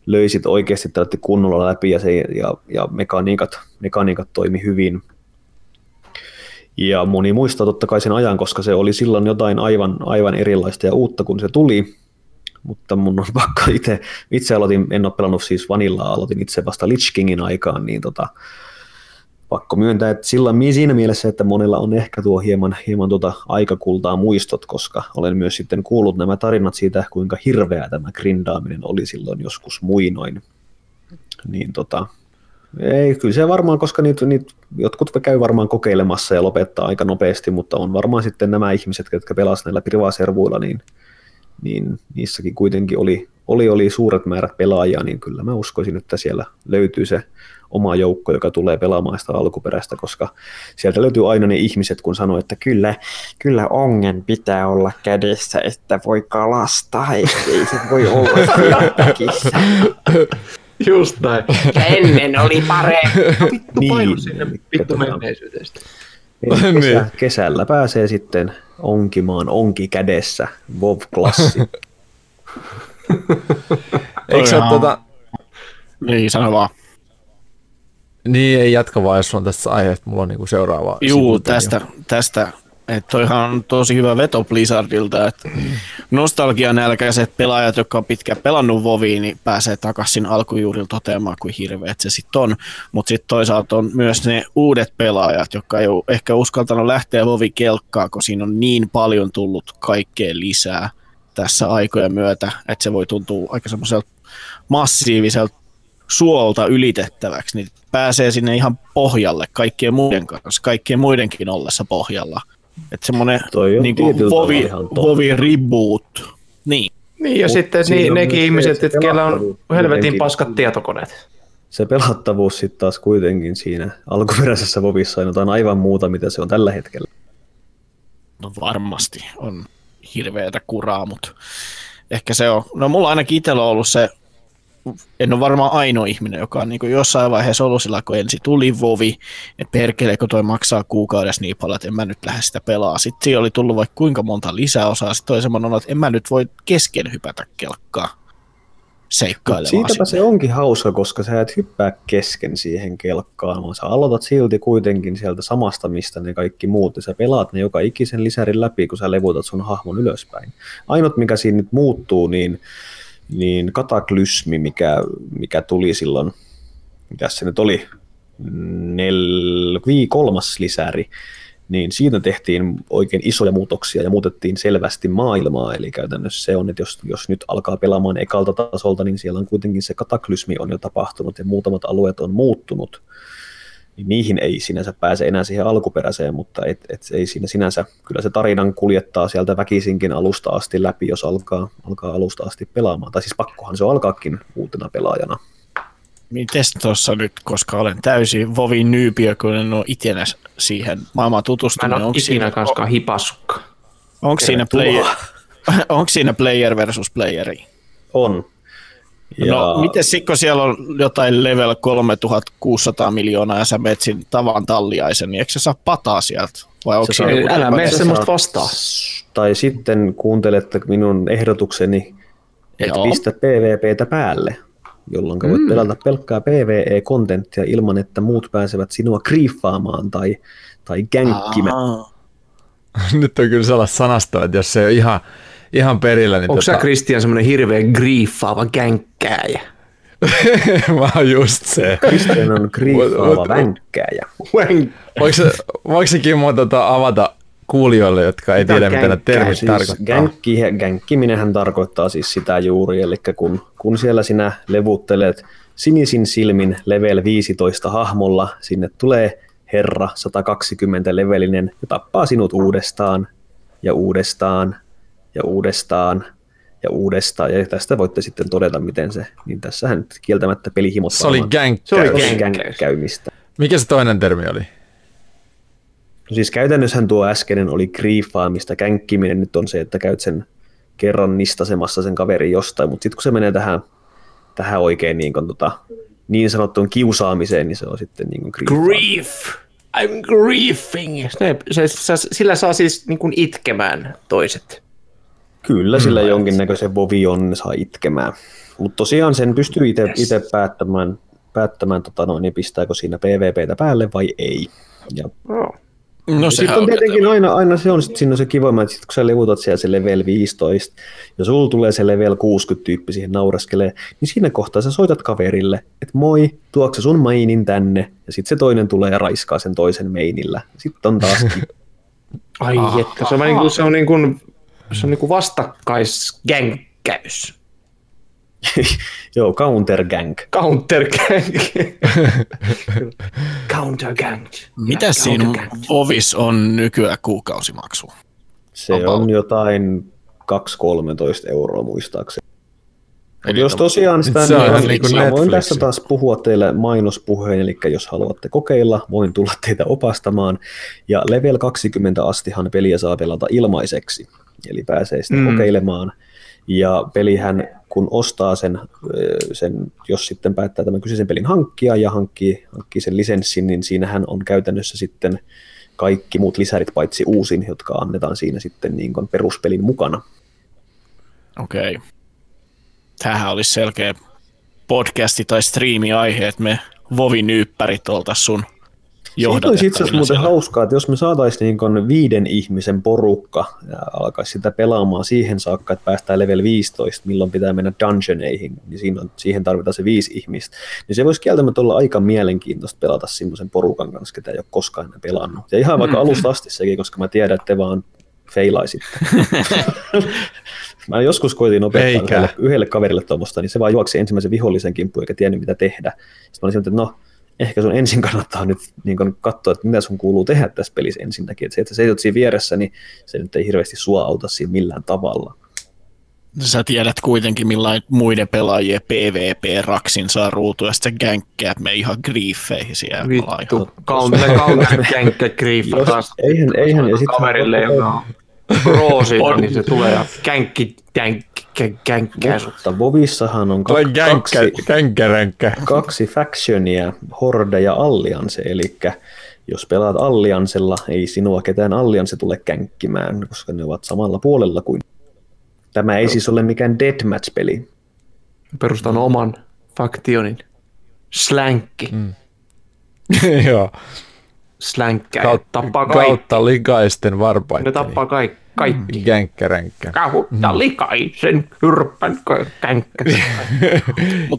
löi sit oikeasti tällä kunnolla läpi, ja, se, ja, ja mekaniikat, mekaniikat toimi hyvin. Ja moni muistaa totta kai sen ajan, koska se oli silloin jotain aivan, aivan erilaista ja uutta, kun se tuli, mutta mun on [LAUGHS] pakko itse, itse aloitin, en ole pelannut siis Vanillaa, aloitin itse vasta Lich Kingin aikaan, niin tota, pakko myöntää, että mi- siinä mielessä, että monella on ehkä tuo hieman, hieman tuota aikakultaa muistot, koska olen myös sitten kuullut nämä tarinat siitä, kuinka hirveä tämä grindaaminen oli silloin joskus muinoin. Niin tota, ei, kyllä se varmaan, koska niitä, niitä, jotkut käy varmaan kokeilemassa ja lopettaa aika nopeasti, mutta on varmaan sitten nämä ihmiset, jotka pelasivat näillä privaservuilla, niin, niin niissäkin kuitenkin oli, oli, oli suuret määrät pelaajia, niin kyllä mä uskoisin, että siellä löytyy se oma joukko, joka tulee pelaamaan sitä alkuperäistä, koska sieltä löytyy aina ne ihmiset, kun sanoo, että kyllä, kyllä ongen pitää olla kädessä, että voi kalastaa, ei, ei se voi olla silmäkissä. Just näin. Ja ennen oli parempi. Vittu Niin, painu sinne vittu menneisyydestä. Niin. kesä, kesällä pääsee sitten onkimaan onki kädessä, WoW Klassi. Eikö sä Toihan- tota, Niin, sano vaan. Niin ei jatka vaan, jos on tässä aiheesta, mulla on niinku seuraava. Juu, sivuilta jo. tästä, tästä että toihan on tosi hyvä veto Blizzardilta, että nostalgianälkäiset pelaajat, jotka on pitkään pelannut Voviin, niin pääsee takaisin alkujuurilla toteamaan, kuin hirveät se sitten on. Mutta sitten toisaalta on myös ne uudet pelaajat, jotka ei ole ehkä uskaltanut lähteä Vovi kelkkaan, kun siinä on niin paljon tullut kaikkea lisää tässä aikojen myötä, että se voi tuntua aika semmoiselta massiiviselta suolta ylitettäväksi, niin pääsee sinne ihan pohjalle kaikkien muiden kanssa, kaikkien muidenkin ollessa pohjalla. Että semmoinen niin vovi, vovi reboot. Niin. Niin, ja Mut sitten niin, on nekin se, ihmiset, että kellä on helvetin paskat tietokoneet. Se pelattavuus sitten taas kuitenkin siinä alkuperäisessä Vovissa on jotain aivan muuta, mitä se on tällä hetkellä. No varmasti on hirveätä kuraa, mutta ehkä se on. No mulla ainakin itsellä on ollut se, en ole varmaan ainoa ihminen, joka on niin jossain vaiheessa ollut sillä, kun ensi tuli Vovi, että perkele, kun toi maksaa kuukaudessa niin paljon, että en mä nyt lähde sitä pelaa. Sitten siinä oli tullut vaikka kuinka monta lisäosaa, sitten toi semmoinen että en mä nyt voi kesken hypätä kelkkaa seikkailemaan. Siitäpä se sinne. onkin hauska, koska sä et hyppää kesken siihen kelkkaan, vaan sä aloitat silti kuitenkin sieltä samasta, mistä ne kaikki muut, ja sä pelaat ne joka ikisen lisärin läpi, kun sä levutat sun hahmon ylöspäin. Ainut, mikä siinä nyt muuttuu, niin, niin kataklysmi, mikä, mikä tuli silloin, mitäs se nyt oli, nel, vii kolmas lisäri, niin siitä tehtiin oikein isoja muutoksia ja muutettiin selvästi maailmaa, eli käytännössä se on, että jos, jos nyt alkaa pelaamaan ekalta tasolta, niin siellä on kuitenkin se kataklysmi on jo tapahtunut ja muutamat alueet on muuttunut, niin niihin ei sinänsä pääse enää siihen alkuperäiseen, mutta et, et ei siinä sinänsä, kyllä se tarinan kuljettaa sieltä väkisinkin alusta asti läpi, jos alkaa, alkaa alusta asti pelaamaan, tai siis pakkohan se on alkaakin uutena pelaajana. Mites tuossa nyt, koska olen täysin Vovin nyypiö, kun en ole itse siihen maailmaan Mä en tutustunut. ole Onko ikinä siinä, kanskaan hipassukka. onko siinä, player, [LAUGHS] onko siinä player versus playeri? On. No, miten sikko siellä on jotain level 3600 miljoonaa ja sä menet sinne tavan talliaisen, niin eikö sä saa pataa sieltä? Vai onko Se joku Älä mene semmoista vastaan. Tai sitten kuuntelette minun ehdotukseni, että Joo. pistä PvPtä päälle. jolloin voit Mm. pelata pelkkää PvE-kontenttia ilman, että muut pääsevät sinua grieffaamaan tai, tai gänkkimään. [LAUGHS] Nyt on kyllä sellaista sanastoa, että jos se ei ole ihan, ihan perillä, niin Onko sä tota, Kristian semmoinen hirveä grieffaava känkkääjä? [LAUGHS] mä oon just se. Kristian on grieffaava What- vänkkääjä. Voiko se, Kimmo tota, avata kuulijoille, jotka ei tiedä, mitä nämä termit Siis tarkoittaa? gänkki, gänkkiminenhän tarkoittaa siis sitä juuri, eli kun, kun siellä sinä levuttelet sinisin silmin level 15 hahmolla, sinne tulee herra 120 levelinen ja tappaa sinut uudestaan ja uudestaan ja uudestaan ja uudestaan. Ja tästä voitte sitten todeta, miten se, niin tässähän nyt kieltämättä pelihimot Se oli gänkkä. Se oli. Mikä se toinen termi oli? No siis käytännössähän tuo äskeinen oli griefaamista, känkkiminen nyt on se, että käyt sen kerran nistasemassa sen kaverin jostain, mutta sitten kun se menee tähän, tähän oikein niin, kuin, tota, niin sanottuun kiusaamiseen, niin se on sitten niin kuin Grief! I'm griefing! Se, se, se, sillä saa siis niin kuin itkemään toiset. Kyllä sillä jonkinnäköisen vovion saa itkemään. Mutta tosiaan sen pystyy itse yes. päättämään, päättämään tota noin, niin pistääkö siinä PvPtä päälle vai ei. Ja Oh. No Sitten on tietenkin aina, aina se on sit, siinä on se kiva, että sit kun sä levutat siellä se level 15 ja sulla tulee se level 60 tyyppi siihen nauraskelee, niin siinä kohtaa sä soitat kaverille, että moi, tuokse sun mainin tänne, ja sitten se toinen tulee ja raiskaa sen toisen mainillä. Sitten on taas [LAUGHS] Ai että, se on, niin kuin, se on, niin kuin, se on niin kuin vastakkaisgänkkäys. [LAUGHS] joo, counter gang. Counter gang. [LAUGHS] Counter gang. Mitä siinä Vovis on nykyään kuukausimaksu? Se About. on jotain 2-13 euroa muistaakseni. Eli jos to- tosiaan sitä, Se on niin niin voin tässä taas puhua teille mainospuheen, eli jos haluatte kokeilla, voin tulla teitä opastamaan. Ja level 20 astihan peliä saa pelata ilmaiseksi, eli pääsee sitä Mm. kokeilemaan. Ja pelihän, kun ostaa sen, sen, jos sitten päättää tämän kyseisen pelin hankkia ja hankkii, hankkii sen lisenssin, niin siinähän on käytännössä sitten kaikki muut lisärit paitsi uusin, jotka annetaan siinä sitten niin kuin peruspelin mukana. Okei. Tämähän olisi selkeä podcasti tai striimi-aihe, että me Vovi-nyyppärit oltaisiin sun Siitä olisi itse asiassa muuten siellä. hauskaa, että jos me saataisiin niin viiden ihmisen porukka ja alkaisi sitä pelaamaan siihen saakka, että päästään level 15, milloin pitää mennä dungeoneihin, niin siinä on, siihen tarvitaan se viisi ihmistä. Niin se voisi kieltämättä olla aika mielenkiintoista pelata semmoisen porukan kanssa, ketä ei ole koskaan ennen pelannut. Ja ihan vaikka alusta asti sekin, koska mä tiedän, että te vaan feilaisitte. [LAUGHS] mä joskus koitin opettaa Eikä. yhdelle, yhdelle kaverille tuommoista, niin se vaan juoksi ensimmäisen vihollisen kimppuun eikä tiennyt mitä tehdä. Sitten mä olin että no, ehkä sun ensin kannattaa nyt niin kun katsoa, että mitä sun kuuluu tehdä tässä pelissä ensinnäkin. Että se, että sä seisot siinä vieressä, niin se nyt ei hirveästi sua auta siinä millään tavalla. Sä tiedät kuitenkin, millainen muiden pelaajien PvP-raksin saa ruutua, ja sitten gänkkää me ihan griefeihin siellä. Vittu, counter, counter [LAUGHS] gänkkä Jos- taas. eihän- eihän, ja sit- kaverille, joka on [LAUGHS] roosi, niin se tulee ja känkki, känkki, Mutta Vovissahan on kak- kaksi, känkkäränkkä. kaksi factionia, Horde ja Alliance, eli jos pelaat Alliansella, ei sinua ketään Allianse tule känkkimään, koska ne ovat samalla puolella kuin Tämä ei siis ole mikään deathmatch-peli. Perustan oman faktionin. Slänkki. Mm. [LAUGHS] Joo. Slänkkää. Kautta, tappaa kaikki. kautta likaisten varpaitten. Ne tappaa kaikki. Kaikki. Gänkkäränkkä. Kautta likaisen hyrppän känkkä. [LAUGHS]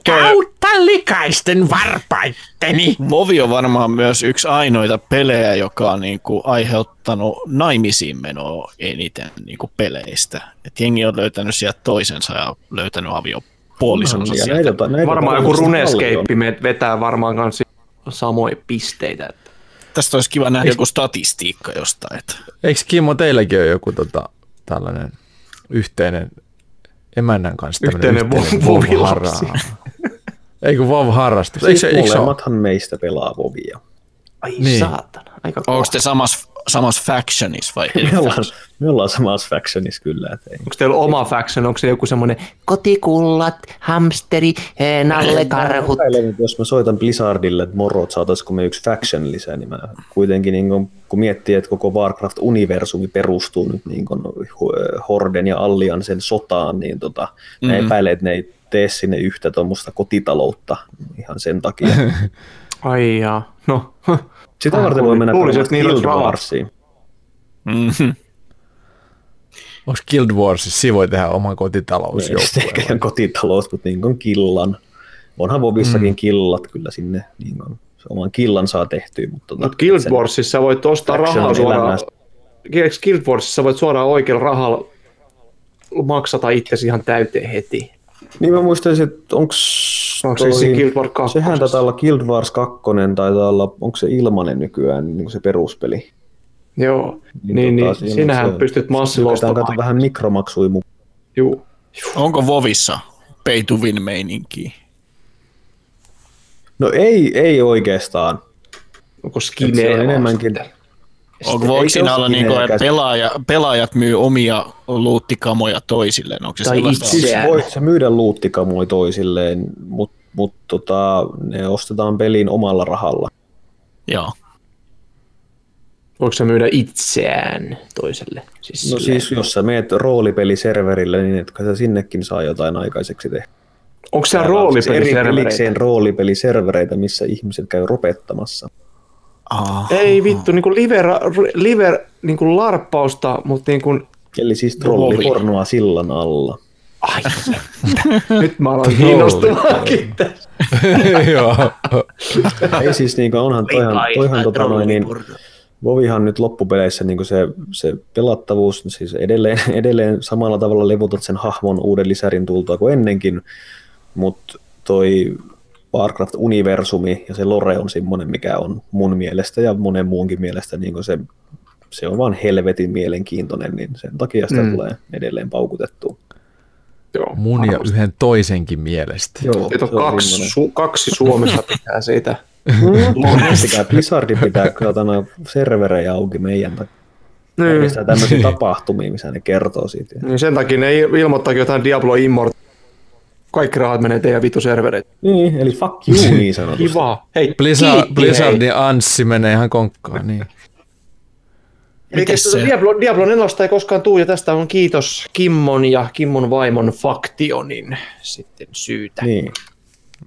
Kautta likaisten varpaitteni. Vovi on varmaan myös yksi ainoita pelejä, joka on niinku aiheuttanut naimisiin menoa eniten niinku peleistä. Et jengi on löytänyt sieltä toisensa ja löytänyt aviopuolisonsa Ja sieltä. näitä, näitä Varmaan joku runescape vetää varmaan kanssa samoja pisteitä. Tästä olisi kiva nähdä joku statistiikka jostain. Että Eikö Kimmo teilläkin ole joku tota, tällainen yhteinen emännän kanssa Yhteinen yhteinen vovvilapsi. vov-harra- Ei kun vov-harrastus. Eikö, Siis se- eikö se ole? molemmathan meistä pelaa Vovia. ai Niin. saatana. Aika onko te samassa samassa factionissa vai Me ollaan, me ollaan samassa factionissa kyllä. Että ei. Onko teillä oma faction? Onko se joku semmoinen kotikullat, hamsteri, eh, nallekarhut? Epäilen, että jos mä soitan Blizzardille, että moro, että saataisiko me yksi faction lisää, niin mä kuitenkin niin kun, kun miettii, että koko Warcraft-universumi perustuu nyt niin kun Horden ja Alliancen sotaan, niin tota, mm. mä epäilen, että ne ei tee sinne yhtä tuommoista kotitaloutta ihan sen takia. [LAUGHS] Ai jaa. No, [LAUGHS] Sitä varten voi mennä luulisin, että niillä Guild. Warsiin. Mm-hmm. Onko Guild Warsissa, siinä voi tehdä oman Ei kotitalousjoukkueen. ehkä ihan kotitalous, mutta niin kuin killan. Onhan Vovissakin mm. killat kyllä sinne, niin kuin, se oman killan saa tehtyä. Mutta, tota, Mutta Guild Warsissa voit ostaa rahaa suoraan. Guild Warsissa voit suoraan oikealla rahalla maksata itsesi ihan täyteen heti. Niin mä muistaisin, että onks Onko se siinä Guild Wars 2? Sehän taitaa olla Guild Wars 2, taitaa olla, onko se ilmanen nykyään niin kuin se peruspeli. Joo, Niin niin, niin, tota, siinä sinähän se- pystyt massilla ostamaan. vähän mikromaksui mukaan. Juu. Onko Vovissa pay to win meininkiä? No ei, ei oikeastaan. Onko se skineja on enemmänkin- sitten? Onko voiko siinä olla niin kuin, että pelaaja, pelaajat myy omia luuttikamoja toisilleen? Onko se Tai sellaista? itse. Siis Sehän- voit sä myydä luuttikamoja toisilleen, mutta mut, tota, ne ostetaan peliin omalla rahalla. Joo. Voiko se myydä itseään toiselle? Siis No silleen- siis jos sä meet roolipeliserverille, niin etkö sä sinnekin saa jotain aikaiseksi tehdä. Onko se Eri, roolipeliservereitä? erikseen roolipeliservereitä, missä ihmiset käy ropettamassa. Ah. Ei vittu, niinku liver, liver niinku larppausta, mutta niinku... Eli siis trollipornoa sillan alla. Ai, [LAUGHS] nyt mä aloin kiinnostuakin tästä. [LAUGHS] Joo. Ei siis niinku, onhan toihan, toihan tota noin, niin, Vovihan nyt loppupeleissä niin se, se pelattavuus, siis edelleen, [LAUGHS] edelleen samalla tavalla levutat sen hahmon uuden lisärin tultua kuin ennenkin, mutta toi Warcraft-universumi ja se lore on semmoinen, mikä on mun mielestä ja monen muunkin mielestä niin se, se on vaan helvetin mielenkiintoinen, niin sen takia sitä Mm. mm. tulee edelleen paukutettua. Joo, Mun ja varmasti. yhden toisenkin mielestä. Joo, Siitä on se on kaksi, su, kaksi Suomessa pitää siitä. Pitää, Blizzardin pitää katana serverejä auki meidän takia. Niin, tämmöisiä tapahtumia, missä ne kertoo siitä. niin sen takia ne ilmoittaakin jotain Diablo Immortal. Kaikki rahat menee teidän vitu servereitä. Niin, eli fuck you [LAUGHS] niin sanotusti. Kiva. Hei, Blizzard, kiitti, Blizzardin Anssi menee ihan konkkaan, niin. Eli Mites se... Diablo, Diablo 4 ei koskaan tuu, ja tästä on kiitos Kimmon ja Kimmon vaimon Faktionin sitten syytä. Niin.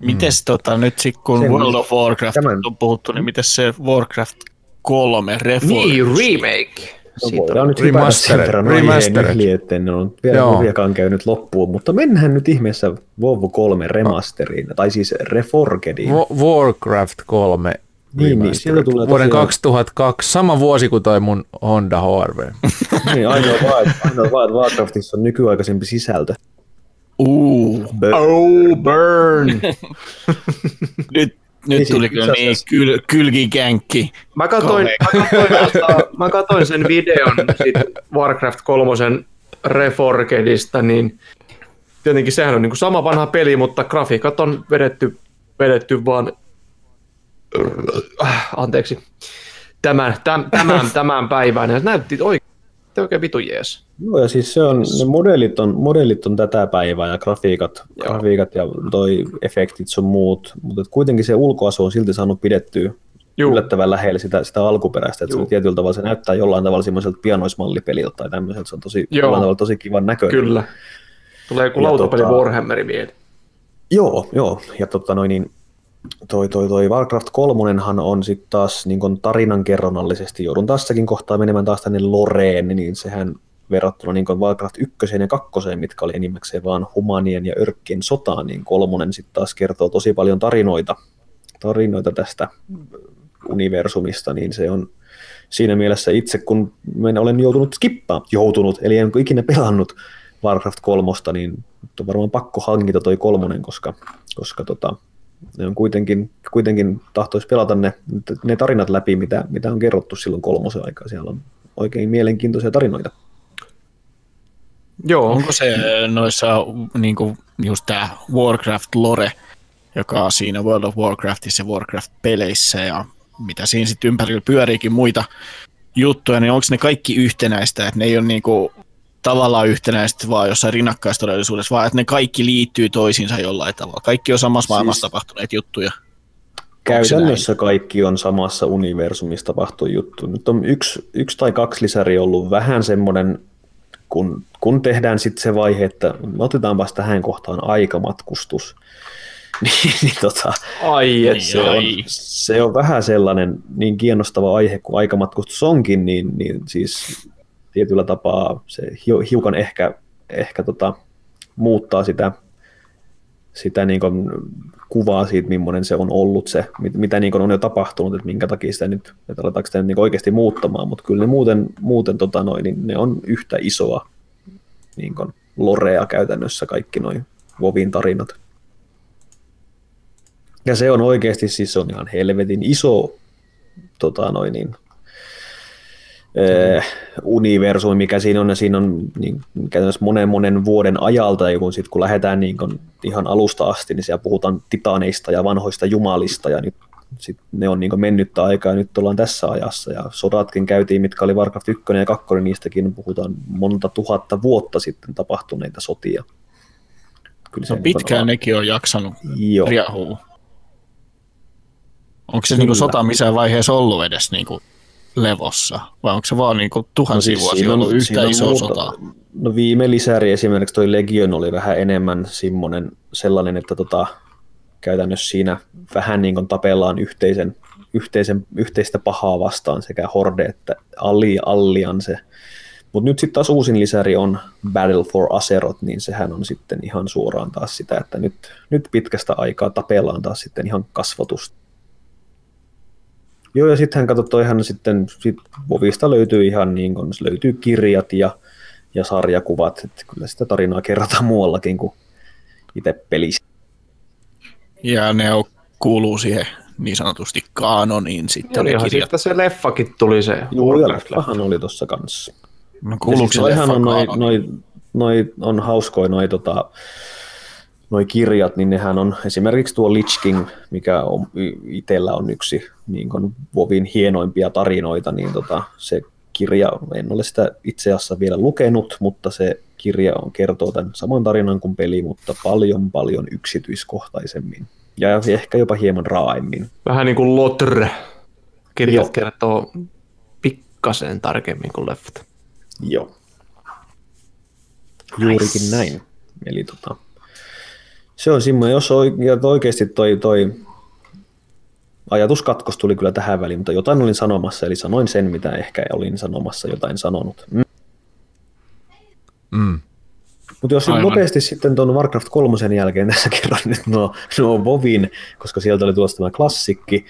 Mites tota, nyt sit kun Sen- World of Warcraft tämän- on puhuttu, niin miten se Warcraft 3 reform? Niin, remake. No Siitä voidaan on- nyt hypätä sen Remastered, verran remastered. yli, ettei ne on vielä Joo. kurjakaan käynyt loppuun, mutta mennään nyt ihmeessä WoW 3 remasteriin, tai siis Reforgediin. Wa- Warcraft 3 Niin, niin, remastered. sieltä tulee Vuoden tosiaan- 2002, sama vuosi kuin toi mun Honda HRV. [LAUGHS] niin, ainoa vaan, että- ainoa vaan, että Warcraftissa on nykyaikaisempi sisältö. Uu, Bö- Oh, burn! [LAUGHS] nyt, nyt Niin, tuli kyllä niin asiassa- kyl, kylkikänkki. Mä katoin, mä, katoin, tota, mä katoin sen videon Warcraft 3 Reforgedista, niin tietenkin sehän on niin kuin sama vanha peli, mutta grafiikat on vedetty, vedetty vaan, äh, anteeksi, tämän, tämän, tämän, tämän päivän. Ja se näytti oikein, oikein vitu jees. Joo, ja siis se on, ne modelit on, modelit on tätä päivää ja grafiikat, Joo. grafiikat ja toi efektit sun muut, mutta kuitenkin se ulkoasu on silti saanut pidettyä Juu. yllättävän lähellä sitä, sitä alkuperäistä, että se Juu. on tietyllä tavalla se näyttää jollain tavalla semmoiselta pianoismallipeliltä tai tämmöiseltä, se on tosi, Joo. jollain tavalla tosi kivan näköinen. Kyllä. Tulee joku lautapeli tota- Warhammeri vielä. Joo, joo, ja tota noin, niin toi, toi, toi Warcraft 3 on sitten taas niin kun tarinankerronnallisesti, joudun tässäkin kohtaa menemään taas tänne Loreen, niin sehän verrattuna niin Warcraft 1 ja 2, mitkä oli enimmäkseen vaan humanien ja örkkien sotaan, niin kolmonen sitten taas kertoo tosi paljon tarinoita, tarinoita tästä universumista, niin se on siinä mielessä itse, kun minä olen joutunut skippaa, joutunut, eli en ikinä pelannut Warcraft 3, niin on varmaan pakko hankita toi kolmonen, koska, koska tota, ne on kuitenkin, kuitenkin tahtoisi pelata ne, ne tarinat läpi, mitä, mitä on kerrottu silloin kolmosen aikaa. Siellä on oikein mielenkiintoisia tarinoita. Joo. Onko se noissa niin kuin, just tämä Warcraft lore, joka on siinä World of Warcraftissa ja Warcraft-peleissä ja mitä siinä sitten ympärillä pyöriikin muita juttuja, niin onko ne kaikki yhtenäistä, että ne ei ole niin kuin, tavallaan yhtenäistä vaan jossain rinnakkaistodellisuudessa, vaan että ne kaikki liittyy toisiinsa jollain tavalla. Kaikki on samassa maailmassa Siis- tapahtuneet juttuja. Käytännössä kaikki on samassa universumissa tapahtuu juttu. Nyt on yksi, yksi tai kaksi lisäri ollut vähän semmoinen kun, kun tehdään sitten se vaihe, että otetaanpas tähän kohtaan aikamatkustus, [LAUGHS] niin, niin tota, Ai, et se, on, se on vähän sellainen niin kiinnostava aihe kuin aikamatkustus onkin, niin, niin siis tietyllä tapaa se hiukan ehkä, ehkä tota, muuttaa sitä, sitä niin kuin kuvaa siitä, millainen se on ollut se, mitä niin on jo tapahtunut, että minkä takia sitä nyt, että aletaanko sitä niin oikeasti muuttamaan, mutta kyllä ne muuten, muuten tota noin, niin ne on yhtä isoa niin lorea käytännössä kaikki noin Vovin tarinat. Ja se on oikeasti, siis se on ihan helvetin iso tota noin, niin, äh, universumi, mikä siinä on, ja siinä on niin, monen monen vuoden ajalta, ja kun, sit, kun lähdetään niin kun, ihan alusta asti, niin siellä puhutaan titaneista ja vanhoista jumalista, ja nyt sit ne on niin mennyttä aikaa, ja nyt ollaan tässä ajassa, ja sodatkin käytiin, mitkä oli Warcraft 1 ja 2, niistäkin puhutaan monta tuhatta vuotta sitten tapahtuneita sotia. Kyllä se no pitkään on... nekin on jaksanut riahua. Onko se niin sota missään vaiheessa ollut edes niin kuin levossa, vai onko se vaan niin kuin tuhansia no siis vuosia ollut yhtä iso muuta, sota? No viime lisäri esimerkiksi toi Legion oli vähän enemmän semmoinen sellainen, että tota, käytännössä siinä vähän niin kuin tapellaan yhteisen, yhteisen, yhteistä pahaa vastaan sekä Horde että Ali Allianse. Mutta nyt sitten taas uusin lisäri on Battle for Azeroth, niin sehän on sitten ihan suoraan taas sitä, että nyt, nyt pitkästä aikaa tapellaan taas sitten ihan kasvotusta Joo, ja sittenhän kato, toihan sitten sit Vovista löytyy ihan niin kuin, löytyy kirjat ja, ja sarjakuvat, että kyllä sitä tarinaa kerrotaan muuallakin kuin itse pelissä. Ja ne on, kuuluu siihen niin sanotusti kaanoniin sitten. Ja ihan sitten se leffakin tuli se. Joo, ja leffahan oli tuossa kanssa. No kuuluuko se leffa on, noi, noi, noi, on hauskoja noi tota, noi kirjat, niin nehän on esimerkiksi tuo Lich King, mikä on, itsellä on yksi niin kuin Vovin hienoimpia tarinoita, niin tota, se kirja, en ole sitä itse asiassa vielä lukenut, mutta se kirja kertoo tämän saman tarinan kuin peli, mutta paljon paljon yksityiskohtaisemmin. Ja ehkä jopa hieman raaemmin. Vähän niin kuin Lotre. Kirjat Joo. kertoo pikkasen tarkemmin kuin leffat. Joo. Juurikin nice. näin. Eli tota, se on semmoinen, jos oikeasti toi, toi ajatuskatkos tuli kyllä tähän väliin, mutta jotain olin sanomassa, eli sanoin sen, mitä ehkä olin sanomassa, jotain sanonut. Mm. Mm. Mutta jos Aivan. nopeasti sitten tuon Warcraft 3 jälkeen [LAUGHS] tässä kerran nyt nuo, nuo Vovin, koska sieltä oli tuossa tämä klassikki,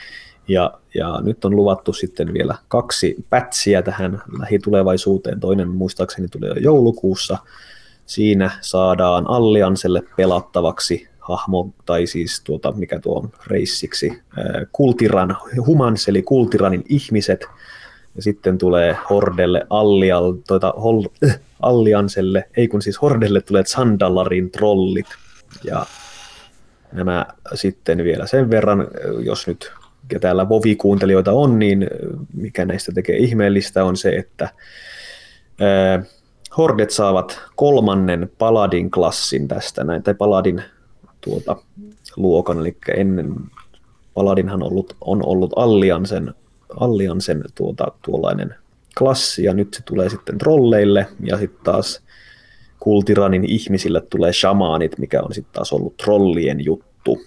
ja, ja nyt on luvattu sitten vielä kaksi pätsiä tähän lähitulevaisuuteen. Toinen muistaakseni tulee jo joulukuussa, Siinä saadaan Allianselle pelattavaksi hahmo, tai siis tuota, mikä tuo on reissiksi, Kultiran, Humans, eli Kultiranin ihmiset, ja sitten tulee Hordelle Allial, tuota, hol, äh, Allianselle, ei kun siis Hordelle tulee Sandalarin trollit, ja nämä sitten vielä sen verran, jos nyt ja täällä Vovi-kuuntelijoita on, niin mikä näistä tekee ihmeellistä on se, että Hordet saavat kolmannen Paladin klassin tästä näin, tai Paladin tuota, luokan, eli ennen Paladinhan ollut, on ollut Alliansen, Alliansen tuota, tuollainen klassi, ja nyt se tulee sitten trolleille, ja sitten taas Kultiranin ihmisille tulee shamaanit, mikä on sitten taas ollut trollien juttu.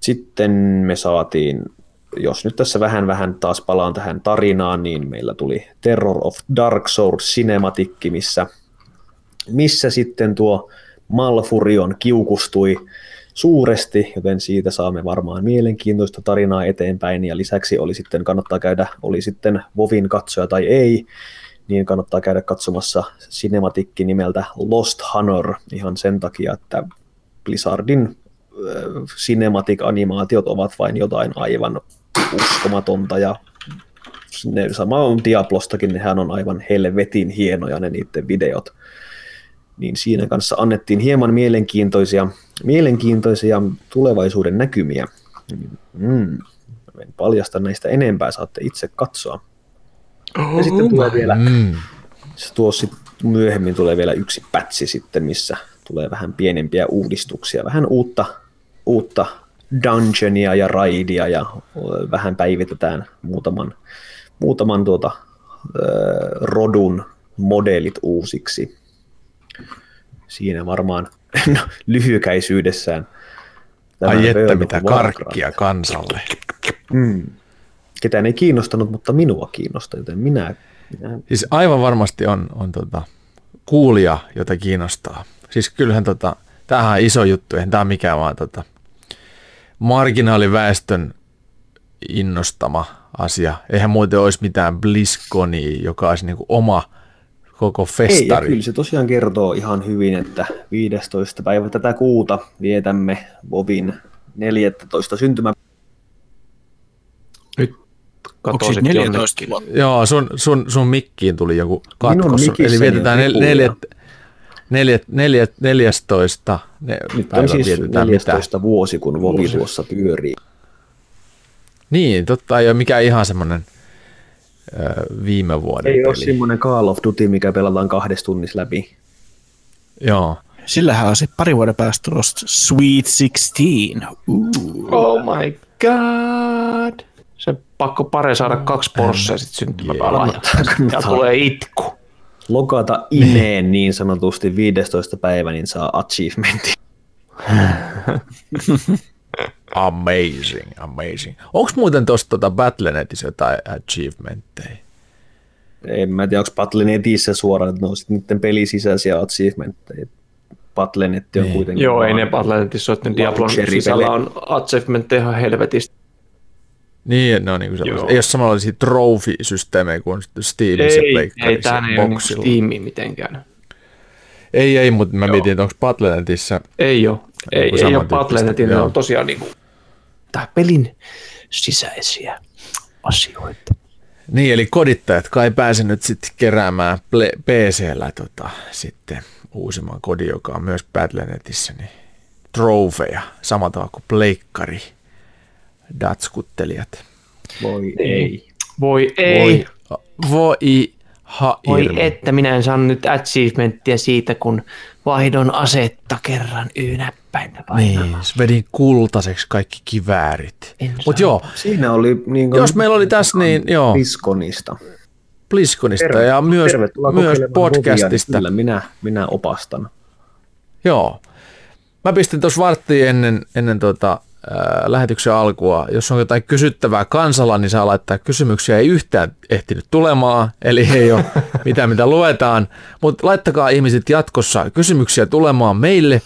Sitten me saatiin jos nyt tässä vähän vähän taas palaan tähän tarinaan, niin meillä tuli Terror of Dark Souls cinematikki, missä, missä sitten tuo Malfurion kiukustui suuresti, joten siitä saamme varmaan mielenkiintoista tarinaa eteenpäin, ja lisäksi oli sitten, kannattaa käydä, oli sitten Vovin katsoja tai ei, niin kannattaa käydä katsomassa cinematikki nimeltä Lost Honor ihan sen takia, että Blizzardin cinematic-animaatiot ovat vain jotain aivan uskomatonta ja ne, sama on Diablostakin, nehän on aivan helvetin hienoja ne niiden videot. Niin siinä kanssa annettiin hieman mielenkiintoisia, mielenkiintoisia tulevaisuuden näkymiä. Mm, en paljasta näistä enempää, saatte itse katsoa. Ja sitten tulee vielä, mm. tuossa myöhemmin tulee vielä yksi pätsi sitten, missä tulee vähän pienempiä uudistuksia, vähän uutta, uutta dungeonia ja raidia ja vähän päivitetään muutaman, muutaman tuota rodun modelit uusiksi. Siinä varmaan [LAUGHS] no, lyhykäisyydessään. Ai että mitä karkkia kansalle. Mm. Ketään ei kiinnostanut, mutta minua kiinnostaa, joten minä, minä Siis aivan varmasti on, on tota, kuulija, jota kiinnostaa. Siis kyllähän tota, tämähän on iso juttu, eihän tämä mikään vaan tota, marginaaliväestön innostama asia. Eihän muuten olisi mitään BlizzConia, joka olisi niinku oma koko Ei, ja festari. kyllä se tosiaan kertoo ihan hyvin, että 15. päivä tätä kuuta vietämme Vovin 14 syntymä. Nyt katosit 14 jonnekin. Joo, sun, sun, sun mikkiin tuli joku katkos. Eli vietetään nel, neljät, neljät, neljät, 14. Ne, Nyt on siis vietetään 14 vuosi, kun Vovi tuossa pyörii. Niin, totta ei ole mikään ihan semmoinen ö, viime vuoden Ei ole peli. semmoinen Call of Duty, mikä pelataan kahdessa tunnissa läpi. Joo. Sillähän on se pari vuoden päästä tulosta Sweet 16. Uh. Oh my god. Se pakko pare saada kaksi Porschea sit syntymäpäivänä. Ja tulee itku. Logata imeen niin sanotusti 15. päivä, niin saa achievementin. [LAUGHS] Amazing, amazing. Onko muuten tuossa tota Battlenetissä jotain achievementteja? En mä tiedä, onko Battle.netissä suoraan, että ne on sitten niiden pelisisäisiä achievementteja. Battle.net on Niin. kuitenkin... Joo, ei ne Battle.netissä ole, että Diablon sisällä on achievementteja ihan helvetisti. Niin, ne on Joo. sellaisia. Ei ole samanlaisia trophy-systeemejä kuin Steamissa ja Ei, ei, tähän ja ei ole Boxilla. Steamia mitenkään. Ei, ei, mutta mä mietin, että onko Battlenetissä Ei ole. Ei, ei ole Battle.netin, ne joo. on tosiaan niinku tää pelin sisäisiä asioita. Niin, eli kodittajat kai pääse nyt sitten keräämään ple- PC-llä tota, sitten uusimman kodin, joka on myös Battlenetissä, niin trofeja, samalla tavalla kuin pleikkari datskuttelijat. Voi ei. Voi ei. Voi, voi ha Voi että minä en saanut nyt achievementtia siitä, kun vaihdon asetta kerran Y-näppäin. Niin, vedin kultaiseksi kaikki kiväärit. Mutta joo, Siinä oli niin kuin jos meillä oli tässä, niin joo, Biskonista. BlizzConista ja myös, myös podcastista. Kyllä minä, minä opastan. Joo. Mä pistin tuossa varttiin ennen, ennen tota, ää, lähetyksen alkua. Jos on jotain kysyttävää kansalla, niin saa laittaa kysymyksiä. Ei yhtään ehtinyt tulemaan, eli ei ole [LAUGHS] mitään mitä luetaan. Mutta laittakaa ihmiset jatkossa kysymyksiä tulemaan meille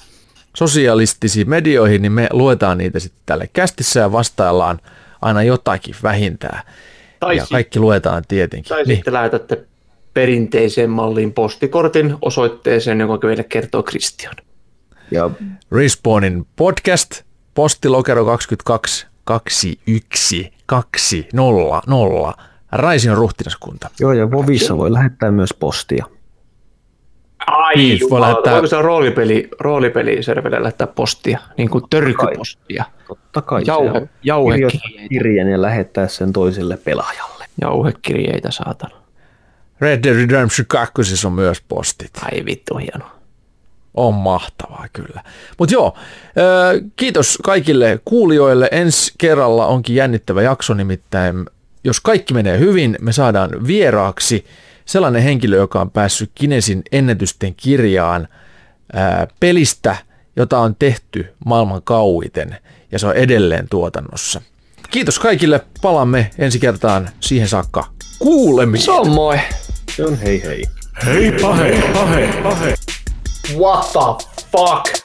sosialistisiin medioihin, niin me luetaan niitä sitten tälle kästissä ja vastaillaan aina jotakin vähintään. Tai, ja kaikki luetaan tietenkin. tai Niin. sitten lähetätte perinteiseen malliin postikortin osoitteeseen, jonka meille kertoo Christian. Ja Respawnin podcast, postilokero 22 21 200, Raision ruhtinaskunta. joo, ja Vovissa voi lähettää myös postia. Ai Niin, voi lähettää- voiko se roolipeli, roolipeliservelle lähettää postia, niin kuin törkypostia, Totta kai Jauhe- jauhekirjeitä. Kirjeen ja lähettää sen toiselle pelaajalle. jauhekirjeitä saatana. Red Dead Redemption 2 on myös postit. Ai vittu hieno. On mahtavaa kyllä. Mutta joo, kiitos kaikille kuulijoille. Ensi kerralla onkin jännittävä jakso, nimittäin jos kaikki menee hyvin, me saadaan vieraaksi sellainen henkilö, joka on päässyt Kinesin ennätysten kirjaan pelistä, jota on tehty maailman kauiten, ja se on edelleen tuotannossa. Kiitos kaikille, palaamme ensi kertaan siihen saakka kuulemiin. Se on moi. Se on hei hei. What the fuck?